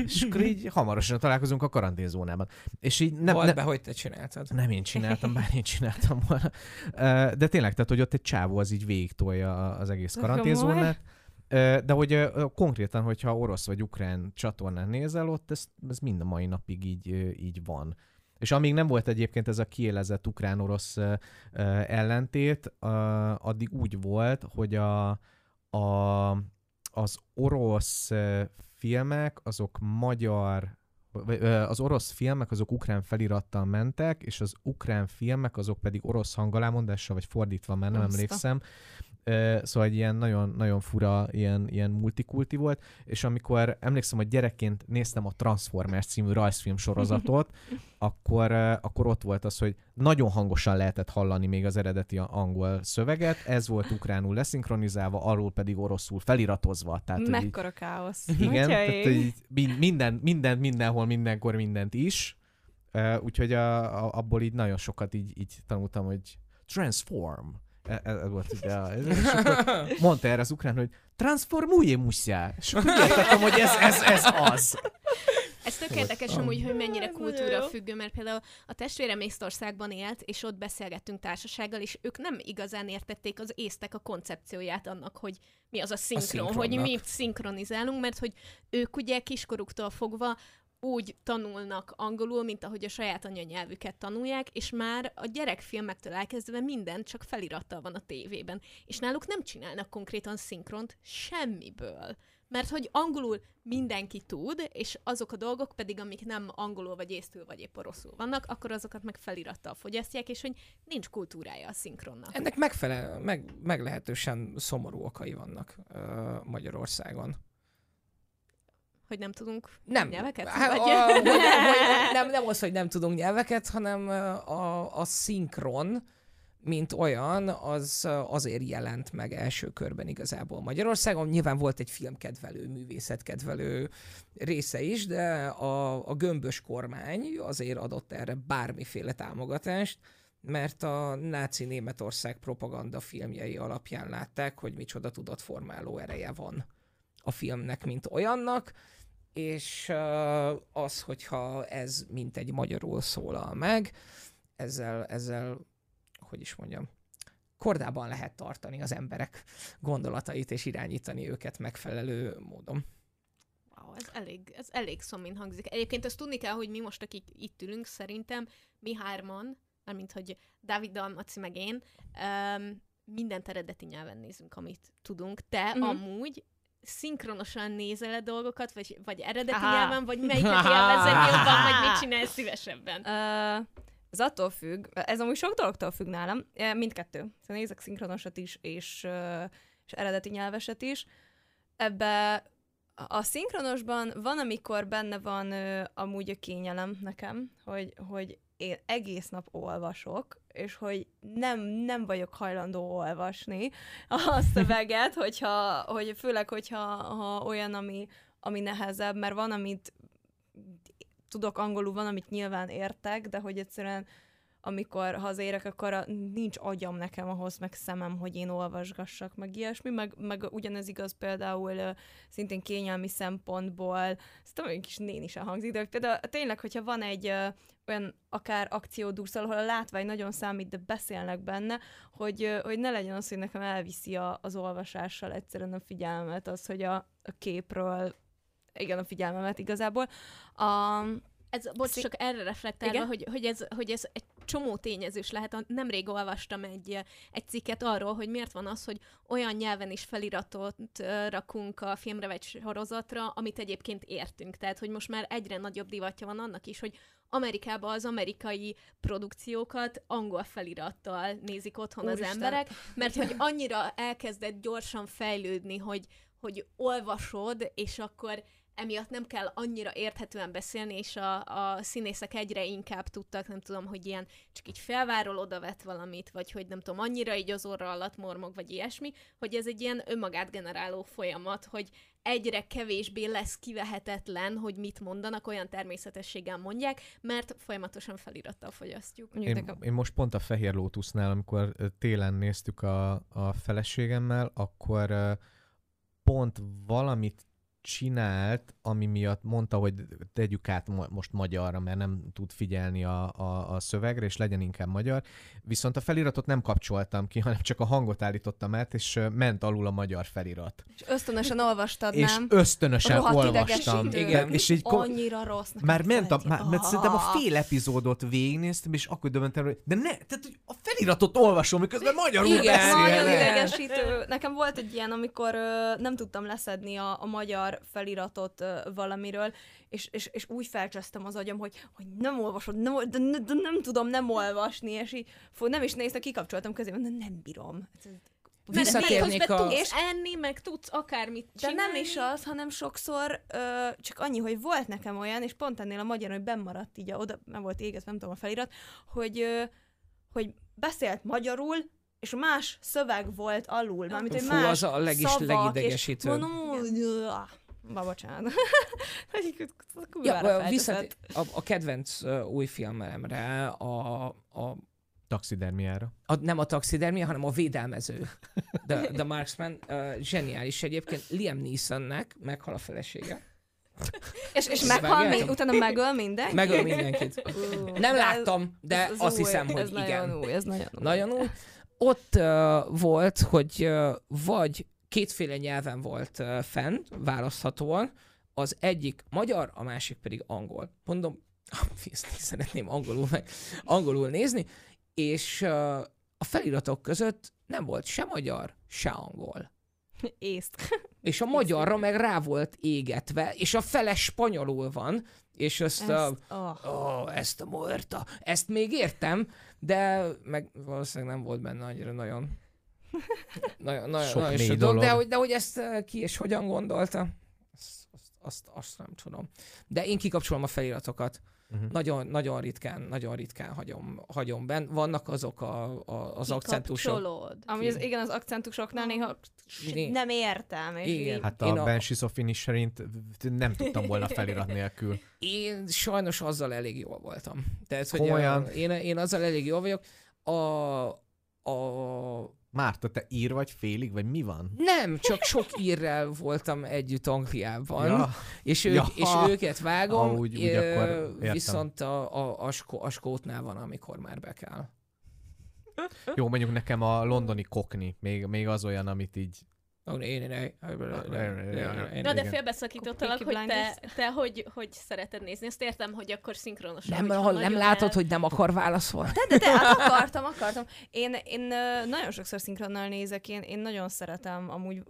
és akkor így hamarosan találkozunk a karanténzónában. És így
nem... Volt
nem,
be, hogy te csináltad.
Nem én csináltam, bár én csináltam volna. De tényleg, tehát, hogy ott egy csávó az így végigtolja az egész karanténzónát. De hogy konkrétan, hogyha orosz vagy ukrán csatornán nézel, ott ez, ez mind a mai napig így, így van. És amíg nem volt egyébként ez a kiélezett ukrán-orosz ellentét, addig úgy volt, hogy a, a, az orosz filmek, azok magyar az orosz filmek azok ukrán felirattal mentek, és az ukrán filmek azok pedig orosz hangalámondással, vagy fordítva, már nem
Azt a-
emlékszem. Szóval egy ilyen nagyon, nagyon fura, ilyen, ilyen multikulti volt, és amikor emlékszem, hogy gyerekként néztem a Transformers című rajzfilm sorozatot, akkor, akkor ott volt az, hogy nagyon hangosan lehetett hallani még az eredeti angol szöveget, ez volt ukránul leszinkronizálva, arról pedig oroszul feliratozva. Tehát, hogy így-
Mekkora káosz.
igen, tehát így min- minden, minden, mindenhol, mindenkor mindent is. Uh, úgyhogy a, a, abból így nagyon sokat így, így tanultam, hogy transform. E- Ez volt ugye. a- és akkor mondta erre az ukrán, hogy transformuje muszjá. És akkor értettem, hogy ez, ez, ez az.
Ez tök érdekes amúgy, hogy mennyire kultúra függő, mert például a testvérem Észtországban élt, és ott beszélgettünk társasággal, és ők nem igazán értették az észtek a koncepcióját annak, hogy mi az a szinkron, hogy
szinkronnak.
mi szinkronizálunk, mert hogy ők ugye kiskoruktól fogva úgy tanulnak angolul, mint ahogy a saját anyanyelvüket tanulják, és már a gyerekfilmektől elkezdve minden csak felirattal van a tévében. És náluk nem csinálnak konkrétan szinkront semmiből. Mert hogy angolul mindenki tud, és azok a dolgok pedig, amik nem angolul, vagy észtül, vagy épp oroszul vannak, akkor azokat meg felirattal fogyasztják, és hogy nincs kultúrája a szinkronnak.
Ennek megfelel, meg, meglehetősen szomorú okai vannak uh, Magyarországon.
Hogy nem tudunk
Nem.
nyelveket?
Hát,
Vagy-
a, hogy, hogy, nem, nem az, hogy nem tudunk nyelveket, hanem a, a szinkron, mint olyan, az azért jelent meg első körben igazából Magyarországon. Nyilván volt egy filmkedvelő, művészetkedvelő része is, de a, a gömbös kormány azért adott erre bármiféle támogatást, mert a náci Németország propaganda filmjei alapján látták, hogy micsoda tudatformáló ereje van a filmnek, mint olyannak, és az, hogyha ez mint egy magyarul szólal meg, ezzel, ezzel, hogy is mondjam, kordában lehet tartani az emberek gondolatait, és irányítani őket megfelelő módon.
Wow, ez elég, ez elég szomin hangzik. Egyébként azt tudni kell, hogy mi most, akik itt ülünk, szerintem mi hárman, mármint hogy Dávid, Dalmaci meg én, um, mindent eredeti nyelven nézünk, amit tudunk. Te
Mhm.
amúgy szinkronosan nézel -e dolgokat, vagy, vagy eredeti
Aha.
nyelven, vagy melyiket élvezed jobban, vagy mit csinálsz szívesebben?
Ö, ez attól függ, ez amúgy sok dologtól függ nálam, mindkettő. Szóval nézek szinkronosat is, és, és eredeti nyelveset is. Ebbe a- szinkronosban van, amikor benne van amúgy a kényelem nekem, hogy, hogy én egész nap olvasok, és hogy nem, nem vagyok hajlandó olvasni a szöveget, hogyha, hogy főleg, hogyha ha olyan, ami, ami nehezebb, mert van, amit tudok angolul, van, amit nyilván értek, de hogy egyszerűen amikor hazérek, akkor a, nincs agyam nekem ahhoz, meg szemem, hogy én olvasgassak, meg ilyesmi, meg, meg ugyanez igaz például ö, szintén kényelmi szempontból, tudom, hogy kis néni sem hangzik, de például tényleg, hogyha van egy ö, olyan akár akciódúszal, ahol a látvány nagyon számít, de beszélnek benne, hogy, ö, hogy ne legyen az, hogy nekem elviszi a, az olvasással egyszerűen a figyelmet, az, hogy a, a képről igen, a figyelmemet igazából. A,
Ez, bocs,
Szi-
csak erre reflektálva,
Igen?
hogy, hogy, ez, hogy ez egy csomó tényezős lehet. Nemrég olvastam egy, eh, egy cikket arról, hogy miért van az, hogy olyan nyelven is feliratot ö, rakunk a filmre vagy sorozatra, amit egyébként értünk. Tehát, hogy most már egyre nagyobb divatja van annak is, hogy Amerikában az amerikai produkciókat angol felirattal nézik otthon
Úristen.
az emberek, mert hogy annyira elkezdett gyorsan fejlődni, hogy, hogy olvasod, és akkor emiatt nem kell annyira érthetően beszélni, és a, a színészek egyre inkább tudtak, nem tudom, hogy ilyen csak így felváról odavet valamit, vagy hogy nem tudom, annyira így az orra alatt mormog, vagy ilyesmi, hogy ez egy ilyen önmagát generáló folyamat, hogy egyre kevésbé lesz kivehetetlen, hogy mit mondanak, olyan természetességgel mondják, mert folyamatosan felirattal fogyasztjuk.
Én,
nekem,
én most pont a Fehér Lótusznál, amikor télen néztük a, a feleségemmel, akkor pont valamit csinált, ami miatt mondta, hogy tegyük át mo- most magyarra, mert nem tud figyelni a, a, a szövegre, és legyen inkább magyar. Viszont a feliratot nem kapcsoltam ki, hanem csak a hangot állítottam át, és ment alul a magyar felirat.
és ösztönösen olvastad,
és
nem?
ösztönösen
Rohadt
olvastam.
Igen.
És így kom-
Annyira rossz.
már ment a, már, mert szerintem a
Ah.
fél epizódot végignéztem, és akkor döbbentem, hogy de ne, tehát hogy a feliratot olvasom, miközben magyarul
Igen.
Nagyon idegesítő. Nekem volt egy ilyen, amikor nem tudtam leszedni a, a magyar feliratot ö, valamiről, és, és, és úgy felcsesztem az agyam, hogy, hogy nem olvasod, nem, de, de, de, nem tudom nem olvasni, és így fú, nem is néztem, kikapcsoltam közé, de nem bírom.
Mert
Visszatérnék
miközben
a...
tudsz enni, meg tudsz akármit
De
csinálni.
nem is az, hanem sokszor ö, csak annyi, hogy volt nekem olyan, és pont ennél a magyarul, hogy bennmaradt így, a, oda nem volt égezve, nem tudom a felirat, hogy, ö, hogy beszélt magyarul, és más szöveg volt alul, mármint, hogy
Fú,
más
az a legis-
szavak,
legidegesítőbb.
És mondom, ba, bocsánat.
Ja, visszat, a, a kedvenc uh, új filmemre, a, a,
Taxidermiára.
a, nem a taxidermia, hanem a védelmező. The, the Marksman, uh, zseniális egyébként. Liam Neesonnek meghal a felesége.
és, és meghal, mi, utána megöl mindenki?
Megöl mindenkit.
Ú,
Nem láttam, de
ez- ez
azt
új,
hiszem, hogy
ez
igen.
Nagyon új, ez nagyon új.
Nagyon új. Ott uh, volt, hogy uh, vagy kétféle nyelven volt fenn, választhatóan, az egyik magyar, a másik pedig angol. Mondom, szeretném angolul, meg, angolul nézni, és a feliratok között nem volt se magyar, se angol.
Észt.
És a magyarra meg rá volt égetve, és a fele spanyolul van, és ezt, ezt a,
oh.
Oh, ezt a muerta. Ezt még értem, de meg valószínűleg nem volt benne annyira nagyon nagyon, nagyon,
Sok
nagyon
mély
sok dolog, de hogy, de hogy ezt eh, ki és hogyan gondolta, azt, azt, azt, azt nem tudom. De én kikapcsolom a feliratokat.
Uh-huh.
Nagyon, nagyon ritkán, nagyon ritkán hagyom, hagyom benn. Vannak azok a, a, az akcentusok.
Amúgy az, igen, az akcentusoknál néha nem értem. És
Igen.
Így,
Hát a
a-
Banshees of Inisherint nem tudtam volna felirat nélkül.
Én sajnos azzal elég jól voltam. Tehát, hogy
Komolyan?
a, én, én azzal elég jól vagyok. a, a
Márta, te ír vagy félig, vagy mi van?
nem, csak sok írrel voltam együtt Angliában,
Ja,
és, ők,
Ja.
és őket vágom,
Ah, úgy- úgy
ö,
akkor értem.
viszont a, a, a, skó, a skótnál van, amikor már be kell.
jó, mondjuk nekem a londoni kokni, még, még az olyan, amit így...
Ó, né, né, né.
Na de félbeszakítottalak, hogy te, te hogy, hogy szereted nézni. Azt értem, hogy akkor szinkronosan.
Nem, ha nem látod,
el-
hogy nem akar válaszolni?
De, de, de, hát akartam, akartam. Én, én nagyon sokszor szinkronnal nézek, én, én nagyon szeretem, amúgy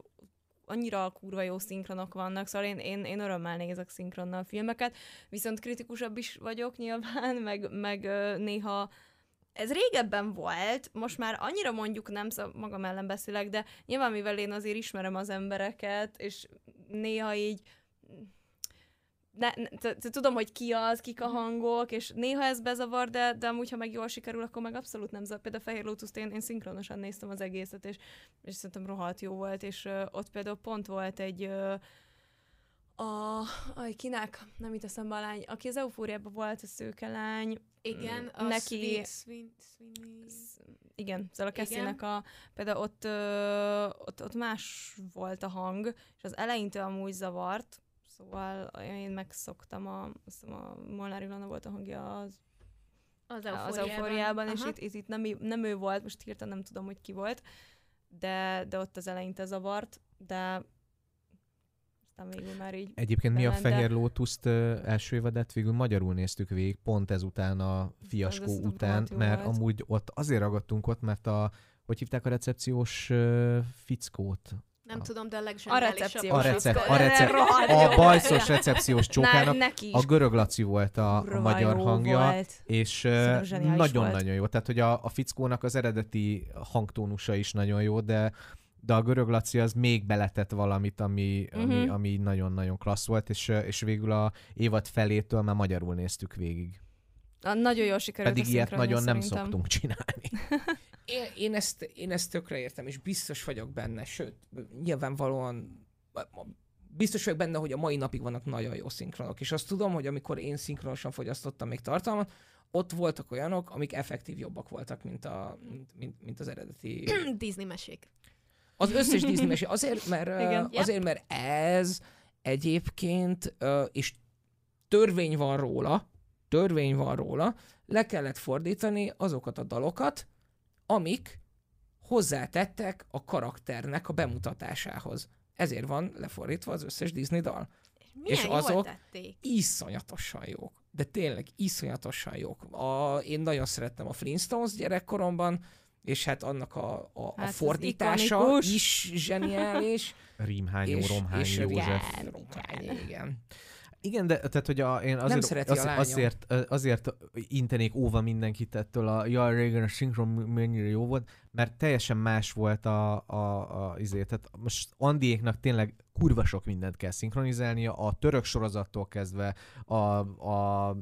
annyira kurva jó szinkronok vannak, szóval én, én, én örömmel nézek szinkronnal filmeket, viszont kritikusabb is vagyok nyilván, meg, meg néha ez régebben volt, most már annyira mondjuk nem, szóval magam ellen beszélek, de nyilván mivel én azért ismerem az embereket, és néha így ne, ne, tudom, hogy ki az, kik a hangok, és néha ez bezavar, de, de amúgy, ha meg jól sikerül, akkor meg abszolút nem zavar. Például Fehér Lotus-t én, én szinkronosan néztem az egészet, és, és szerintem rohadt jó volt, és uh, ott például pont volt egy uh, a, aj, kinek, nem itt eszembe a lány, aki az eufóriában volt, a szőke lány,
Igen, a
Neki-
Sweet, Sweet, Sweet,
Sz- igen, szóval a
Igen.
Cassie-nek a, például ott, ö, ott, ott más volt a hang, és az eleintől amúgy zavart, szóval én megszoktam, a, azt hiszem a Molnár Ilona volt a hangja az,
az
az eufóriában, és itt, itt, itt nem, nem ő volt, most hirtelen nem tudom, hogy ki volt, de, de ott az eleinte zavart, de aztán végül már így
Egyébként mi a
Bement,
Fehér Lótuszt első évadet végül magyarul néztük végig, pont ezután a fiaskó
Az-
után, mert
volt.
amúgy ott azért ragadtunk ott, mert a, hogy hívták a recepciós fickót?
Nem
A-
tudom, de a
a
legzseniálisabb.
recepciós.
A recep- a recep- A bajszos recepciós csókának
Na, neki is
a görög Laci volt a, a magyar hangja,
Volt.
és nagyon-nagyon jó. Tehát, hogy a, a fickónak az eredeti hangtónusa is nagyon jó, de de a görög Laci az még beletett valamit, ami, ami,
Mhm.
ami nagyon-nagyon klassz volt, és, és végül a évad felétől már magyarul néztük végig.
A, nagyon jól sikerült
Pedig
a
ilyet nagyon nem
szerintem.
szoktunk csinálni.
Én, én, ezt, én ezt tökre értem, és biztos vagyok benne, sőt, nyilvánvalóan biztos vagyok benne, hogy a mai napig vannak nagyon jó szinkronok, és azt tudom, hogy amikor én szinkronosan fogyasztottam még tartalmat, ott voltak olyanok, amik effektív jobbak voltak, mint, a, mint, mint, mint az eredeti.
Disney mesék.
Az összes Disney mesé. Azért, mert,
Igen.
Azért, mert ez egyébként, és törvény van róla, törvény van róla, le kellett fordítani azokat a dalokat, amik hozzátettek a karakternek a bemutatásához. Ezért van lefordítva az összes Disney dal.
Milyen
És azok-
tették.
Iszonyatosan jók. De tényleg iszonyatosan jók. A, én nagyon szerettem a Flintstones gyerekkoromban, és hát annak a, a,
Hát
a
az
fordítása is zseniális.
Rímhányó,
és,
Romhány,
és
József.
igen, igen.
Igen, de tehát, hogy a, én azért,
szereti a lányom.
azért, azért intenék óva mindenkit ettől a ja, régen a szinkron mennyire jó volt, mert teljesen más volt a, a, a izé. Tehát most Andiéknak tényleg kurva sok mindent kell szinkronizálnia, a török sorozattól kezdve a, a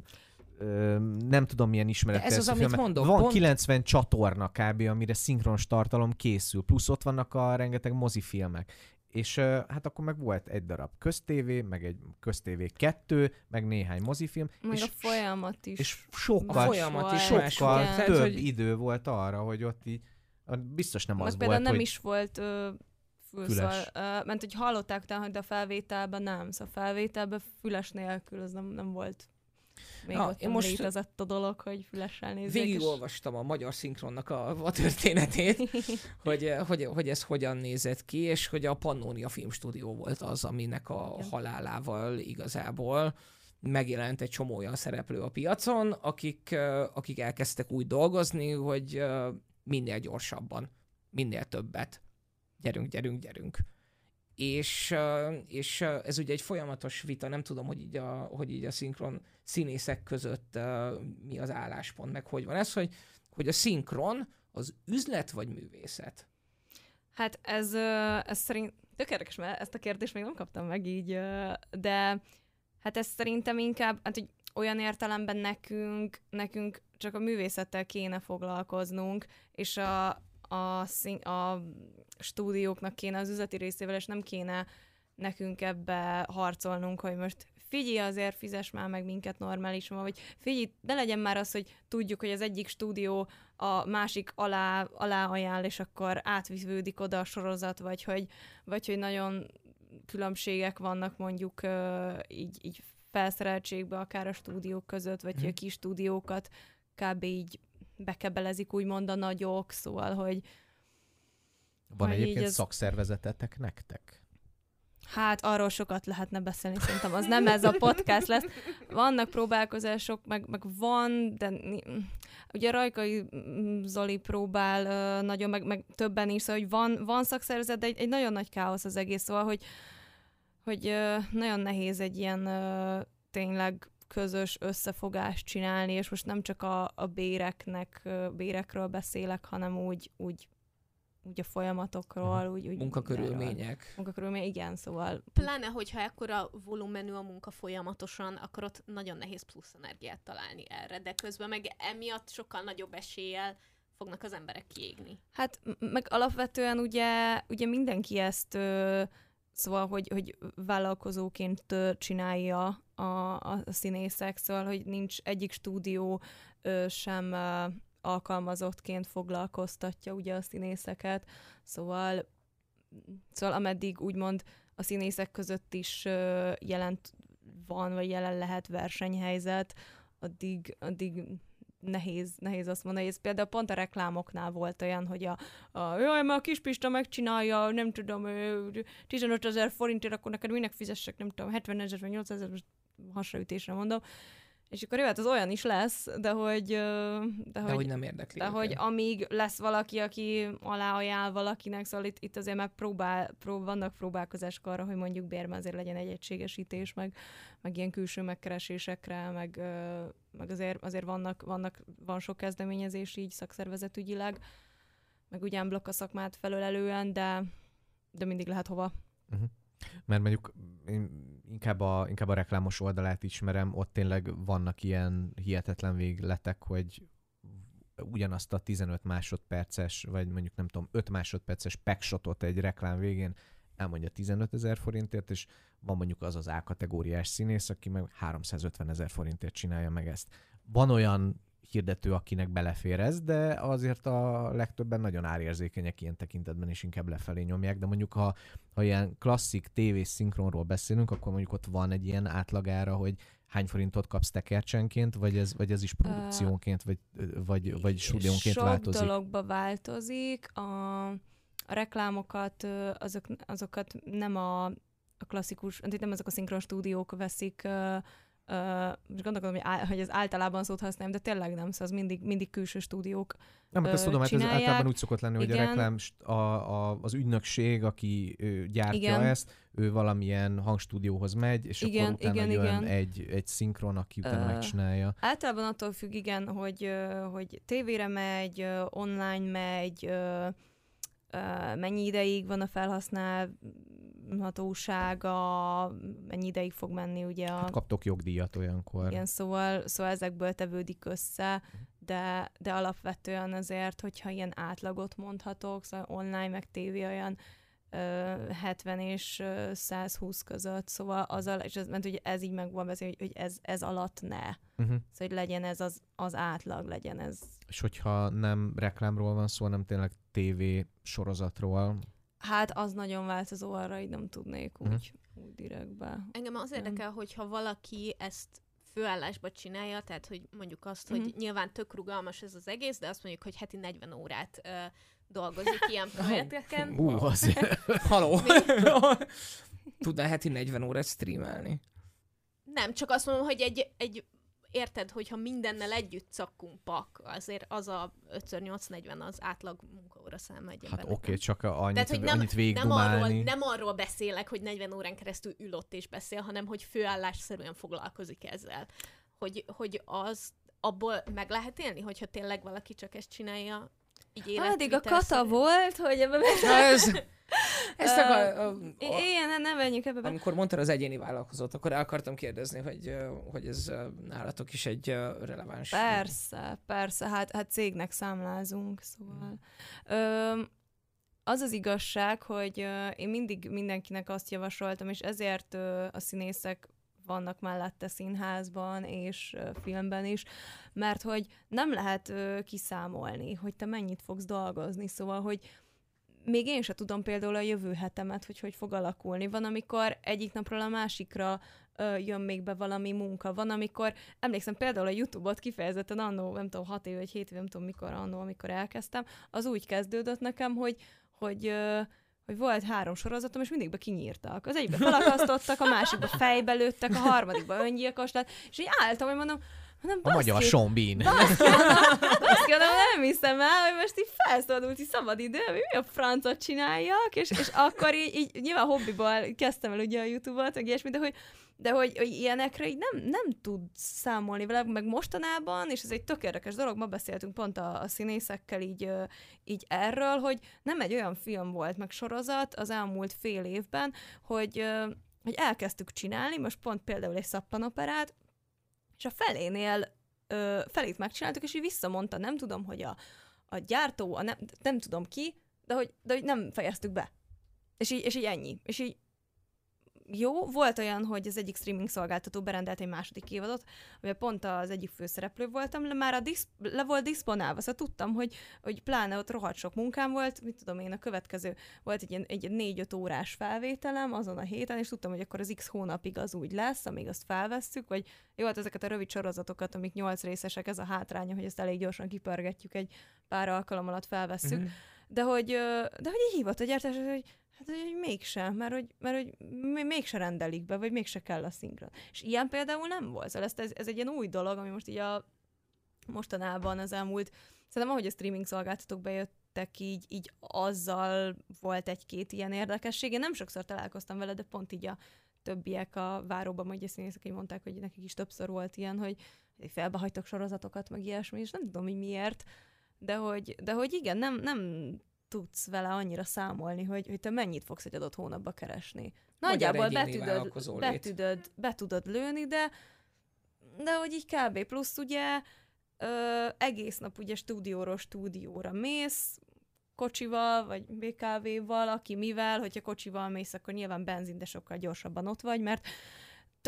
ö, nem tudom milyen ismeret.
De ez az, amit mondok,
Van
pont-
90 csatorna kb., amire szinkronos tartalom készül, plusz ott vannak a rengeteg mozifilmek. És ö, hát akkor meg volt egy darab köztévé, meg egy köztévé kettő, meg néhány mozifilm,
Meg
és,
a folyamat is.
és
A
sokkal,
folyamat is
sokkal
igen.
Több
hogy
idő volt arra, hogy ott így, biztos nem
Meg
az
például
volt,
nem
hogy
is volt ö, fül,
Füles.
szóval, ö, mert hogy hallották utána, de a felvételben nem. Szóval a felvételben füles nélkül az nem, nem volt. Még
Na,
ott
én most-
létezett a dolog, hogy fülessel nézzék.
Végigolvastam a magyar szinkronnak a, a történetét, hogy, hogy, hogy ez hogyan nézett ki, és hogy a Pannonia Filmstúdió volt az, aminek a
Igen.
halálával igazából megjelent egy csomó olyan szereplő a piacon, akik, akik elkezdtek úgy dolgozni, hogy minél gyorsabban, minél többet. Gyerünk, gyerünk, gyerünk. És, és ez ugye egy folyamatos vita, nem tudom, hogy így a, hogy így a szinkron színészek között mi az álláspont, meg hogy van ez, hogy, hogy a szinkron az üzlet vagy művészet?
Hát ez, ez szerint tök érdekes, mert ezt a kérdést még nem kaptam meg így, de hát ez szerintem inkább, hát hogy olyan értelemben nekünk, nekünk csak a művészettel kéne foglalkoznunk, és a, a, szín, a stúdióknak kéne az üzleti részével, és nem kéne nekünk ebbe harcolnunk, hogy most figyelj azért fizes már meg minket normálisan, vagy figyelj, ne legyen már az, hogy tudjuk, hogy az egyik stúdió a másik alá, alá ajánl, és akkor átvívődik oda a sorozat, vagy hogy, vagy hogy nagyon különbségek vannak mondjuk így, így felszereltségbe, akár a stúdiók között, vagy
Mhm.
hogy a kis stúdiókat kb. így bekebelezik úgymond a nagyok, szóval, hogy
Van egyébként
ez-
szakszervezetetek nektek?
Hát arról sokat lehetne beszélni, szerintem az nem ez a podcast lesz. Vannak próbálkozások, meg, meg van, de ugye Rajkai Zoli próbál nagyon, meg, meg többen is, szóval, hogy van, van szakszervezet, de egy, egy nagyon nagy káosz az egész, szóval, hogy, hogy nagyon nehéz egy ilyen tényleg közös összefogást csinálni, és most nem csak a, a béreknek, bérekről beszélek, hanem úgy, úgy, úgy a folyamatokról, úgy, úgy
Munkakörülmények.
Munkakörülmény, igen, szóval
Pláne, hogyha ekkora volumenű a munka folyamatosan, akkor ott nagyon nehéz plusz energiát találni erre, de közben meg emiatt sokkal nagyobb eséllyel fognak az emberek kiégni.
Hát meg alapvetően ugye, ugye mindenki ezt ö, szóval, hogy, hogy vállalkozóként csinálja a, a színészek, szóval, hogy nincs egyik stúdió ö, sem ö, alkalmazottként foglalkoztatja ugye a színészeket, szóval szóval ameddig úgymond a színészek között is ö, jelent van, vagy jelen lehet versenyhelyzet, addig, addig nehéz, nehéz azt mondani, ez például pont a reklámoknál volt olyan, hogy a, a jaj, mert a kispista megcsinálja, nem tudom, ö, 15 ezer forintért, akkor neked minek fizessek, nem tudom, 70 ezer vagy 80 ezer, hasraütésre mondom. És akkor jöhet az olyan is lesz, de hogy, de,
De
hogy,
hogy nem érdekli
de
őket.
hogy amíg lesz valaki, aki aláajánl valakinek, szóval itt, itt azért meg próbál, prób, vannak próbálkozások arra, hogy mondjuk bérben azért legyen egy egységesítés, meg, meg ilyen külső megkeresésekre, meg, meg azért, azért vannak, vannak, van sok kezdeményezés így szakszervezetügyileg, meg ugyan blokk a szakmát felölelően, de, de mindig lehet hova.
Mert mondjuk én inkább a, inkább a reklámos oldalát ismerem, ott tényleg vannak ilyen hihetetlen végletek, hogy ugyanazt a 15 másodperces, vagy mondjuk nem tudom, 5 másodperces packshotot egy reklám végén elmondja 15 ezer forintért, és van mondjuk az az A kategóriás színész, aki meg 350 ezer forintért csinálja meg ezt. Van olyan hirdető, akinek belefér ez, de azért a legtöbben nagyon árérzékenyek ilyen tekintetben, és inkább lefelé nyomják, de mondjuk ha, ha ilyen klasszik tévés szinkronról beszélünk, akkor mondjuk ott van egy ilyen átlagára, hogy hány forintot kapsz tekercsenként, vagy ez, vagy ez is produkciónként, vagy, vagy, vagy stúdiónként
Sok
változik?
dologba változik. A, a reklámokat, azok, azokat nem a, a klasszikus, nem azok a szinkron stúdiók veszik, ö, most gondolkodom, hogy, á, hogy ez általában szót használjam, de tényleg nem, szóval az mindig, mindig külső stúdiók.
Nem, hát ezt tudom, hát ez általában úgy szokott lenni, hogy a
Igen.
reklám, a, a, az ügynökség, aki ö, gyártja
Igen.
ezt, ő valamilyen hangstúdióhoz megy, és
Igen,
akkor utána
igen,
jön
igen.
Egy, egy szinkron, aki utána
Ö,
megcsinálja.
Általában attól függ, igen, hogy, hogy tévére megy, online megy, mennyi ideig van a felhasználhatósága, mennyi ideig fog menni ugye a,
Hát kaptok jogdíjat olyankor.
Igen, szóval, szóval ezekből tevődik össze, de, de alapvetően azért, hogyha ilyen átlagot mondhatok, szóval online meg tévé olyan ö, 70 és ö, 120 között, szóval az, al- és ez, mert ugye ez így meg van beszélni, hogy, hogy ez, ez alatt ne.
Uh-huh.
Szóval, hogy legyen ez az, az átlag, legyen ez.
És hogyha nem reklámról van szó, hanem tényleg tévé sorozatról,
Hát az nagyon változó, arra így nem tudnék
Mhm.
úgy, úgy direktbe.
Engem az
Nem.
érdekel, hogyha valaki ezt főállásba csinálja, tehát hogy mondjuk azt, hogy
Mhm.
nyilván tök rugalmas ez az egész, de azt mondjuk, hogy heti 40 órát ö, dolgozik ilyen projekteken.
Ú, azért.
Haló! Tudnál heti 40 órát streamelni?
Nem, csak azt mondom, hogy egy, egy érted, hogyha mindennel együtt cakkunk pak, azért az a 5x840 az átlag munkaóra száma egy
Hát oké,
nem?
csak a- annyit,
Tehát, hogy nem,
annyit
nem, arról, nem arról beszélek, hogy 40 órán keresztül ül ott és beszél, hanem hogy főállásszerűen foglalkozik ezzel. Hogy, hogy az abból meg lehet élni, hogyha tényleg valaki csak ezt csinálja így
Addig a kata volt, hogy ebbe
Na ez... Ezt akar, a, a,
Igen, ne, ne menjünk ebbe be.
amikor mondtad az egyéni vállalkozót, akkor el akartam kérdezni, hogy, hogy ez nálatok is egy releváns...
Persze, persze, hát, hát cégnek számlázunk, szóval. Ö, az az igazság, hogy én mindig mindenkinek azt javasoltam, és ezért a színészek vannak mellette színházban és filmben is, mert hogy nem lehet kiszámolni, hogy te mennyit fogsz dolgozni, szóval, hogy még én se tudom például a jövő hetemet, hogy hogy fog alakulni. Van, amikor egyik napról a másikra ö, jön még be valami munka. Van, amikor, emlékszem például a YouTube-ot kifejezetten annó, nem tudom, hat év vagy hét év, nem tudom mikor annó, amikor elkezdtem, az úgy kezdődött nekem, hogy, hogy ö, hogy volt három sorozatom, és mindigbe kinyírtak. Az egyikbe felakasztottak, a másikba fejbe lőttek, a harmadikba öngyilkos lett, és így álltam, hogy mondom, mondom,
A magyar Bean.
Baszki, mondom, nem hiszem el, hogy most így felszabadult, így szabad idő, mi a francot csináljak, és, és akkor így, így nyilván hobbiból kezdtem el ugye a YouTube-ot, meg ilyesmi, de hogy, de hogy, hogy ilyenekre így nem, nem tud számolni vele, meg mostanában, és ez egy tök érdekes dolog, ma beszéltünk pont a, a színészekkel így, így erről, hogy nem egy olyan film volt, meg sorozat az elmúlt fél évben, hogy, hogy elkezdtük csinálni, most pont például egy szappanoperát, és a felénél ö, felét megcsináltuk, és így visszamondta, nem tudom, hogy a, a gyártó, a nem, nem tudom ki, de hogy, de hogy nem fejeztük be. És így, és így ennyi. És így jó, volt olyan, hogy az egyik streaming szolgáltató berendelt egy második évadot, amivel pont az egyik főszereplő voltam, le már a disz, le volt diszponálva, szóval tudtam, hogy, hogy pláne ott rohadt sok munkám volt, mit tudom én, a következő volt egy ilyen egy négy-öt órás felvételem azon a héten, és tudtam, hogy akkor az x hónapig az úgy lesz, amíg azt felvesszük, vagy jó, hát ezeket a rövid sorozatokat, amik nyolc részesek, ez a hátránya, hogy ezt elég gyorsan kipörgetjük, egy pár alkalom alatt felvesszük,
Mhm.
de hogy, de hogy így hívott a gyártás, hogy hát hogy mégsem, mert hogy, mert hogy még- mégse rendelik be, vagy mégse kell a szinkron. És ilyen például nem volt. Szóval ez, ez, egy ilyen új dolog, ami most így a mostanában az elmúlt, szerintem ahogy a streaming szolgáltatók bejöttek, így, így azzal volt egy-két ilyen érdekesség. Én nem sokszor találkoztam vele, de pont így a többiek a váróban, majd a színészek így mondták, hogy nekik is többször volt ilyen, hogy felbehagytak sorozatokat, meg ilyesmi, és nem tudom, hogy miért, de hogy, de hogy igen, nem, nem tudsz vele annyira számolni, hogy, hogy te mennyit fogsz egy adott hónapba keresni. Nagyjából be
egyéni
tudod,
vállalkozó
be,
lét.
tudod, be tudod lőni, de de hogy így kb. plusz ugye ö, egész nap ugye stúdióról stúdióra mész, kocsival, vagy BKV-val, aki mivel, hogyha kocsival mész, akkor nyilván benzin, de sokkal gyorsabban ott vagy, mert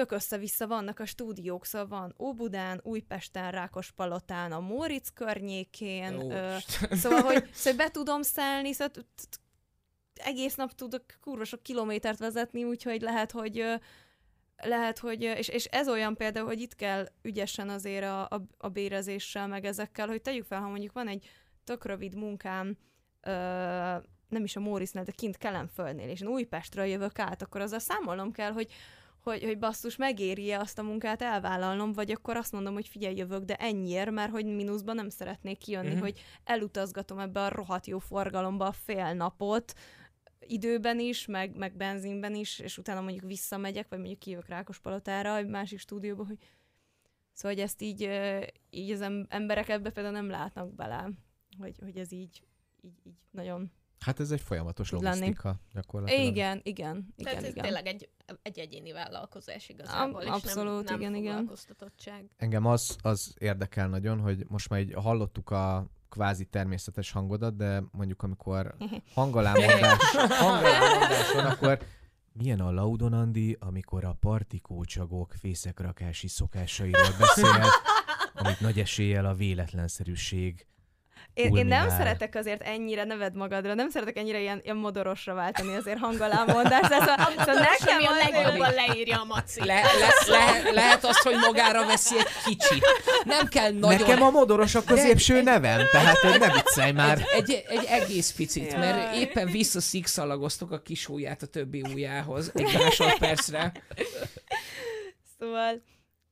tök össze-vissza vannak a stúdiók, szóval van Óbudán, Újpesten, Rákospalotán, a Móricz környékén,
Ó,
ö, szóval, hogy, szóval be tudom szelni, szóval egész nap tudok kurva sok kilométert vezetni, úgyhogy lehet, hogy lehet, hogy, és, és ez olyan például, hogy itt kell ügyesen azért a, a, a bérezéssel, meg ezekkel, hogy tegyük fel, ha mondjuk van egy tök rövid munkám, ö, nem is a Mórisznál, de kint Kelenföldnél, és én Újpestről jövök át, akkor azzal számolnom kell, hogy hogy, hogy basszus, megéri-e azt a munkát elvállalnom, vagy akkor azt mondom, hogy figyelj, jövök, de ennyiért, mert hogy mínuszban nem szeretnék kijönni, uh-huh. hogy elutazgatom ebbe a rohadt jó forgalomba a fél napot, időben is, meg, meg benzinben is, és utána mondjuk visszamegyek, vagy mondjuk kijövök Rákospalotára, egy másik stúdióba, hogy szóval, hogy ezt így, így az em- emberek ebbe például nem látnak bele, hogy, hogy ez így, így, így nagyon...
Hát ez egy folyamatos
Tud lenni.
logisztika gyakorlatilag.
Igen, igen, igen,
Tehát ez
igen.
tényleg egy, egy egyéni vállalkozás igazából, és
abszolút,
nem, nem
igen, igen.
foglalkoztatottság.
Engem az, az érdekel nagyon, hogy most már így hallottuk a kvázi természetes hangodat, de mondjuk amikor hangalámondás, hangalámondás van, akkor milyen a Laudonandi, amikor a partikócsagok fészekrakási szokásairól beszél, amit nagy eséllyel a véletlenszerűség
Én, én nem szeretek azért ennyire neved magadra, nem szeretek ennyire ilyen, ilyen modorosra váltani azért hangalámondást. Szóval, szóval nekem
Ami a legjobban leírja a maci.
Le, le, le, lehet azt, hogy magára veszi egy kicsit. Nem kell nagyon...
Nekem a modoros a középső nevem, tehát ne viccelj már.
Egy, egy, egy egész picit, mert éppen visszaszikszalagoztok a kis ujját a többi ujjához egy másodpercre.
Szóval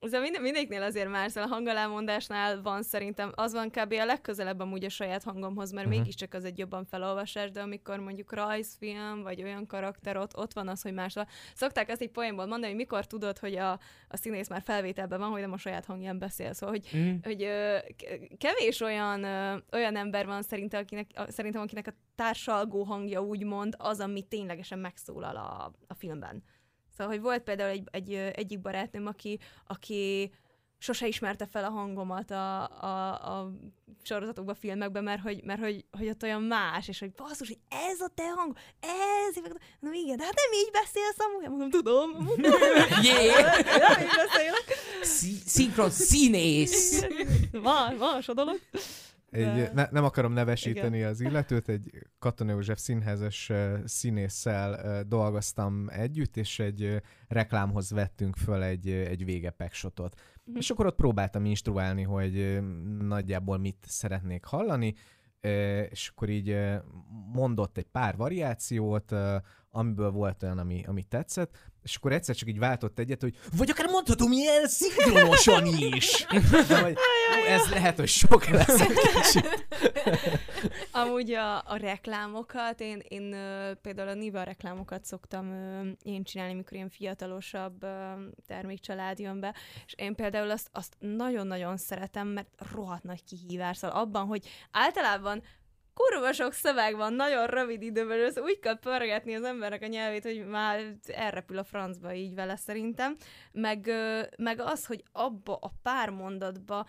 Szóval minden, mindegyiknél azért már, szóval a hangalámondásnál van szerintem, az van kb. a legközelebb amúgy a saját hangomhoz, mert uh-huh. mégiscsak az egy jobban felolvasás, de amikor mondjuk rajzfilm, vagy olyan karakter, ott, ott van az, hogy máshol. Szokták ezt egy poénból mondani, hogy mikor tudod, hogy a, a színész már felvételben van, hogy nem a saját hangján beszél. Szóval, hogy
Mm.
hogy ö, kevés olyan, ö, olyan ember van szerintem akinek, a, szerintem, akinek a társalgó hangja úgymond az, ami ténylegesen megszólal a, a filmben. Szóval, hogy volt például egy, egy, egyik barátnőm, aki, aki sose ismerte fel a hangomat a, a, a sorozatokban, filmekben, mert hogy, mert hogy, hogy ott olyan más, és hogy basszus, hogy ez a te hang, ez, na igen, de hát nem így beszélsz amúgy, mondom, tudom,
Jé!
nem így beszélek.
Szí- Szinkron színész!
Van, van so dolog.
Egy, ne, nem akarom nevesíteni az illetőt, egy Katona József színházas színésszel dolgoztam együtt, és egy reklámhoz vettünk föl egy, egy végepekshotot.
Mhm.
És akkor ott próbáltam instruálni, hogy nagyjából mit szeretnék hallani, és akkor így mondott egy pár variációt, amiből volt olyan, ami, ami tetszett, és akkor egyszer csak így váltott egyet, hogy vagy akár mondhatom ilyen szinkronosan is. Ó, ez lehet, hogy sok lesz egy kicsit.
Amúgy a, a reklámokat, én, én például a Niva reklámokat szoktam én csinálni, mikor ilyen fiatalosabb termékcsalád jön be, és én például azt, azt nagyon-nagyon szeretem, mert rohadt nagy kihívás. Szóval abban, hogy általában kurva sok szöveg van, nagyon rövid időben, ez úgy kell pörgetni az embernek a nyelvét, hogy már elrepül a francba így vele szerintem, meg, meg az, hogy abba a pár mondatba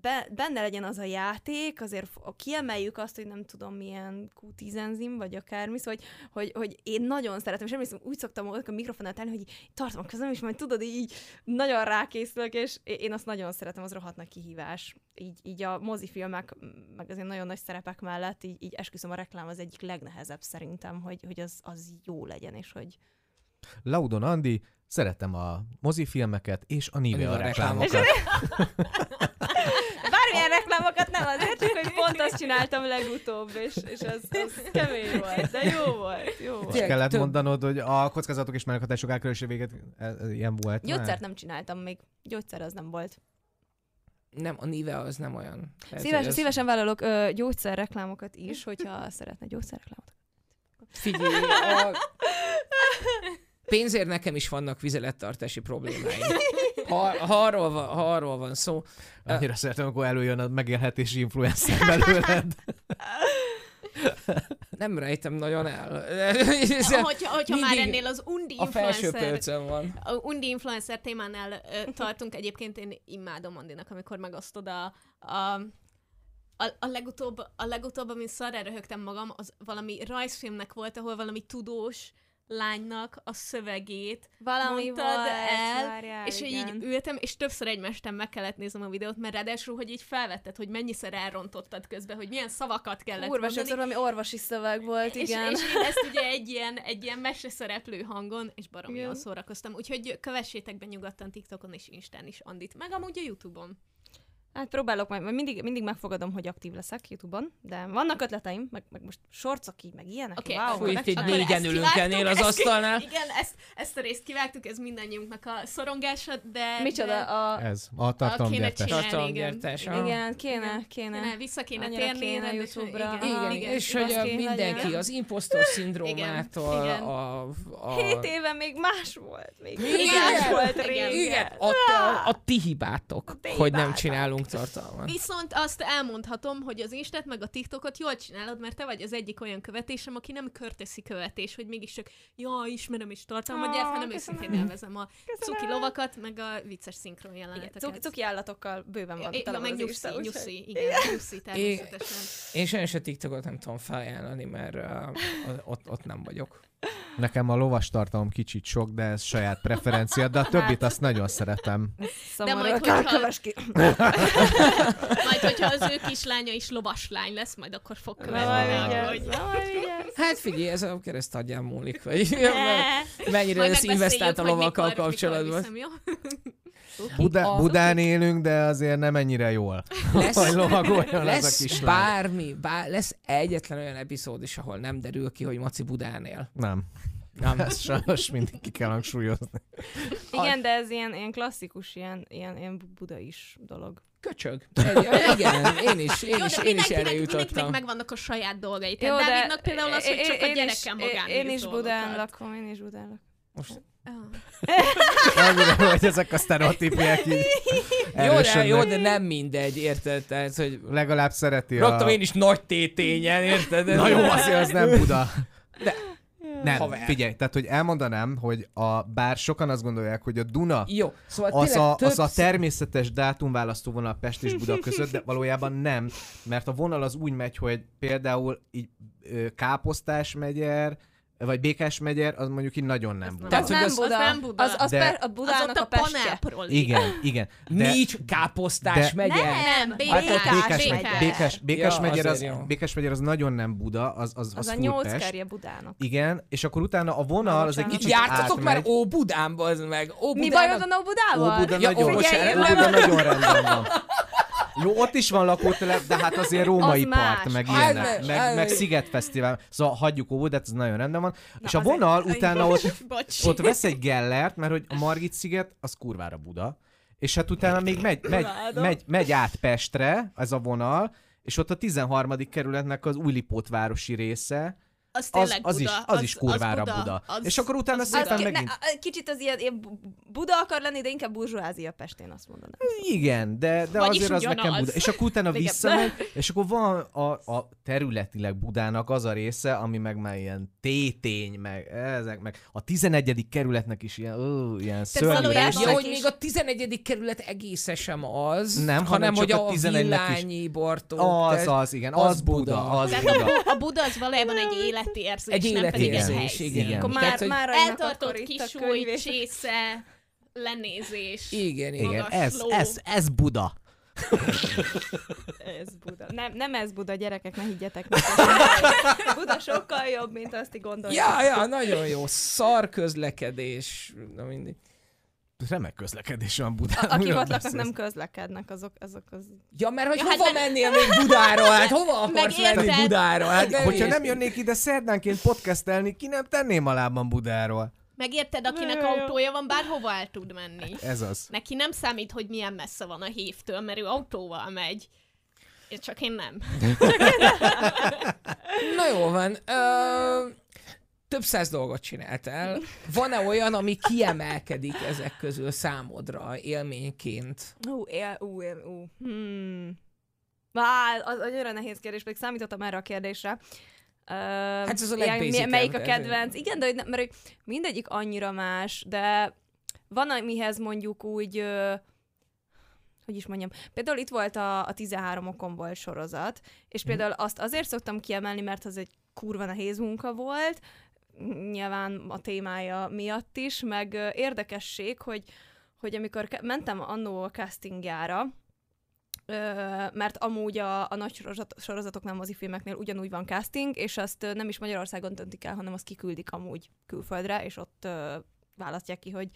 be, benne legyen az a játék, azért kiemeljük azt, hogy nem tudom milyen Q10 enzim, vagy akármi, szóval, hogy, hogy, hogy én nagyon szeretem, és emlékszem, úgy szoktam a mikrofonát tenni, hogy így tartom a kezem, és majd tudod, így nagyon rákészülök, és én azt nagyon szeretem, az rohadt nagy kihívás. Így, így a mozifilmek, meg azért nagyon nagy szerepek mellett, így, így esküszöm a reklám az egyik legnehezebb szerintem, hogy, hogy az, az jó legyen, és hogy
Laudon Andi, szeretem a mozifilmeket és a Nivea
Nivea
reklámokat.
Reklámokat nem azért, csak hogy pont azt csináltam legutóbb, és, és az, az kemény volt, de jó volt, jó volt.
És kellett
több-
mondanod, hogy a kockázatok és mellékhatások elkerülése véget ez, ez ilyen volt.
Gyógyszert nem csináltam még, gyógyszer az nem volt.
Nem, a Nivea az nem olyan.
Szíves,
az-
Szívesen vállalok ö, gyógyszerreklámokat is, hogyha szeretne gyógyszerreklámot.
Figyelj, a... pénzért nekem is vannak vizelettartási problémáim. Ha, ha, arról van, ha arról van szó,
Annyira szeretem, amikor előjön a megélhetési influencer belőled.
nem rejtem nagyon el.
Hogyha, hogyha már ennél az undi
a
influencer,
polcon van.
a undi influencer témánál ö, tartunk, egyébként én imádom Andinak, amikor megosztod a, a a, a, legutóbb, a legutóbb, amin szarra röhögtem magam, az valami rajzfilmnek volt, ahol valami tudós lánynak a szövegét
Valami
mondtad
volt,
el,
várjál,
és hogy így
igen.
ültem, és többször egymástán meg kellett néznem a videót, mert ráadásul, hogy így felvetted, hogy mennyiszer elrontottad közben, hogy milyen szavakat kellett
Kurva
mondani.
sokszor valami orvosi szöveg volt,
És,
igen.
és én ezt ugye egy ilyen, egy ilyen meseszereplő hangon, és baromi
Igen.
jól szórakoztam. Úgyhogy kövessétek be nyugodtan TikTokon és Instán is Andit, meg amúgy a Youtube-on.
Hát próbálok majd, majd mindig, mindig megfogadom, hogy aktív leszek YouTube-on, de vannak ötleteim, meg, meg most sorcok így, meg ilyenek.
Oké,
wow, meg
itt így négyen
ezt
ülünk ennél az
ezt-
asztalnál.
Igen, ezt, ezt a részt kivágtuk, ez mindannyiunknak a szorongása, de...
Micsoda,
de,
a...
Ez, a tartalomgyártás.
Tartalomgyártás. aha.
Igen, kéne, kéne.
kéne, vissza kéne
Annyira
térni
kéne YouTube-ra.
Igen.
Igen,
igen,
és
igen.
hogy a mindenki
nagyon.
az impostor szindrómától,
Igen, igen.
a, a...
Hét éve még más volt. Még
Igen,
más volt
igen,
régen.
Igen, a, a, a ti hibátok, hogy nem
hibátok.
Csinálunk tartalmat.
Viszont azt elmondhatom, hogy az Instát meg a TikTokot jól csinálod, mert te vagy az egyik olyan követésem, aki nem körteszi követés, hogy mégis csak ja, ismerem és tartalmat
Ó,
gyárt, hanem
köszönöm.
őszintén élvezem a
Köszönöm.
cuki lovakat, meg a vicces szinkron
Igen,
jeleneteket.
cuki, cuki állatokkal bőven van.
Ja, meg nyuszi, nyuszi, igen, nyuszi természetesen.
Én sajnos a TikTokot nem tudom felajánlani, mert uh, ott, ott nem vagyok.
Nekem a lovas tartalom kicsit sok, de ez saját preferencia, de a többit azt nagyon szeretem.
Szomorú,
majd, hogyha-
ki.
Majd, hogyha az ő kislánya is lovaslány lesz, majd akkor fog követni.
Hát figyelj, ez a kereszt múlik, vagy mennyire lesz investált a lovakkal kapcsolatban.
viszem, jó?
Buda,
A-
Budán élünk, de azért nem ennyire jól.
Lesz-
Hogy lovagoljon az a
Lesz
kislány.
bármi, bár, lesz egyetlen olyan epizód is, ahol nem derül ki, hogy Maci Budán él.
Nem.
Nem.
Ezt sajnos mindig ki kell hangsúlyozni.
Igen, de ez ilyen, ilyen klasszikus, ilyen, ilyen, ilyen buda is dolog.
Köcsög. Egy, igen, én is, én
Jó,
is, én is
mindenkinek,
erre
mindenkinek
jutottam.
megvannak a saját dolgai.
Jó,
Tehát
de
Dávidnak például az, hogy csak a gyerekem magán
Én is Budán lakom, én is Budán lakom.
Most,
Ah.
Annyira, hogy ezek a sztereotípiek így
jó, de, jó, de nem mindegy, érted? Tehát, hogy
Legalább szereti
raktam
a...
én is nagy tétényen, érted?
Na jó, azért az nem Buda. Nem,
haver.
figyelj, tehát hogy elmondanám, hogy a, bár sokan azt gondolják, hogy a Duna
Jó, szóval
az a, az a természetes dátumválasztó vonal Pest és Buda között, de valójában nem, mert a vonal az úgy megy, hogy például így Káposztás megyer, vagy Békás megyer, az mondjuk így nagyon nem Buda.
Tehát,
az, nem
az-
Buda.
az nem Buda.
Az, az
De-
per, a
Az
Budának
ott
a,
a
pestje.
Igen, igen. De,
Nincs káposztás
de-
megye.
Nem,
Hát
Békás,
Békás,
Békás.
megy, Békás, Békás,
Ja,
megyer az,
jó.
Békás megyer az nagyon nem Buda, az, az, az,
Az a nyolc kerje Budának.
Igen, és akkor utána a vonal az egy kicsit
Jártatok már. Ó Budánba, az meg. Ó
Mi bajod van a Budával?
Óbuda
Ja,
nagyon,
ó,
Óbuda nagyon rendben van. Jó, ott is van lakótelep, de hát azért római
Az más.
part, meg
Az
ilyenek,
más.
meg,
Az-
meg Szigetfesztivál. Szóval hagyjuk Óbudát, ez nagyon rendben van. és a vonal utána ott,
Bocs.
ott vesz egy Gellert, mert hogy a Margit sziget, az kurvára Buda. És hát utána még megy, megy, megy, megy át Pestre, ez a vonal, és ott a 13. kerületnek az Újlipót városi része,
Az
az,
tényleg
az, is,
Buda.
az, is kurvára Buda.
Buda. Az,
és akkor utána
az
szépen.
Az,
megint...
ne, kicsit az ilyen, ilyen Bu- Buda akar lenni, de inkább burzsóázia Pestén, azt mondanám.
Igen, de, de
Vagyis
azért az nekem. Buda. És akkor utána visszamegy, és akkor van a, a területileg Budának az a része, ami meg már ilyen tétény, meg ezek, meg a 11. kerületnek is ilyen, ó, ilyen szörnyű
Ezek
hogy még a 11. kerület egésze sem az,
Nem,
hanem,
hanem
hogy a,
a 11-nek is.
villányi Bartók.
Az, az, igen,
az
az, Buda,
Buda.
az Buda.
a, a Buda az valójában egy életérzés,
Egy
nem pedig egy
életérzés,
helyszín.
igen.
Igen.
Akkor már, már
Eltartott kisúly, csésze, lenézés.
Igen, igen.
Igen,
magas
ez,
ló.
ez, ez Buda.
Ez Buda. Nem, nem ez Buda, gyerekek, ne higgyetek nekem. Buda sokkal jobb, mint azt gondoljátok.
Ja, ja, nagyon jó. Szar közlekedés. Na mindig.
Remek közlekedés van Budán.
Akik ott laknak, nem közlekednek, azok, azok az...
Ja, mert hogy
Ja, hát
hova
mert-
mennél még Budáról? Hát hova akarsz menni? Budáról? Hát nem
Hogyha nem jönnék ide szerdánként podcastelni, ki nem tenném a lábam Budáról.
Megérted, akinek autója van, bárhova el tud menni.
Ez az.
Neki nem számít, hogy milyen messze van a hívtől, mert ő autóval megy. És csak én nem.
Na jó van. Ö, több száz dolgot csináltál. Van-e olyan, ami kiemelkedik ezek közül számodra élményként?
Ú, él, ú, él, ú. Hmm. Á, az annyira nehéz kérdés, pedig számítottam erre a kérdésre. Uh, hát
ez a legbasicebb,
Melyik a kedvenc? Igen, de hogy ne, mert hogy mindegyik annyira más, de van, amihez mondjuk úgy, hogy is mondjam, például itt volt a, a 13 okon volt sorozat, és például azt azért szoktam kiemelni, mert az egy kurva nehéz munka volt, nyilván a témája miatt is, meg érdekesség, hogy, hogy amikor mentem annó a castingjára, mert amúgy a, a nagy sorozat, sorozatoknál, mozifilmeknél ugyanúgy van casting, és azt nem is Magyarországon döntik el, hanem azt kiküldik amúgy külföldre, és ott választják ki, hogy,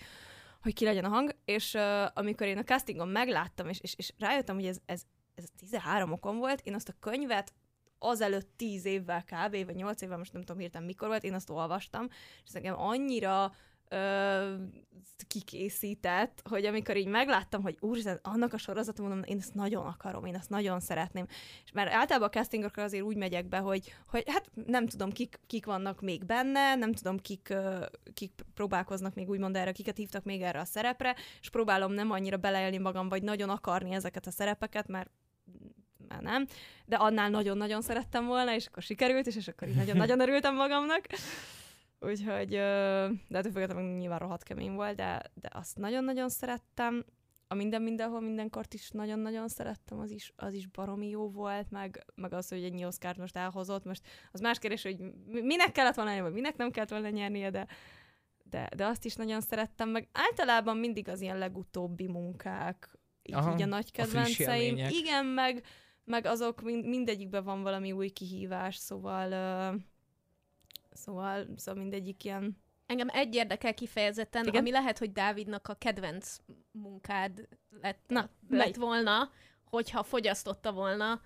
hogy ki legyen a hang, és amikor én a castingon megláttam, és, és, és rájöttem, hogy ez, ez, ez 13 okon volt, én azt a könyvet azelőtt 10 évvel kb. vagy 8 évvel, most nem tudom hirtelen mikor volt, én azt olvastam, és nekem annyira ö, kikészített, hogy amikor így megláttam, hogy úristen, annak a sorozat, mondom, én ezt nagyon akarom, én ezt nagyon szeretném. És mert általában a castingokra azért úgy megyek be, hogy, hogy hát nem tudom, kik, kik vannak még benne, nem tudom, kik, kik próbálkoznak még úgymond erre, kiket hívtak még erre a szerepre, és próbálom nem annyira beleélni magam, vagy nagyon akarni ezeket a szerepeket, mert már nem, de annál nagyon-nagyon szerettem volna, és akkor sikerült, és, és akkor így nagyon-nagyon örültem magamnak. Úgyhogy, de hát függetlenül nyilván rohadt kemény volt, de, de azt nagyon-nagyon szerettem. A minden mindenhol mindenkort is nagyon-nagyon szerettem, az is, az is baromi jó volt, meg, meg az, hogy egy Oscar most elhozott. Most az más kérdés, hogy mi- minek kellett volna nyerni, vagy minek nem kellett volna nyernie, de, de, de azt is nagyon szerettem, meg általában mindig az ilyen legutóbbi munkák, így,
Aha,
így a nagy
a
kedvenceim.
élmények.
Igen, meg, meg azok mind, mindegyikben van valami új kihívás, szóval uh, szóval, szóval mindegyik ilyen
Engem egy érdekel kifejezetten,
Igen?
Ami lehet, hogy Dávidnak a kedvenc munkád lett,
Na,
lett volna, hogyha fogyasztotta volna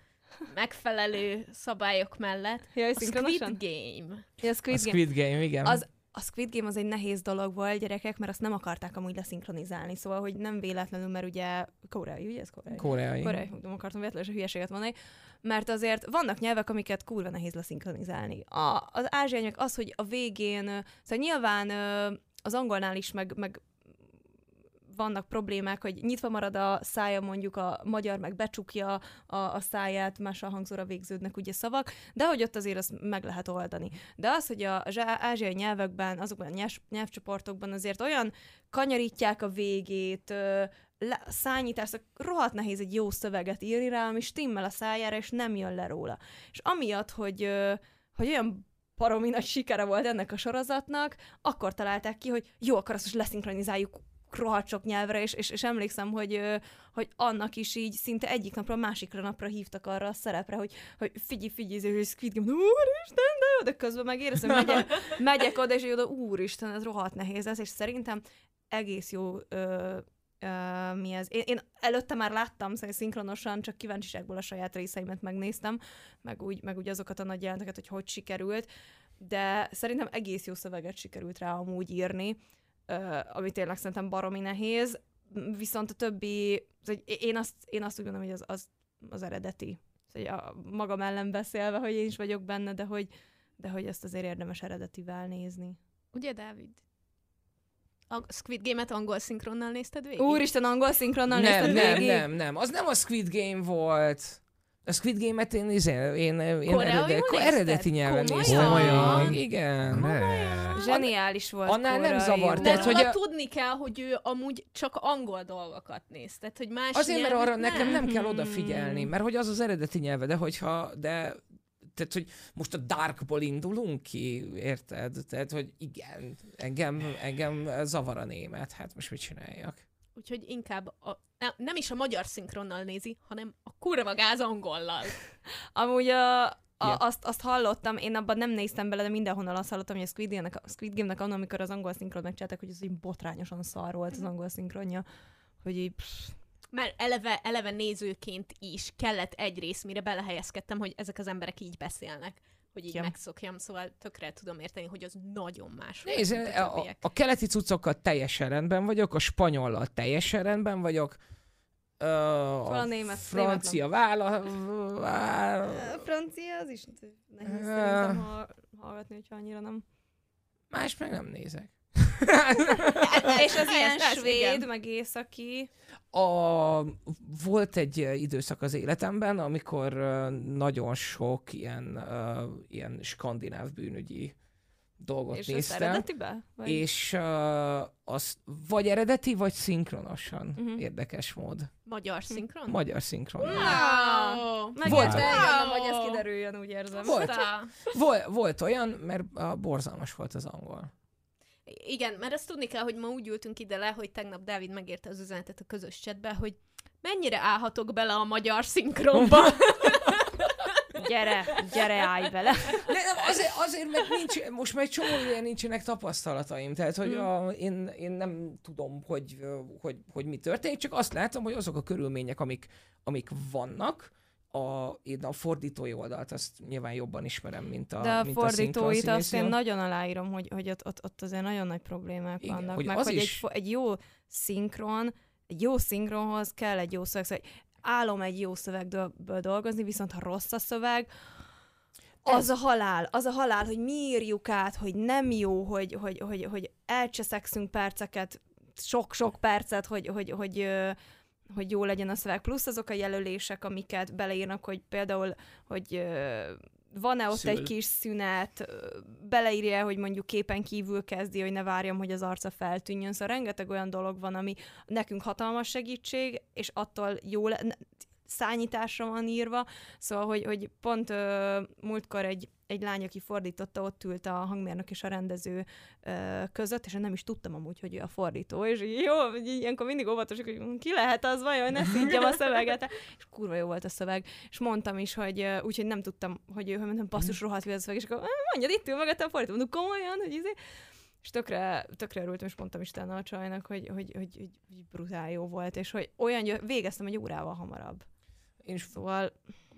megfelelő szabályok mellett.
Jaj,
A Squid? Game.
Ja, a
A
Squid, Game.
Squid Game, igen.
Az, a Squid Game az egy nehéz dolog volt, gyerekek, mert azt nem akarták amúgy leszinkronizálni, szóval, hogy nem véletlenül, mert ugye koreai, ugye ez koreai?
koreai.
Koreai, nem akartam véletlenül hülyeséget mondani, mert azért vannak nyelvek, amiket kurva nehéz leszinkronizálni. A, az ázsiai az, hogy a végén, szóval nyilván az angolnál is, meg, meg vannak problémák, hogy nyitva marad a szája, mondjuk a magyar meg becsukja a, a száját, más a hangzóra végződnek ugye szavak, de hogy ott azért azt meg lehet oldani. De az, hogy az ázsiai nyelvekben, azokban a nyelv, nyelvcsoportokban azért olyan kanyarítják a végét, le, szányítás, rohadt nehéz egy jó szöveget írni rá, ami stimmel a szájára, és nem jön le róla. És amiatt, hogy, hogy olyan baromi nagy sikere volt ennek a sorozatnak, akkor találták ki, hogy jó, akkor azt most leszinkronizáljuk rohadt sok nyelvre, és, és, és emlékszem, hogy, hogy annak is így szinte egyik napra, másikra napra hívtak arra a szerepre, hogy, hogy figyelj, figyelj, és Squid Game, úristen, de jó, de közben megérezem, megyek, megyek oda, és oda, úristen, ez rohadt nehéz lesz, és szerintem egész jó ö, ö, mi ez. Én, én előtte már láttam szinkronosan, csak kíváncsiságból a saját részeimet megnéztem, meg úgy, meg úgy azokat a nagy jelenteket, hogy hogy sikerült, de szerintem egész jó szöveget sikerült rá amúgy írni, ami tényleg szerintem baromi nehéz, viszont a többi, szóval én azt, én azt úgy gondolom, hogy az, az, az eredeti. Szóval a magam ellen beszélve, hogy én is vagyok benne, de hogy, de hogy ezt azért érdemes eredetivel nézni.
Ugye, Dávid? A Squid Game-et angol szinkronnal nézted végig?
Úristen, angol szinkronnal
Nem,
nézted
nem,
végig?
nem, nem. Az nem a Squid Game volt. A Squid Game-et én, izé- én, én, én
Koreaiul
eredeti nyelven
Komolyan?
néztem.
Komolyan?
Igen.
Ne.
Zseniális volt.
Annál nem
korai.
zavar,
De
Tehát, hogy a-
tudni kell, hogy ő amúgy csak angol dolgokat néz. Tehát, hogy más
Azért, mert arra nekem nem kell
Hmm.
odafigyelni, mert hogy az az eredeti nyelve, de hogyha, de tehát, hogy most a Darkból indulunk ki, érted? Tehát, hogy igen, engem, engem zavar a német, hát most mit csináljak?
Úgyhogy inkább a, ne, nem is a magyar szinkronnal nézi, hanem a kurva gáz angollal.
Amúgy a, a,
Ja.
azt, azt hallottam, én abban nem néztem bele, de mindenhonnan azt hallottam, hogy a Squid Game-nek, a Squid Game-nek annak, amikor az angol szinkron megcsinálták, hogy ez így botrányosan szar volt az angol szinkronja. Hogy így, pff,
Mert eleve, eleve nézőként is kellett egy rész, mire belehelyezkedtem, hogy ezek az emberek így beszélnek, hogy így
Ja.
megszokjam, szóval tökre tudom érteni, hogy az nagyon más.
Nézd, a, a, a keleti cuccokkal teljesen rendben vagyok, a spanyollal teljesen rendben vagyok, ö,
Szóval a
a
német-
francia vála, vála,
a francia az is nehéz szerintem ha- hallgatni, hogyha annyira nem.
más meg nem nézek.
És az ilyen
Ez- ez,
svéd,
igen.
meg északi.
A, volt egy időszak az életemben, amikor nagyon sok ilyen, ö, ilyen skandináv bűnügyi dolgot
És az
néztem.
eredetibe? Vagy?
És uh, az vagy eredeti, vagy szinkronosan.
Mhm.
Érdekes mód.
Magyar szinkron?
Magyar szinkron.
Wow!
Meg
Volt.
Wow. hogy ez kiderüljön, úgy érzem.
Volt. Volt, volt olyan, mert uh, borzalmas volt az angol.
Igen, mert azt tudni kell, hogy ma úgy ültünk ide le, hogy tegnap Dávid megérte az üzenetet a közös chatbe, hogy mennyire állhatok bele a magyar szinkronba.
Gyere, gyere, állj bele.
De nem, azért, azért, mert nincs, most már egy csomó ilyen nincsenek tapasztalataim, tehát hogy
Hmm.
a, én, én nem tudom, hogy, hogy, hogy mi történik, csak azt látom, hogy azok a körülmények, amik, amik vannak, a, én a fordítói oldalt azt nyilván jobban ismerem, mint a
De a
mint
fordítóit azt én nagyon aláírom, hogy, hogy ott, ott, ott azért nagyon nagy problémák
Igen,
vannak.
hogy
meg
az
hogy egy,
is-
fo- egy jó szinkron, egy jó szinkronhoz kell egy jó szöveg. Szóval álom egy jó szövegből dolgozni, viszont ha rossz a szöveg, az a halál, az a halál, hogy mi írjuk át, hogy nem jó, hogy, hogy, hogy, hogy elcseszekszünk perceket, sok-sok percet, hogy, hogy, hogy, hogy, hogy jó legyen a szöveg. Plusz azok a jelölések, amiket beleírnak, hogy például, hogy van-e ott
Szül.
egy kis szünet, beleírja, hogy mondjuk képen kívül kezdi, hogy ne várjam, hogy az arca feltűnjön. Szóval rengeteg olyan dolog van, ami nekünk hatalmas segítség, és attól jó le- szányításra van írva, szóval, hogy, hogy pont ö, múltkor egy, egy lány, aki fordította, ott ült a hangmérnök és a rendező ö, között, és én nem is tudtam amúgy, hogy ő a fordító, és így, jó, így ilyenkor mindig óvatosak, hogy ki lehet az vajon, ne szintjem a szöveget, és kurva jó volt a szöveg, és mondtam is, hogy úgyhogy nem tudtam, hogy ő, hogy mondtam, basszus, rohadt jó az a szöveg, és akkor "Á, mondjad, itt ül mögöttem a fordító, mondom, komolyan, hogy izé, és tökre, tökre örültem, és mondtam is a csajnak, hogy, hogy, hogy, hogy, hogy brutál jó volt, és hogy olyan, gyö- végeztem egy órával hamarabb.
Én is
Szóval,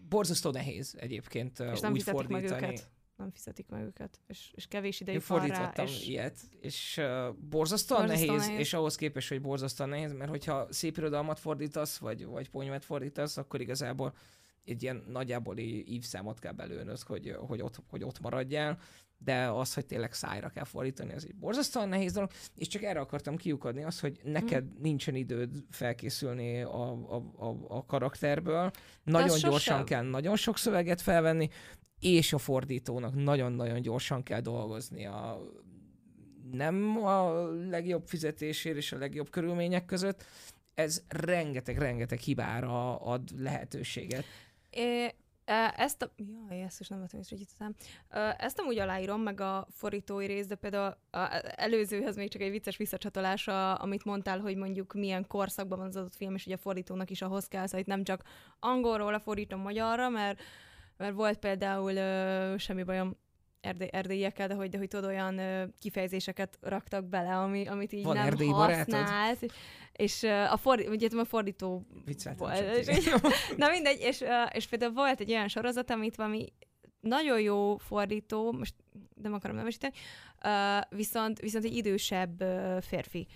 borzasztó nehéz egyébként
és nem
úgy
fizetik meg
fordítani.
őket. Nem fizetik meg őket, és, és kevés idejük van rá, és
ilyet, és uh, borzasztóan,
Borzasztóan
nehéz,
nehéz.
és ahhoz képest, hogy borzasztóan nehéz, mert hogyha szép irodalmat fordítasz, vagy, vagy ponyvát fordítasz, akkor igazából egy ilyen nagyjából ívszámot kell belőnöd, hogy, hogy, ott, hogy ott maradjál, de az, hogy tényleg szájra kell fordítani, az egy borzasztóan nehéz dolog, és csak erre akartam kiukadni az, hogy neked mm. nincsen időd felkészülni a, a, a, a karakterből, nagyon gyorsan sosem. kell nagyon sok szöveget felvenni, és a fordítónak nagyon-nagyon gyorsan kell dolgozni a nem a legjobb fizetésért és a legjobb körülmények között, ez rengeteg-rengeteg hibára ad lehetőséget.
É, ezt a... Jaj, ezt is nem vettem észre, hogy itt Ezt amúgy aláírom, meg a fordítói rész, de például a előzőhöz még csak egy vicces visszacsatolás, amit mondtál, hogy mondjuk milyen korszakban van az adott film, és ugye a fordítónak is ahhoz kell, szóval itt nem csak angolról a fordítom magyarra, mert, mert volt például semmi bajom erdély, erdélyekkel, de hogy, de hogy tudod, olyan ö, kifejezéseket raktak bele, ami, amit így
Van
nem
erdélyi
használt. És, és a, fordí, ugye, a fordító... És, na mindegy, és, és például volt egy olyan sorozat, amit valami nagyon jó fordító, most nem akarom nevesíteni, viszont, viszont egy idősebb férfi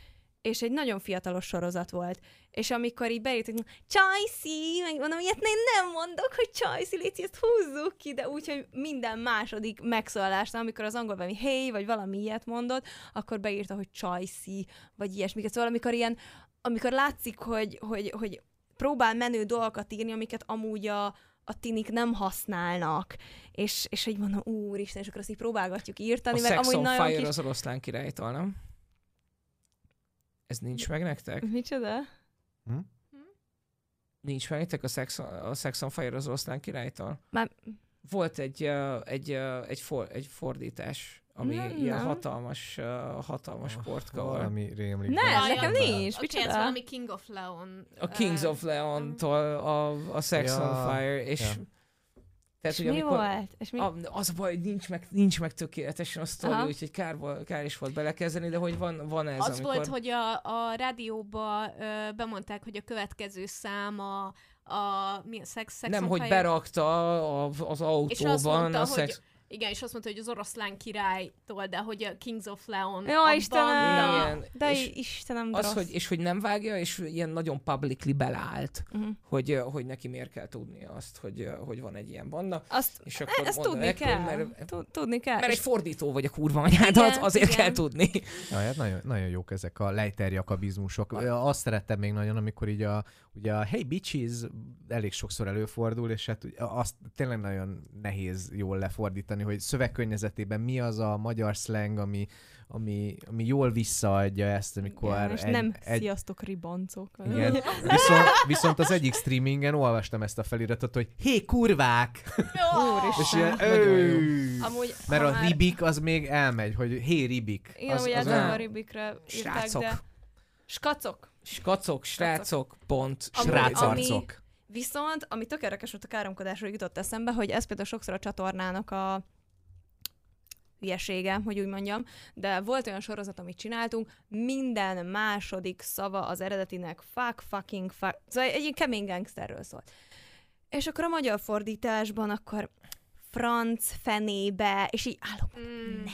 és egy nagyon fiatalos sorozat volt. És amikor így beírt, hogy Csajci, meg mondom, ilyet én nem mondok, hogy Csajci, légy, ezt húzzuk ki, de úgy, hogy minden második megszólalásnál, amikor az angol valami hey, vagy valami ilyet mondott, akkor beírta, hogy Csajci, vagy ilyesmiket. Szóval amikor ilyen, amikor látszik, hogy, hogy, hogy próbál menő dolgokat írni, amiket amúgy a, a tinik nem használnak, és, és hogy mondom, úristen, és akkor azt így próbálgatjuk írtani,
a
mert
amúgy nagyon
Fire kis...
az oroszlán királytól, nem? Ez nincs meg nektek?
Micsoda? Hm?
Nincs meg nektek a Sex, a Sex on Fire az oroszlán királytól?
Már...
Volt egy, egy, egy, for, egy fordítás, ami nem, ilyen nem. hatalmas, hatalmas portka
volt. Valami rémlik.
Nem, nekem nincs.
Oké, okay, ez valami King of Leon.
A Kings of Leon-tól a, a Sex ja. on Fire, és ja.
Tehát, és hogy mi amikor, volt? És mi?
Az a baj, hogy nincs meg, nincs meg tökéletesen a sztori, úgyhogy kár, kár is volt belekezdeni, de hogy van, van ez,
Az amikor... volt, hogy a, a rádióba ö, bemondták, hogy a következő szám a, a mi a szex,
szex Nem, hogy berakta a, az autóban és azt mondta, a szex... Hogy
igen, és azt mondta, hogy az oroszlán királytól, de hogy a Kings of Leon.
Jó, Istenem! Igen. De és Istenem,
az, hogy, És hogy nem vágja, és ilyen nagyon publicly belállt, uh-huh. hogy, hogy neki miért kell tudni azt, hogy, hogy van egy ilyen banda.
Azt, és akkor ezt tudni kell. Mert, tudni kell.
Mert egy fordító vagy a kurva anyádat, azért igen. kell tudni.
Ja, hát nagyon, nagyon jók ezek a lejterjakabizmusok. Azt szerettem még nagyon, amikor így a, ugye a hey bitches elég sokszor előfordul, és hát azt tényleg nagyon nehéz jól lefordítani, hogy szövegkörnyezetében mi az a magyar slang, ami, ami, ami jól visszaadja ezt, amikor...
Igen, és egy, nem egy... sziasztok ribancok.
Igen. Viszont, viszont az egyik streamingen olvastam ezt a feliratot, hogy hé, kurvák! és ilyen, Amúgy, Mert a már... ribik az még elmegy, hogy hé, ribik.
Igen, az, ugye az nem a ribikre írták, de... Skacok.
Skacok, srácok, pont,
srácarcok.
Viszont, ami tök érdekes volt a káromkodásról jutott eszembe, hogy ez például sokszor a csatornának a hülyesége, hogy úgy mondjam, de volt olyan sorozat, amit csináltunk, minden második szava az eredetinek fuck, fucking, fuck, szóval egy kemény gangsterről szólt. És akkor a magyar fordításban akkor franc fenébe, és így állok, mm. ne,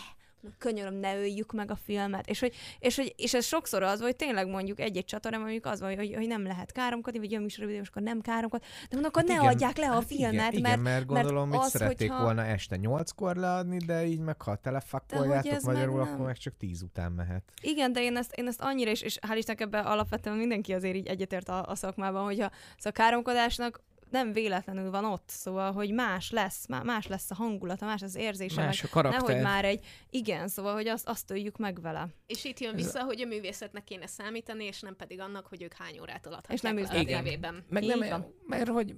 könyöröm, ne öljük meg a filmet. És, hogy, és, hogy, és ez sokszor az, hogy tényleg mondjuk egy-egy csatornán mondjuk az van, hogy, hogy nem lehet káromkodni, vagy jön műsor videó, akkor nem káromkod, de mondok, akkor hát ne igen, adják le a hát filmet,
igen,
mert,
igen, mert gondolom, mert az, szerették hogyha... volna este nyolckor leadni, de így meg ha telefakoljátok magyarul, meg akkor meg csak tíz után mehet.
Igen, de én ezt, én ezt annyira, és, és hál' Istennek ebben alapvetően mindenki azért így egyetért a, a szakmában, hogyha szóval a káromkodásnak nem véletlenül van ott, szóval, hogy más lesz, más lesz a hangulata, más az érzése,
más meg a karakter.
nehogy már egy, igen, szóval, hogy azt, azt öljük meg vele.
És itt jön vissza, hogy a művészetnek kéne számítani, és nem pedig annak, hogy ők hány órát alathatják
és nem
le a tévében.
Meg nem, mert, mert hogy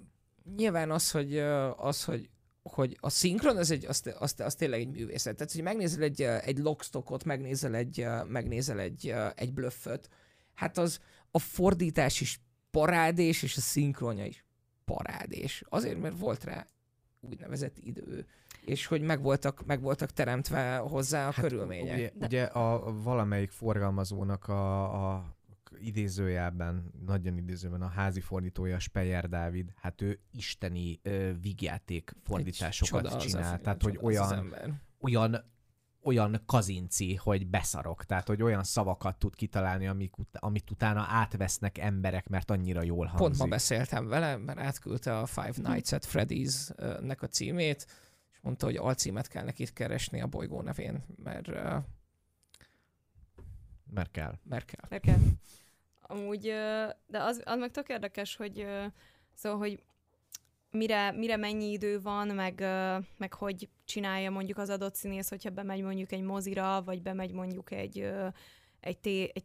nyilván az, hogy, az, hogy hogy a szinkron az, egy, az, az, az tényleg egy művészet. Tehát, hogy megnézel egy, egy lockstockot, megnézel egy, megnézel egy, egy blöfföt, hát az a fordítás is parádés, és a szinkronja is parádés. Azért, mert volt rá úgynevezett idő, és hogy megvoltak, megvoltak teremtve hozzá a hát, körülmények.
Ugye, De... ugye a valamelyik forgalmazónak a, a idézőjelben, nagyon idézőben a házi fordítója Speyer Dávid, hát ő isteni uh, vígjáték fordításokat csinál. Tehát, hogy olyan, olyan olyan kazinci, hogy beszarok. Tehát, hogy olyan szavakat tud kitalálni, amik ut- amit utána átvesznek emberek, mert annyira jól hangzik.
Pont ma beszéltem vele, mert átküldte a Five Nights at Freddy's-nek a címét, és mondta, hogy alcímet kell neki keresni a bolygó nevén, mert, uh,
Mert kell.
mert kell.
Nekem. Amúgy, ö, de az, az meg tök érdekes, hogy szóval, hogy mire, mire mennyi idő van, meg, meg hogy csinálja mondjuk az adott színész, hogyha bemegy mondjuk egy mozira, vagy bemegy mondjuk egy, egy, té, egy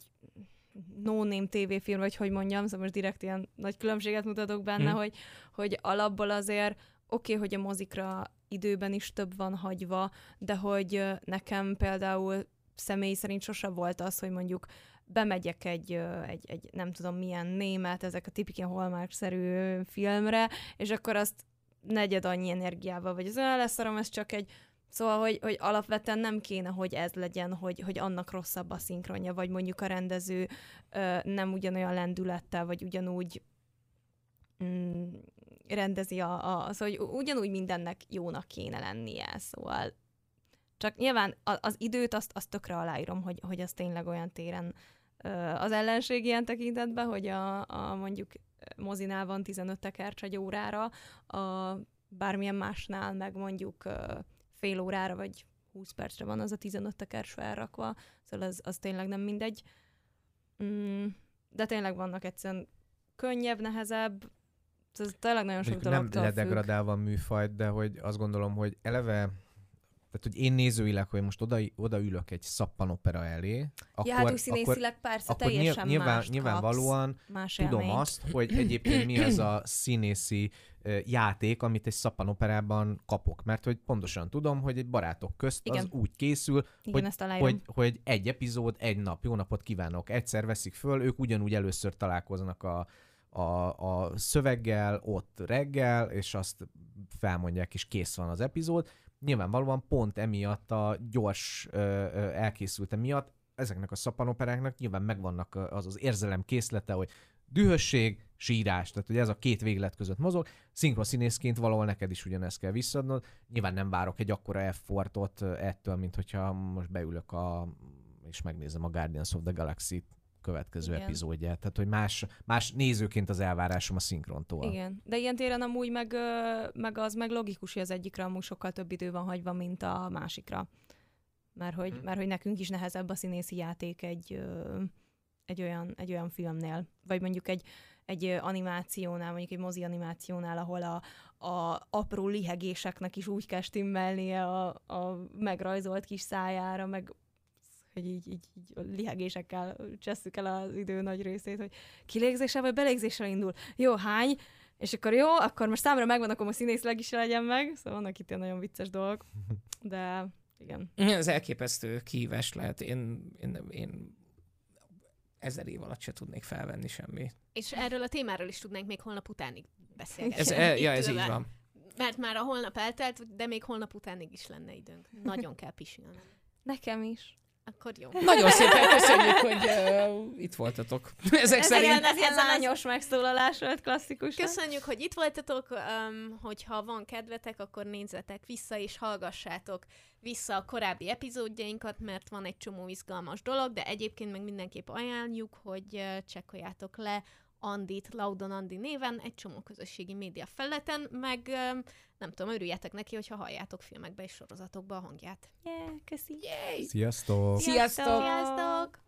no-name tévéfilm, vagy hogy mondjam, szóval most direkt ilyen nagy különbséget mutatok benne,
Hm.
hmm. hogy, hogy alapból azért oké, okay, hogy a mozikra időben is több van hagyva, de hogy nekem például személy szerint sose volt az, hogy mondjuk bemegyek egy, egy, egy nem tudom milyen német, ezek a tipik ilyen Hallmark-szerű filmre, és akkor azt negyed annyi energiával, vagy az olyan leszarom, ez csak egy Szóval, hogy, hogy alapvetően nem kéne, hogy ez legyen, hogy, hogy annak rosszabb a szinkronja, vagy mondjuk a rendező ö, nem ugyanolyan lendülettel, vagy ugyanúgy mm, rendezi a, a szóval, hogy ugyanúgy mindennek jónak kéne lennie, szóval. Csak nyilván az időt azt, azt tökre aláírom, hogy, hogy az tényleg olyan téren az ellenség ilyen tekintetben, hogy a, a mondjuk mozinál van 15 tekercs egy órára, a bármilyen másnál meg mondjuk fél órára vagy 20 percre van az a 15 tekercs felrakva, szóval az, az tényleg nem mindegy. Mm, de tényleg vannak egyszerűen könnyebb, nehezebb, ez tényleg nagyon sok
nem
dologtól függ.
ledegradálva a műfajt, de hogy azt gondolom, hogy eleve tehát, hogy én nézőileg, hogy most oda, odaülök egy szappanopera elé,
Ja, hát
akkor,
persze
akkor
teljesen
nyilván,
mást
nyilvánvalóan
kapsz, más
tudom azt, hogy egyébként mi az a színészi játék, amit egy szappanoperában kapok. Mert hogy pontosan tudom, hogy egy barátok közt
Igen.
az úgy készül,
Igen,
hogy- hogy, hogy egy epizód, egy nap, jó napot kívánok, egyszer veszik föl, ők ugyanúgy először találkoznak a, a, a szöveggel, ott reggel, és azt felmondják, és kész van az epizód. Nyilvánvalóan pont emiatt a gyors elkészülte miatt ezeknek a szappanoperáknak nyilván megvannak az az érzelem készlete, hogy dühösség, sírás, tehát hogy ez a két véglet között mozog. Szinkronszínészként valahol neked is ugyanezt kell visszadnod. Nyilván nem várok egy akkora effortot ettől, mint hogyha most beülök a és megnézem a Guardians of the Galaxy következő
Igen.
epizódját. Tehát, hogy más, más nézőként az elvárásom a szinkrontól.
Igen, de ilyen téren amúgy meg, meg az meg logikus, hogy az egyikre amúgy sokkal több idő van hagyva, mint a másikra. Mert hogy,
Mhm.
mert hogy nekünk is nehezebb a színészi játék egy, egy, olyan, egy olyan filmnél, vagy mondjuk egy, egy animációnál, mondjuk egy mozi animációnál, ahol a, a apró lihegéseknek is úgy kell stimmelnie a, a megrajzolt kis szájára, meg hogy így, így, így a lihegésekkel csesszük el az idő nagy részét, hogy kilégzéssel vagy belégzéssel indul. Jó, hány? És akkor jó, akkor most számra megvan, akkor most színészleg is legyen meg. Szóval vannak itt ilyen nagyon vicces dolgok. De igen.
Ez elképesztő kihívás lehet. Én, én, én ezer év alatt se tudnék felvenni semmi.
És erről a témáról is tudnánk még holnap utánig beszélgetni.
Ez, e, ja, ez így van.
Mert már a holnap eltelt, de még holnap utánig is lenne időnk. Nagyon kell pisilnem.
Nekem is.
Akkor jó.
Nagyon szépen köszönjük, hogy uh, itt voltatok. Ezek
Ez
szerint
ilyen, ez ilyen lányos megszólalás volt klasszikus.
Köszönjük, hogy itt voltatok, um, hogyha van kedvetek, akkor nézzetek vissza és hallgassátok vissza a korábbi epizódjainkat, mert van egy csomó izgalmas dolog, de egyébként meg mindenképp ajánljuk, hogy csekkoljátok le Andit, Laudon Andi néven, egy csomó közösségi média felületen, meg nem tudom, örüljetek neki, hogyha halljátok filmekbe és sorozatokba a hangját.
Yeah, köszi.
Yay!
Sziasztok!
Sziasztok!
Sziasztok!